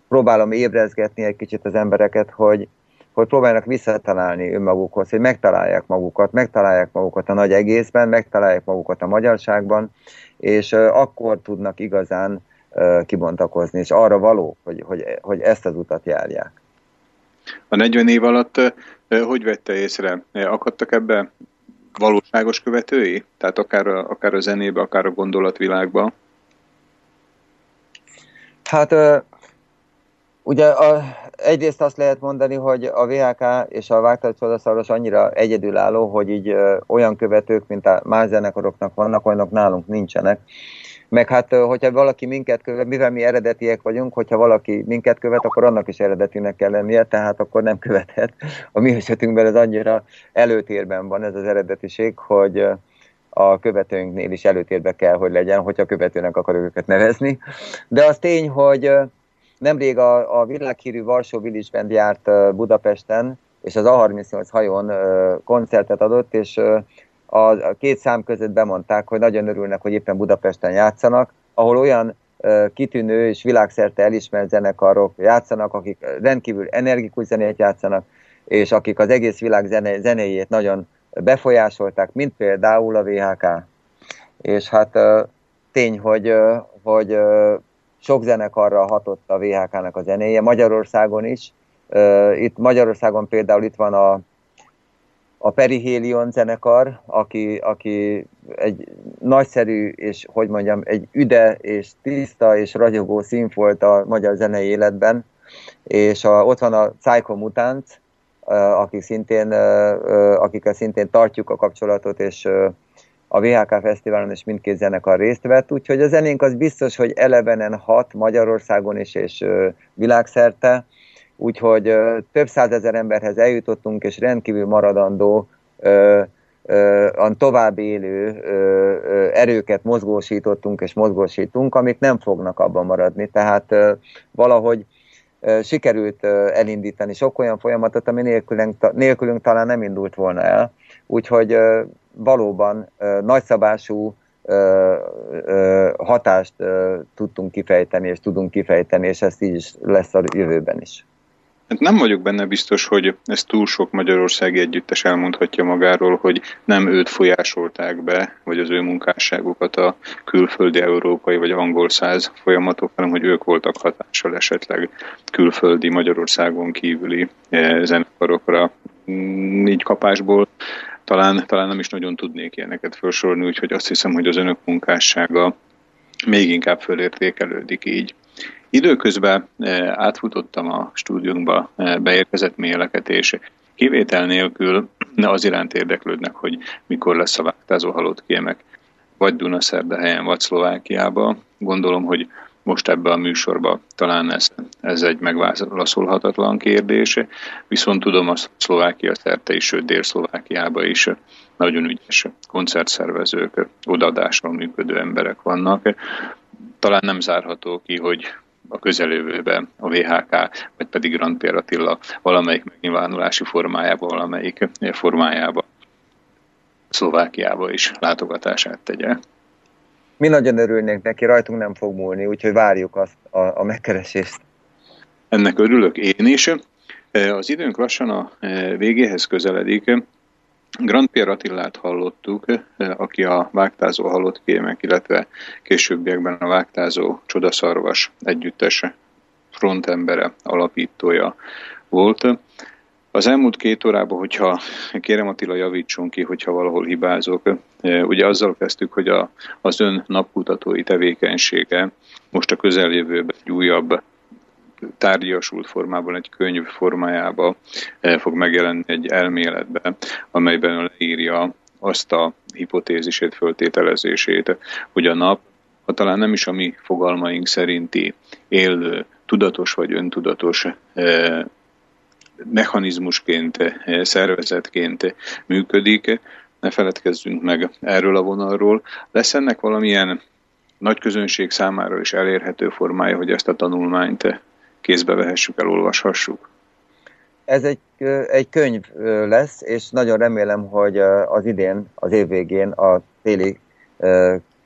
próbálom ébrezgetni egy kicsit az embereket, hogy, hogy próbálnak visszatalálni önmagukhoz, hogy megtalálják magukat, megtalálják magukat a nagy egészben, megtalálják magukat a magyarságban, és akkor tudnak igazán kibontakozni, és arra való, hogy, hogy, hogy ezt az utat járják.
A 40 év alatt hogy vette észre? Akadtak ebbe valóságos követői? Tehát akár a, akár a zenébe, akár a gondolatvilágba?
Hát ugye a, egyrészt azt lehet mondani, hogy a VHK és a Vágtatcsodaszaros annyira egyedülálló, hogy így ö, olyan követők, mint a más zenekaroknak vannak, olyanok nálunk nincsenek. Meg hát, hogyha valaki minket követ, mivel mi eredetiek vagyunk, hogyha valaki minket követ, akkor annak is eredetinek kell lennie, tehát akkor nem követhet. A mi esetünkben ez annyira előtérben van ez az eredetiség, hogy a követőnknél is előtérbe kell, hogy legyen, hogyha követőnek akarjuk őket nevezni. De az tény, hogy nemrég a, a világhírű Varsó Village Band járt Budapesten, és az A38 hajón koncertet adott, és a két szám között bemondták, hogy nagyon örülnek, hogy éppen Budapesten játszanak, ahol olyan kitűnő és világszerte elismert zenekarok játszanak, akik rendkívül energikus zenét játszanak, és akik az egész világ zene, zenéjét nagyon befolyásolták, mint például a VHK. És hát tény, hogy, hogy sok zenekarra hatott a VHK-nak a zenéje, Magyarországon is. Itt Magyarországon például itt van a a Perihelion zenekar, aki, aki egy nagyszerű, és hogy mondjam, egy üde, és tiszta, és ragyogó szín volt a magyar zenei életben, és a, ott van a Psycho Mutant, akik szintén, akikkel szintén tartjuk a kapcsolatot, és a VHK Fesztiválon is mindkét zenekar részt vett, úgyhogy a zenénk az biztos, hogy elevenen hat Magyarországon is, és világszerte, úgyhogy több százezer emberhez eljutottunk, és rendkívül maradandó a tovább élő erőket mozgósítottunk és mozgósítunk, amik nem fognak abban maradni. Tehát valahogy sikerült elindítani sok olyan folyamatot, ami nélkülünk, nélkülünk talán nem indult volna el. Úgyhogy valóban nagyszabású hatást tudtunk kifejteni, és tudunk kifejteni, és ezt így is lesz a jövőben is.
Hát nem vagyok benne biztos, hogy ez túl sok magyarországi együttes elmondhatja magáról, hogy nem őt folyásolták be, vagy az ő munkásságukat a külföldi európai vagy angol száz folyamatok, hanem hogy ők voltak hatással esetleg külföldi Magyarországon kívüli eh, zenekarokra. Mm, így kapásból talán, talán nem is nagyon tudnék ilyeneket felsorolni, úgyhogy azt hiszem, hogy az önök munkássága még inkább fölértékelődik így. Időközben eh, átfutottam a stúdiumba eh, beérkezett méleket, és kivétel nélkül az iránt érdeklődnek, hogy mikor lesz a vágtázó halott kémek, vagy Dunaszerdahelyen, vagy Szlovákiába. Gondolom, hogy most ebben a műsorban talán ez, ez egy megválaszolhatatlan kérdés, viszont tudom, a Szlovákia szerte is, sőt Dél-Szlovákiába is nagyon ügyes koncertszervezők, odaadásról működő emberek vannak. Talán nem zárható ki, hogy a közelővőben a VHK, vagy pedig Grand Pierre Attila valamelyik megnyilvánulási formájába, valamelyik formájába Szlovákiába is látogatását tegye.
Mi nagyon örülnénk neki, rajtunk nem fog múlni, úgyhogy várjuk azt a, a megkeresést.
Ennek örülök én is. Az időnk lassan a végéhez közeledik. Grand Pierre Attillát hallottuk, aki a vágtázó halott kémek, illetve későbbiekben a vágtázó csodaszarvas együttes frontembere, alapítója volt. Az elmúlt két órában, hogyha kérem Attila javítson ki, hogyha valahol hibázok, ugye azzal kezdtük, hogy a, az ön napkutatói tevékenysége most a közeljövőben egy újabb tárgyasult formában, egy könyv formájába fog megjelenni egy elméletbe, amelyben leírja azt a hipotézisét, föltételezését, hogy a nap, ha talán nem is a mi fogalmaink szerinti élő, tudatos vagy öntudatos mechanizmusként, szervezetként működik, ne feledkezzünk meg erről a vonalról. Lesz ennek valamilyen nagy közönség számára is elérhető formája, hogy ezt a tanulmányt kézbe vehessük, elolvashassuk?
Ez egy, egy könyv lesz, és nagyon remélem, hogy az idén, az év végén a téli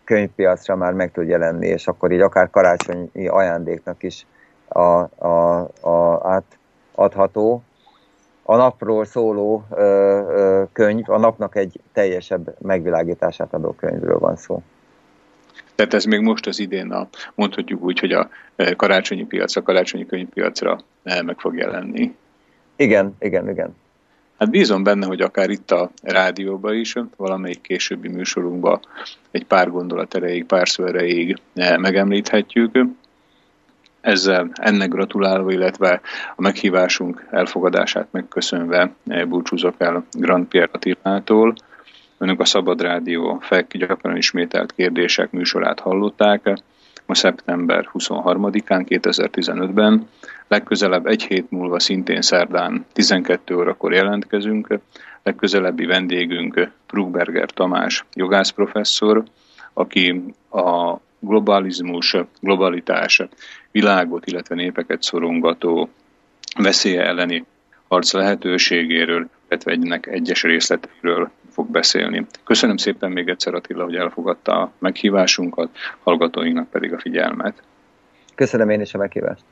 könyvpiacra már meg tud jelenni, és akkor így akár karácsonyi ajándéknak is a, a, a átadható. A napról szóló ö, ö, könyv, a napnak egy teljesebb megvilágítását adó könyvről van szó.
Tehát ez még most az idén a, mondhatjuk úgy, hogy a karácsonyi piacra, a karácsonyi könyvpiacra meg fog jelenni.
Igen, igen, igen.
Hát bízom benne, hogy akár itt a rádióban is, valamelyik későbbi műsorunkban egy pár gondolat erejéig, pár szó erejéig megemlíthetjük. Ezzel ennek gratulálva, illetve a meghívásunk elfogadását megköszönve búcsúzok el Grand Pierre Attilától. Önök a Szabad Rádió FEK gyakran ismételt kérdések műsorát hallották ma szeptember 23-án 2015-ben. Legközelebb egy hét múlva szintén szerdán 12 órakor jelentkezünk. Legközelebbi vendégünk Krugberger Tamás jogászprofesszor, aki a globalizmus, globalitás, világot, illetve népeket szorongató veszélye elleni harc lehetőségéről, illetve egynek egyes részleteiről fog beszélni. Köszönöm szépen még egyszer Attila, hogy elfogadta a meghívásunkat, hallgatóinknak pedig a figyelmet.
Köszönöm én is a meghívást.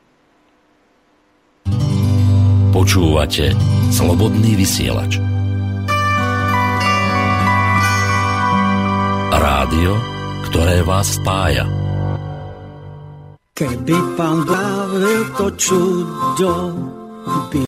Počúvate Slobodný vysielač. Rádio, ktoré vás spája.
Keby pán dávil to čudo, by